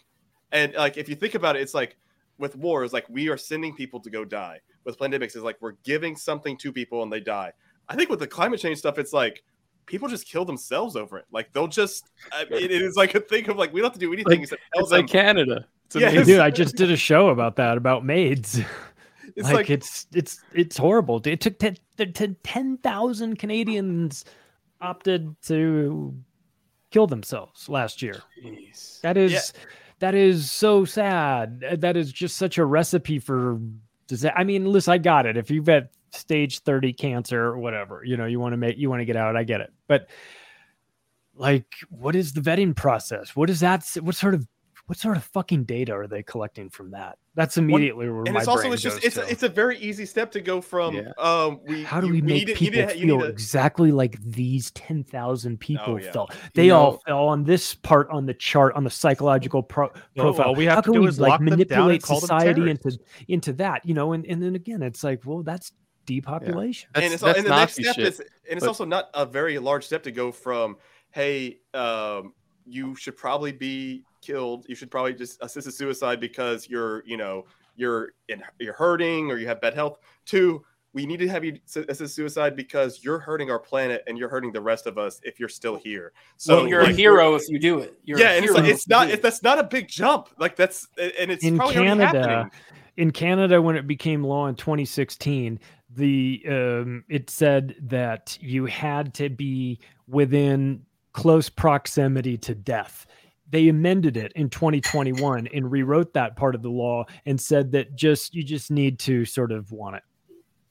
and like if you think about it, it's like with war, it's like we are sending people to go die. With pandemics, it's like we're giving something to people and they die. I think with the climate change stuff, it's like people just kill themselves over it. Like they'll just. I mean, it is like a thing of like we don't have to do anything Like- except tell it's like. Canada. It's Yeah, amazing. Dude, I just did a show about that about maids. It's like, like- it's it's it's horrible. It took 10 10,000 Canadians opted to kill themselves last year. Jeez. That is Yeah. that is so sad. That is just such a recipe for disa- I mean, listen, I got it. If you've got stage 30 cancer or whatever, you know, you want to make you want to get out, I get it. But like what is the vetting process? What is that what sort of what sort of fucking data are they collecting from that? That's immediately where and my it's also brain it's just it's to. a, it's a very easy step to go from Yeah. um we How do we you make need to- you people to- feel to- exactly like these 10,000 people Oh, yeah. felt? You They all know- fell on this part on the chart on the psychological pro- profile. all we have How to can do we is like lock them down and manipulate society into into that, you know? And and then again, it's like, well, that's depopulation. and That's- it's and the next step shit. is and it's but- also not a very large step to go from hey um you should probably be killed you should probably just assist a suicide because you're you know you're in you're hurting or you have bad health to we need to have you s- assist suicide because you're hurting our planet and you're hurting the rest of us if you're still here so So you're a hero if you do it. You're yeah a and it's, hero like, if it's not it, it. that's not a big jump like that's and it's in probably Canada, in Canada, when it became law in 2016, the um, it said that you had to be within close proximity to death. They amended it in 2021 and rewrote that part of the law and said that just you just need to sort of want it.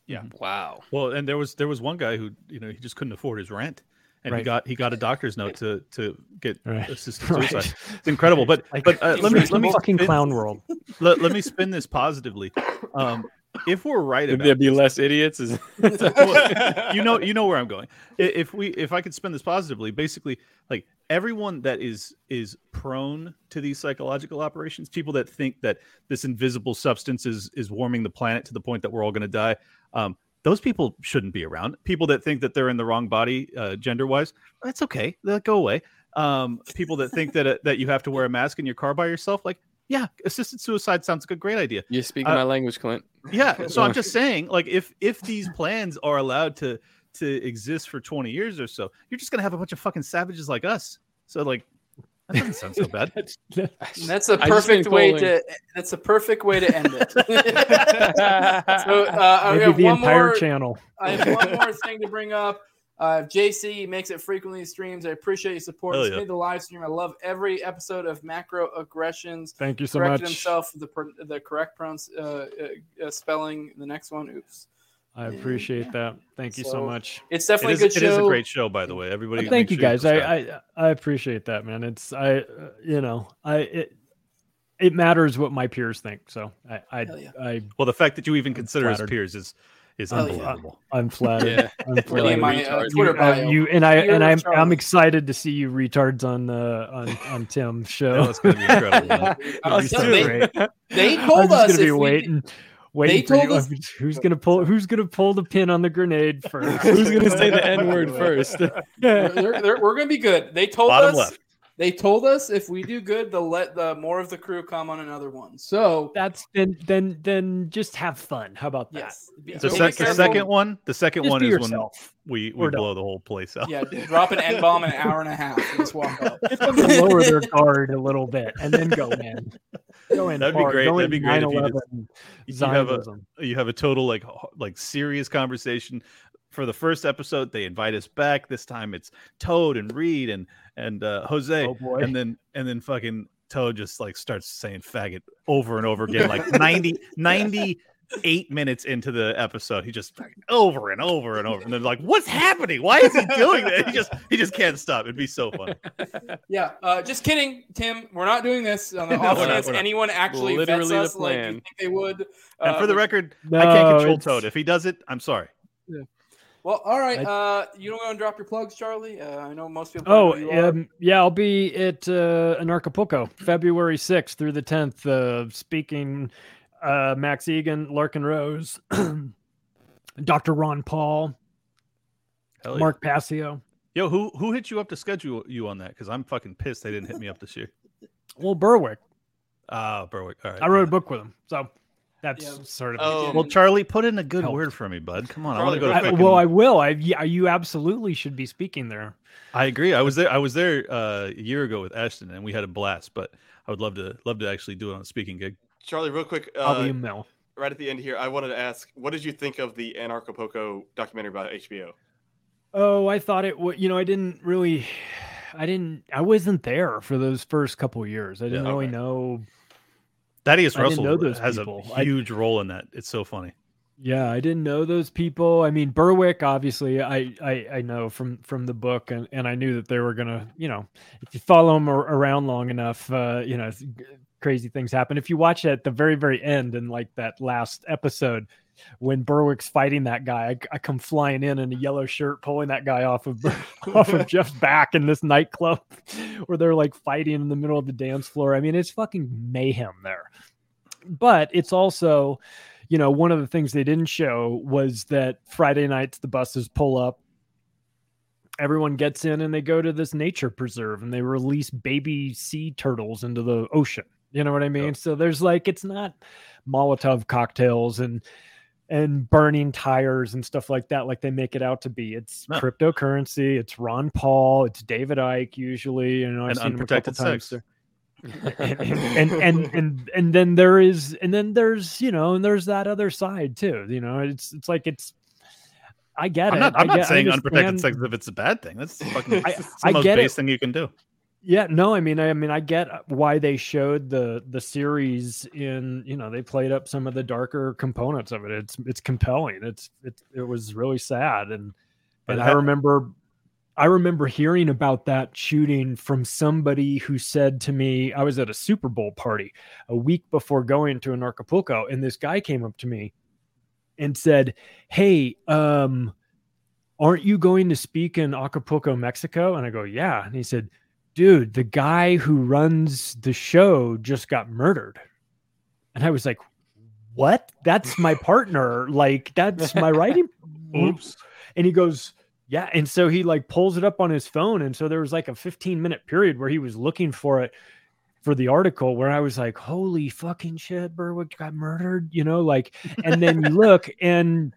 Yeah. Wow. Well, and there was there was one guy who you know he just couldn't afford his rent, and he got he got a doctor's note to to get Right. assisted Right. It's incredible, but Like, but uh, let me let me fucking spin- clown world. Let, let me spin this positively. Um, if we're right about there be less idiots? Is you know you know where i'm going. If we if i could spin this positively basically like everyone that is is prone to these psychological operations people that think that this invisible substance is is warming the planet to the point that we're all going to die um those people shouldn't be around. People that think that they're in the wrong body uh, gender wise that's okay. They'll go away. Um people that think that uh, that you have to wear a mask in your car by yourself like yeah assisted suicide sounds like a great idea You're speaking Uh, my language, Clint. yeah so i'm just saying like if if these plans are allowed to to exist for 20 years or so you're just gonna have a bunch of fucking savages like us so like that doesn't sound so bad That's- That's a I just perfect way calling- to. That's a perfect way to end it. so uh, I Maybe have the one entire more. channel. I have one more thing to bring up. Uh, JC makes it frequently streams. I appreciate your support. Hell It's yeah. made the live stream. I love every episode of Macro Aggressions. Thank you so Corrected much. himself the the correct pronounce uh, uh, uh, spelling. The next one, oops. I appreciate that. Thank you so, So, much. It's definitely is, a good it show. is a great show by the way everybody Well, thank you sure guys. I, I I appreciate that, man. It's I uh, you know I it it matters what my peers think. So I I, yeah. I well the fact that you even consider us flattered. peers is is Hell yeah. unbelievable I'm flattered. Yeah. I'm flattered. in my uh. Twitter you, uh, you and I Peer and I'm I'm excited to see you retards on uh, on on Tim's show. Oh, it's gonna be incredible man. So they, be great. they I'm told just us gonna be if we- waiting, waiting for told us- Who's gonna pull? Who's gonna pull the pin on the grenade first? Who's gonna say the N word first? they're- they're- we're gonna be good. They told Bottom us left. They told us if we do good, they'll let the more of the crew come on another one. So That's then then then just have fun. How about that? yes, The, sec- the second one, the second Just one is yourself. when we, we We're done. blow the whole place up. Yeah, drop an N bomb in an hour and a half. And just walk up. Get them to lower their guard a little bit and then go in. Go in. That'd be great. Go That'd be great if you 9/11 You have a you have a total like like serious conversation. For the first episode, they invite us back. This time it's Toad and Reed and and uh, Jose, Oh, boy. and then and then fucking Toad just like starts saying faggot over and over again, like 90, 98 minutes into the episode. He just over and over and over, and they're like, "What's happening? Why is he doing that?" He just he just can't stop. It'd be so funny. Yeah, uh, just kidding, Tim. We're not doing this on the No, off we're not, chance we're not. anyone actually vets Literally the us like you plan. think they would. And Uh, for the which- record, I can't control it's- Toad. If he does it, I'm sorry. Well, all right. I- Uh, you don't want to drop your plugs, Charlie? Uh, I know most people. Oh, know who you are. um, yeah, I'll be at uh, in Acapulco, February 6th through the 10th, uh, speaking uh, Max Egan, Larken Rose, Dr. Ron Paul, Hell yeah. Mark Passio. Yo, who who hit you up to schedule you on that? Because I'm fucking pissed they didn't hit me up this year. Well, Berwick. Ah, Berwick. All right. I wrote a book with him. So that's Yeah. sort of. Oh, Well, Charlie, put in a good Help. word for me, bud. Come on, I want to go to. I, Frickin- well, I will. I yeah, you absolutely should be speaking there. I agree. I was there. I was there uh, a year ago with Ashton, and we had a blast. But I would love to love to actually do it on a speaking gig. Charlie, real quick, I'll be uh, a mill. right at the end here, I wanted to ask, what did you think of the Anarchapulco documentary about HBO? Oh, I thought it would. You know, I didn't really. I didn't. I wasn't there for those first couple of years. I didn't Yeah. really Okay. know. Thaddeus I Russell has people. a I- huge role in that. It's so funny. Yeah, I didn't know those people. I mean, Berwick, obviously, I I, I know from from the book, and, and I knew that they were gonna, you know, if you follow them around long enough, uh, you know, crazy things happen. If you watch it at the very very end, and like that last episode, when Berwick's fighting that guy, I, I come flying in in a yellow shirt, pulling that guy off of off of Jeff's back in this nightclub, where they're like fighting in the middle of the dance floor. I mean, it's fucking mayhem there. But it's also you know, one of the things they didn't show was that Friday nights the buses pull up, everyone gets in and they go to this nature preserve and they release baby sea turtles into the ocean. You know what I mean? So there's like it's not Molotov cocktails and and burning tires and stuff like that, like they make it out to be. It's No. cryptocurrency. It's Ron Paul. It's David Icke. Usually, you know, I've And seen him a couple unprotected times sex. and, and and and and then there is and then there's you know and there's that other side too you know it's it's like it's i get I'm it not. I I'm not get- I saying unprotected sex if it's a bad thing. That's fucking. I- it's I the most get it. base thing you can do. Yeah no i mean i mean i get why they showed the the series in you know they played up some of the darker components of it. It's it's compelling. It's it, it was really sad. And But and i remember i remember hearing about that shooting from somebody who said to me i was at a super bowl party a week before going to an acapulco and this guy came up to me and said hey um aren't you going to speak in acapulco mexico? And i go yeah. And he said dude the guy who runs the show just got murdered. And i was like what? That's my partner. Like that's my writing Oops. and he goes yeah. And so he like pulls it up on his phone. And so there was like a 15 minute period where he was looking for it for the article where i was like holy fucking shit berwick got murdered you know like and then you look and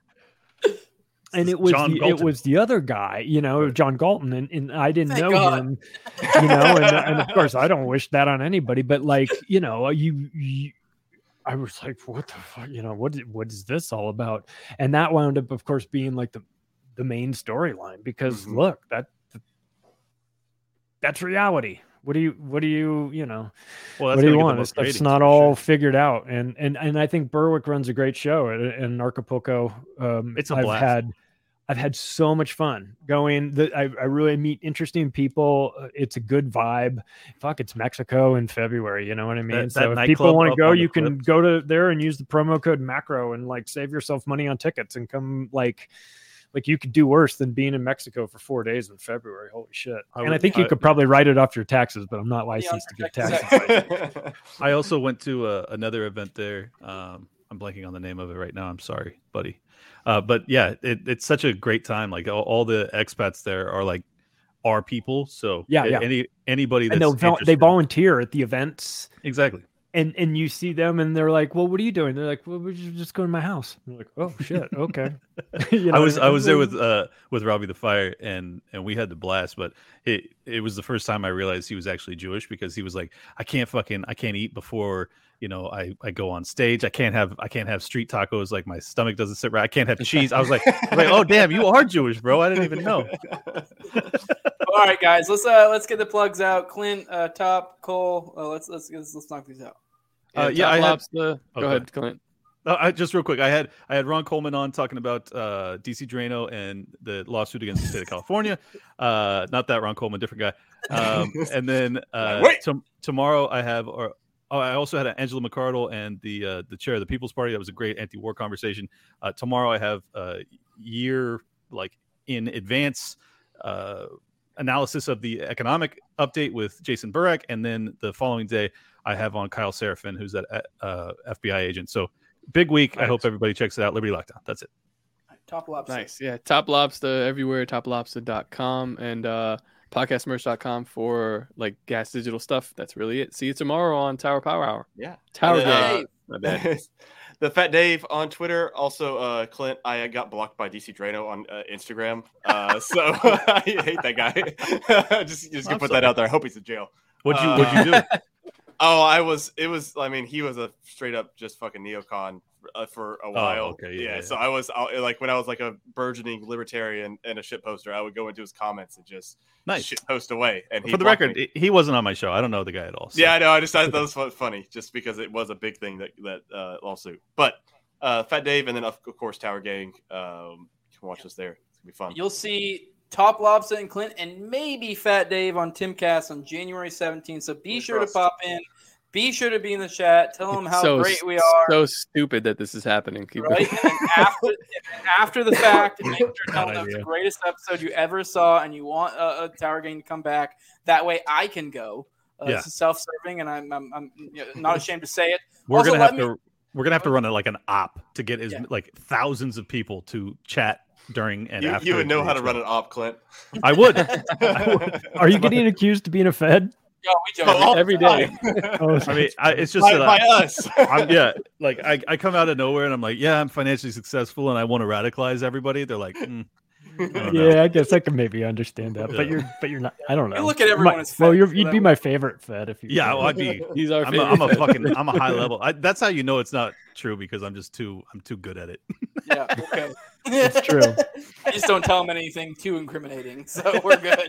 and it was the, it was the other guy you know john galton and, and i didn't Thank know God. him you know and, and of course i don't wish that on anybody but like you know you, you i was like what the fuck? You know what is- what is this all about? And that wound up of course being like the the main storyline because Mhm. look that that's reality what do you what do you you know Well, that's what do you want it's, ratings not all sure. figured out and and and i think berwick runs a great show at, in acapulco um It's a i've blast. had i've had so much fun going the, I, I really meet interesting people uh, it's a good vibe fuck it's mexico in february you know what i mean That- so that if people want to go you can cliffs. go to there and use the promo code macro and like save yourself money on tickets and come like like you could do worse than being in Mexico for four days in February. Holy shit! I and I think you could probably write it off your taxes, but I'm not licensed to give unprotected taxes. I also went to uh, another event there. Um, I'm blanking on the name of it right now. I'm sorry, buddy. Uh, but yeah, it, it's such a great time. Like all, all the expats there are like our people. So Yeah, yeah. Any anybody that's and they'll they volunteer at the events. exactly. And and you see them and they're like, "Well, what are you doing?" They're like, "Well, we're just going to my house." I'm like, "Oh shit, okay." You I was I was there with uh with Robbie the Fire and and we had the blast, but it it was the first time I realized he was actually Jewish because he was like, I can't fucking I can't eat before you know I I go on stage. I can't have I can't have street tacos. Like my stomach doesn't sit right. I can't have cheese. I was like, I was like oh damn, you are Jewish, bro. I didn't even know. All right, guys, let's uh let's get the plugs out. Clint, uh, top, Cole. Uh, let's let's let's let's knock these out. Uh, yeah, I had- Lobster- Oh, Go go ahead, Clint. Uh, I, just real quick, I had I had Ron Coleman on talking about uh, DC Drano and the lawsuit against the state of California. Uh, not that Ron Coleman, different guy. Um, and then uh, Wait. tomorrow I have, or oh, I also had Angela McArdle and the uh, the chair of the People's Party. That was a great anti-war conversation. Uh, tomorrow I have a year like in advance uh, analysis of the economic update with Jason Burack, and then the following day I have on Kyle Seraphin, who's that uh, FBI agent. So big week. I hope everybody checks it out. Liberty Lockdown. That's it. Top lobster. Nice. Yeah. Top Lobster everywhere, toplobster.com and uh podcastmerch.com for like gas digital stuff. That's really it. See you tomorrow on Tower Power Hour. Yeah. Tower And then, My uh, bad. the Fat Dave on Twitter. Also, uh, Clint, I got blocked by DC Drano on uh, Instagram. Uh, so I hate that guy. just just gonna put sorry. that out there. I hope he's in jail. What'd you What'd you do? Oh, I was. It was. I mean, he was a straight up just fucking neocon uh, for a while. Oh, okay, yeah, yeah. So I was I, like when I was like a burgeoning libertarian and a shit poster, I would go into his comments and just Nice. shit post away. And he For the record, me. he- he wasn't on my show. I don't know the guy at all. so- Yeah, I know. I just thought that was funny, just because it was a big thing that that uh, lawsuit. But uh, Fat Dave, and then of of course Tower Gang. Um, you can watch us there. It's gonna be fun. You'll see Top Lobster and Clint and maybe Fat Dave on Timcast on January 17th. So be sure to pop in. Be sure to be in the chat. Tell them how so great we are. So stupid that this is happening. Keep right? going. After, after the fact, make sure to tell them the greatest episode you ever saw, and you want a, a Tower Gang to come back. That way, I can go. Uh, Yeah. Self-serving, and I'm, I'm, I'm you know, not ashamed to say it. We're Also, gonna have me- to we're gonna have to run it like an op to get as Yeah. like thousands of people to chat during and you, after. you would know how to run an op, Clint. I would. I would. Are you getting accused of being a Fed? Yo, we joke. all Every the time. Oh, I mean, I, it's just by, that by I, us. I'm, yeah, like I, I come out of nowhere and I'm like, yeah, I'm financially successful and I want to radicalize everybody. They're like, mm, I yeah, I guess I can maybe understand that, but Yeah. you're but you're not. I don't know. You look at everyone My- as well, you're, you'd be my favorite Fed if you. yeah, were. well, I'd be. He's our I'm a, favorite. I'm a fucking. I'm a high level. I, that's how you know it's not true because I'm just too. I'm too good at it. Yeah, okay. It's true. I just don't tell them anything too incriminating, so we're good.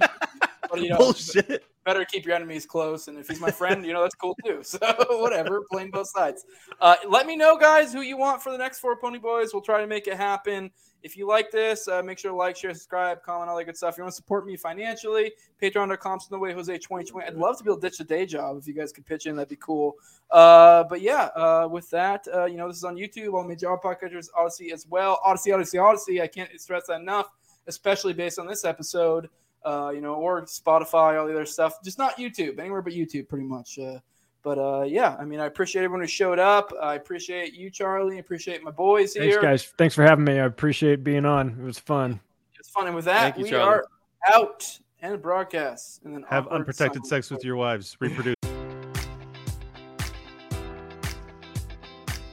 But you know, Bullshit. better keep your enemies close. And if he's my friend, you know that's cool too. So whatever, playing both sides. Uh, let me know, guys, who you want for the next four Pony Boys. We'll try to make it happen. If you like this, uh, make sure to like, share, subscribe, comment, all that good stuff. If you want to support me financially, patreon.com, no way, Jose 2020. I'd love to be able to ditch the day job if you guys could pitch in. That'd be cool. Uh, but yeah, uh, with that, uh, you know, this is on YouTube, all major podcasters, Odysee as well. Odysee, Odysee, Odysee. I can't stress that enough, especially based on this episode uh, you know, or Spotify, all the other stuff. Just not YouTube, anywhere but YouTube, pretty much. Uh, but uh, yeah, I mean, I appreciate everyone who showed up. I appreciate you, Charlie. I appreciate my boys Thanks, here. guys. Thanks for having me. I appreciate being on. It was fun. It's fun. And with that, you, we Charlie. are out and broadcast. And then Have unprotected sex with your wives. Reproduce.